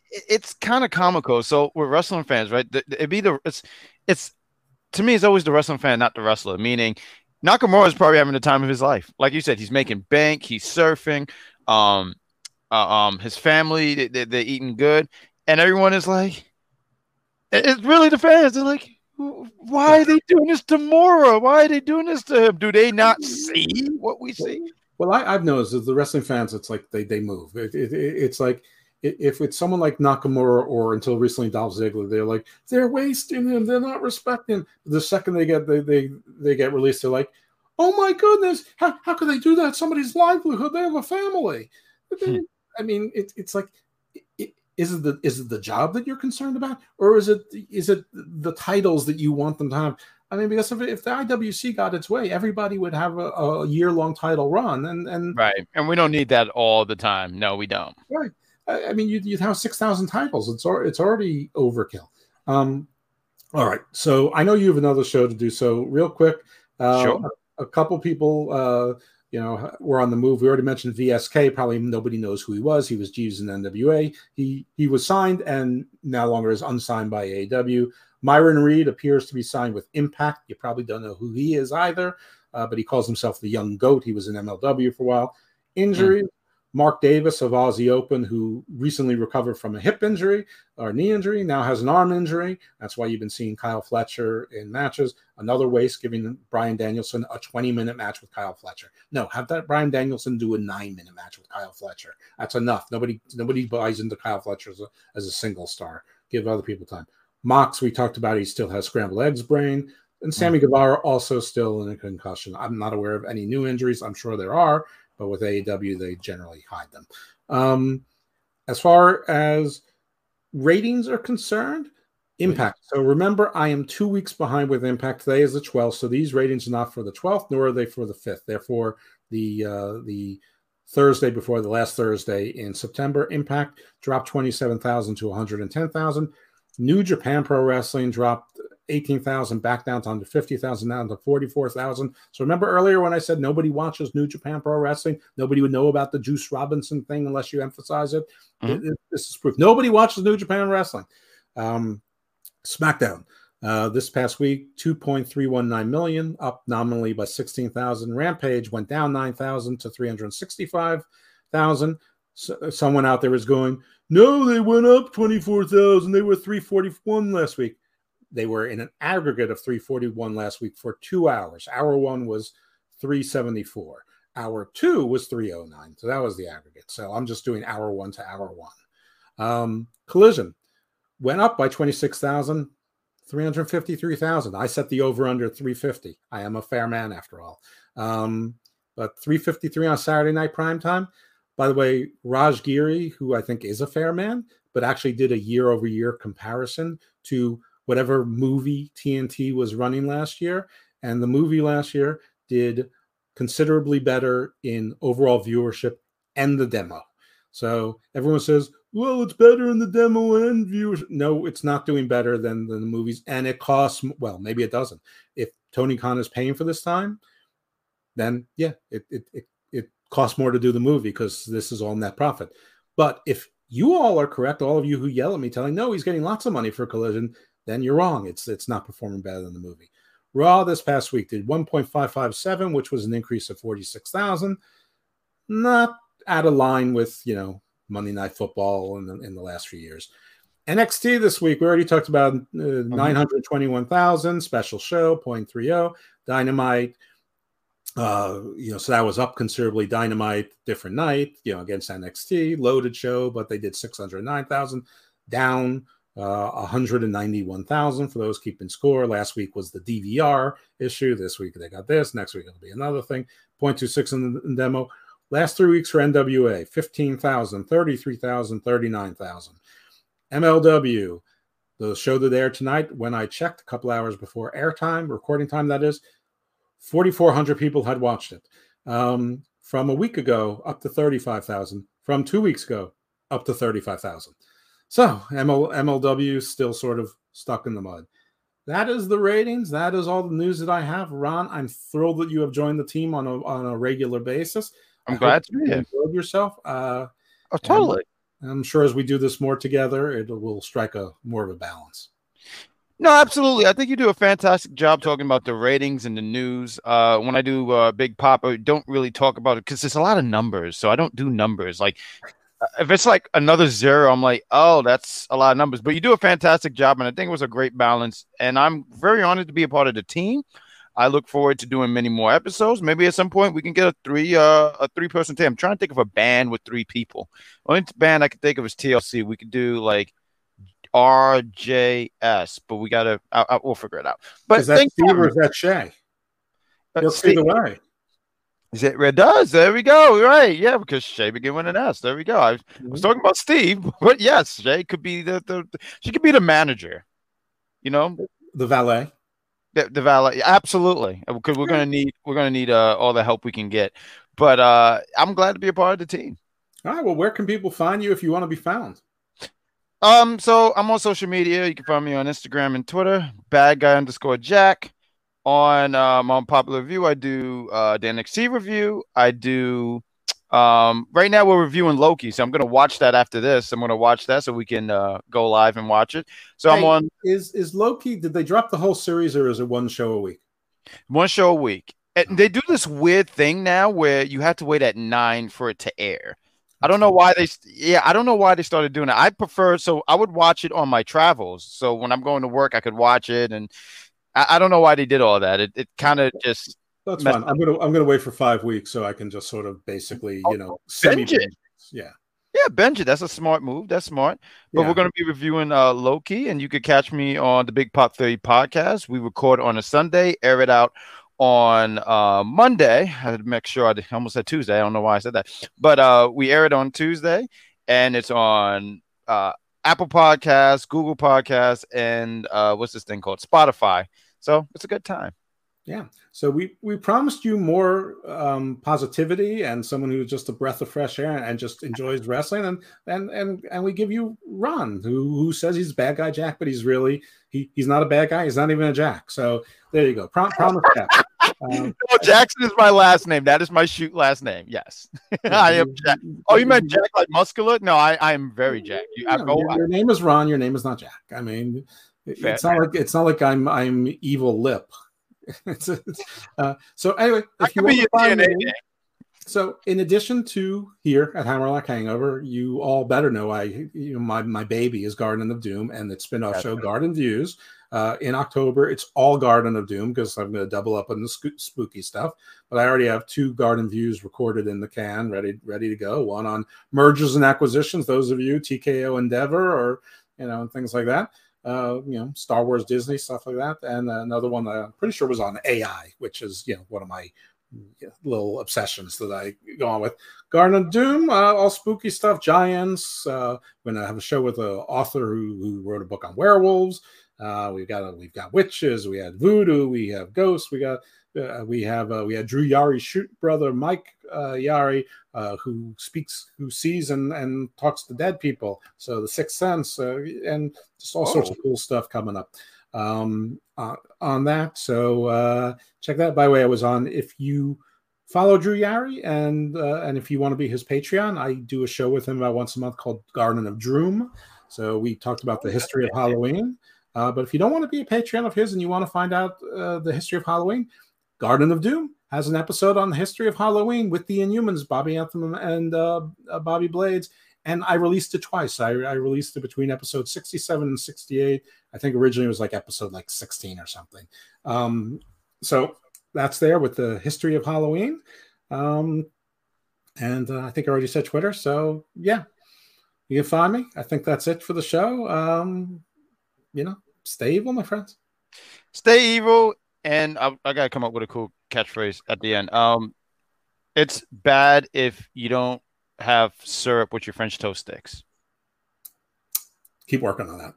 S2: it's kind of comical. So we're wrestling fans, right? It'd be the it's it's to me, it's always the wrestling fan, not the wrestler. Meaning, Nakamura is probably having the time of his life. Like you said, he's making bank, he's surfing. Um, uh, um, his family they, they're eating good, and everyone is like, it's really the fans. They're like, why are they doing this to Mora? Why are they doing this to him? Do they not see what we see?
S1: Well, I, have noticed as the wrestling fans, it's like they they move. It, it, it's like if it's someone like Nakamura or until recently Dolph Ziggler, they're like they're wasting him. They're not respecting him. The second they get they they, they get released, they're like, oh my goodness, how how could they do that? Somebody's livelihood. They have a family. Hmm. I mean, it, it's like. Is it the is it the job that you're concerned about, or is it is it the titles that you want them to have? I mean, because if, if the IWC got its way, everybody would have a, a year long title run, and and
S2: right, and we don't need that all the time. No, we don't.
S1: Right. I, I mean, you'd, you'd have six thousand titles. It's it's already overkill. Um, all right. So I know you have another show to do. So real quick, uh, sure. a, a couple people, uh, you know, we're on the move. We already mentioned VSK. Probably nobody knows who he was. He was Jeeves in NWA. He he was signed and no longer is unsigned by AEW. Myron Reed appears to be signed with Impact. You probably don't know who he is either, uh, but he calls himself the Young Goat. He was in MLW for a while. Injuries. Mm. Mark Davis of Aussie Open, who recently recovered from a hip injury or knee injury, now has an arm injury. That's why you've been seeing Kyle Fletcher in matches. Another waste giving Bryan Danielson a 20 minute match with Kyle Fletcher. No, have that Bryan Danielson do a nine minute match with Kyle Fletcher. That's enough. Nobody nobody buys into Kyle Fletcher as a, as a single star. Give other people time. Mox, we talked about, he still has scrambled eggs brain. And Sammy mm-hmm. Guevara also still in a concussion. I'm not aware of any new injuries. I'm sure there are, but with AEW, they generally hide them. Um, as far as ratings are concerned, Impact. So remember, I am two weeks behind with Impact. Today is the 12th, so these ratings are not for the 12th, nor are they for the 5th. Therefore, the uh, the Thursday before the last Thursday in September, Impact dropped 27,000 to 110,000. New Japan Pro Wrestling dropped 18,000 back down to under 50,000, down to 44,000. So remember earlier when I said nobody watches New Japan Pro Wrestling, nobody would know about the Juice Robinson thing unless you emphasize it. Mm-hmm. it this is proof. Nobody watches New Japan Wrestling. Um, SmackDown. Uh, this past week, 2.319 million, up nominally by 16,000. Rampage went down 9,000 to 365,000. So, someone out there is going, no, they went up 24,000. They were 341 last week. They were in an aggregate of 341 last week for two hours. Hour one was 374. Hour two was 309. So that was the aggregate. So I'm just doing hour one to hour one. Um, collision went up by 26,000, 353,000. I set the over under 350. I am a fair man after all. Um, but 353 on Saturday night prime time. By the way, Raj Giri, who I think is a fair man, but actually did a year over year comparison to whatever movie TNT was running last year. And the movie last year did considerably better in overall viewership and the demo. So everyone says, well, it's better in the demo and viewers. No, it's not doing better than, than the movies. And it costs, well, maybe it doesn't. If Tony Khan is paying for this time, then yeah, it, it, it cost more to do the movie because this is all net profit. But if you all are correct, all of you who yell at me telling no, he's getting lots of money for Collision, then you're wrong. It's it's not performing better than the movie. Raw this past week did 1.557, which was an increase of 46,000. Not out of line with you know Monday Night Football in the, in the last few years. NXT this week, we already talked about uh, mm-hmm. 921,000 special show 0.30 Dynamite uh, you know, so that was up considerably. Dynamite, different night, you know, against NXT, loaded show, but they did 609,000 down uh, 191,000 for those keeping score. Last week was the DVR issue. This week they got this. Next week it'll be another thing. 0.26 in the in demo. Last three weeks for NWA 15,000, 33,000, 39,000. MLW, the show that aired tonight, when I checked a couple hours before airtime, recording time that is, 4,400 people had watched it. Um, from a week ago, up to 35,000. From two weeks ago, up to 35,000. So ML, MLW still sort of stuck in the mud. That is the ratings. That is all the news that I have. Ron, I'm thrilled that you have joined the team on a, on a regular basis.
S2: I'm I glad to
S1: be here. Enjoyed yourself. Uh,
S2: oh, totally.
S1: I'm sure as we do this more together, it will strike a more of a balance.
S2: No, absolutely. I think you do a fantastic job talking about the ratings and the news. Uh, when I do uh, Big Pop, I don't really talk about it because there's a lot of numbers. So I don't do numbers. Like if it's like another zero, I'm like, oh, that's a lot of numbers. But you do a fantastic job, and I think it was a great balance. And I'm very honored to be a part of the team. I look forward to doing many more episodes. Maybe at some point we can get a three uh a three person team. I'm trying to think of a band with three people. Only band I can think of is TLC. We could do like RJS, but we gotta I, I, we'll figure it out. But
S1: is that Steve or is that Shay? See the way.
S2: It, does. There we go. Right. Yeah, because Shay began with an S. There we go. I was, I was, talking about Steve, but yes, Shay could be the, the, the she could be the manager. You know,
S1: the valet.
S2: The, the valet, absolutely. Because we're gonna need we're gonna need uh, all the help we can get. But uh, I'm glad to be a part of the team.
S1: All right. Well, where can people find you if you want to be found?
S2: Um, so I'm on social media. You can find me on Instagram and Twitter. Bad guy underscore Jack on um, on popular review i do uh the nxt review. I do um right now we're reviewing loki so i'm gonna watch that after this. I'm gonna watch that so we can uh go live and watch it. So hey, i'm on
S1: is is loki did they drop the whole series or is it one show a week?
S2: One show a week. And they do this weird thing now where you have to wait at nine for it to air. I don't know why they, yeah, I don't know why they started doing it. I prefer, so I would watch it on my travels. So when I'm going to work, I could watch it, and I, I don't know why they did all that. It, it kind of just.
S1: That's fine. I'm gonna I'm gonna wait for five weeks so I can just sort of basically you know semi yeah
S2: yeah Benji. That's a smart move. That's smart. But yeah. we're gonna be reviewing uh Loki, and you could catch me on the Big Pop Theory podcast. We record on a Sunday, air it out on uh, Monday. I had to make sure I almost said Tuesday. I don't know why I said that, but uh, we air it on Tuesday, and it's on uh, Apple Podcasts, Google Podcasts, and uh, what's this thing called? Spotify. So it's a good time.
S1: Yeah. So we we promised you more um, positivity and someone who's just a breath of fresh air and just enjoys wrestling, and and and and we give you Ron, who who says he's a bad guy Jack, but he's really he he's not a bad guy. He's not even a Jack. So there you go. Pro- promise Jack.
S2: Um, no, Jackson is my last name. That is my shoot last name. Yes, I am Jack. Oh, you meant Jack like muscular? No, I, I am very Jack. You,
S1: no, your, your, name is Ron. Your name is not Jack. I mean, Fair, it's not like it's not like I'm I'm evil lip. it's, it's, uh, so anyway, if you want to find me, so in addition to here at Hammerlock Hangover, you all better know I you know my my baby is Garden of Doom and the spin-off That's show right. Garden Views. Uh, in October, it's all Garden of Doom because I'm going to double up on the spooky stuff. But I already have two Garden Views recorded in the can, ready ready to go. One on mergers and acquisitions. Those of you TKO Endeavor or you know and things like that uh, you know, Star Wars, Disney, stuff like that. And another one that I'm pretty sure was on AI, which is, you know, one of my little obsessions that I go on with. Garden of Doom, uh, all spooky stuff, giants. Uh, we're gonna have a show with an author who, who wrote a book on werewolves. Uh, we've got we've got witches, we had voodoo, we have ghosts, we got uh, we have uh, we had Drew Yari's shoot brother Mike uh, Yari, uh, who speaks, who sees and and talks to dead people. So the Sixth Sense, uh, and just all oh. sorts of cool stuff coming up um, uh, on that. So check that. By the way, I was on. If you follow Drew Yari and and if you want to be his Patreon, I do a show with him about once a month called Garden of Droom. So we talked about the history of Halloween. Uh, but if you don't want to be a Patreon of his and you want to find out uh, the history of Halloween, Garden of Doom has an episode on the history of Halloween with the Inhumans, Bobby Anthem and uh, uh, Bobby Blades. And I released it twice. I, I, released it between episode 67 and 68. I think originally it was like episode like 16 or something. Um, so that's there with the history of Halloween. Um, and uh, I think I already said Twitter. So yeah, you can find me. I think that's it for the show. Um, you know, stay evil, my friends.
S2: Stay evil and I, I gotta come up with a cool catchphrase at the end. Um, it's bad if you don't have syrup with your French toast sticks.
S1: Keep working on that.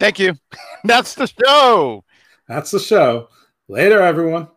S2: Thank you. That's the show.
S1: That's the show. Later, everyone.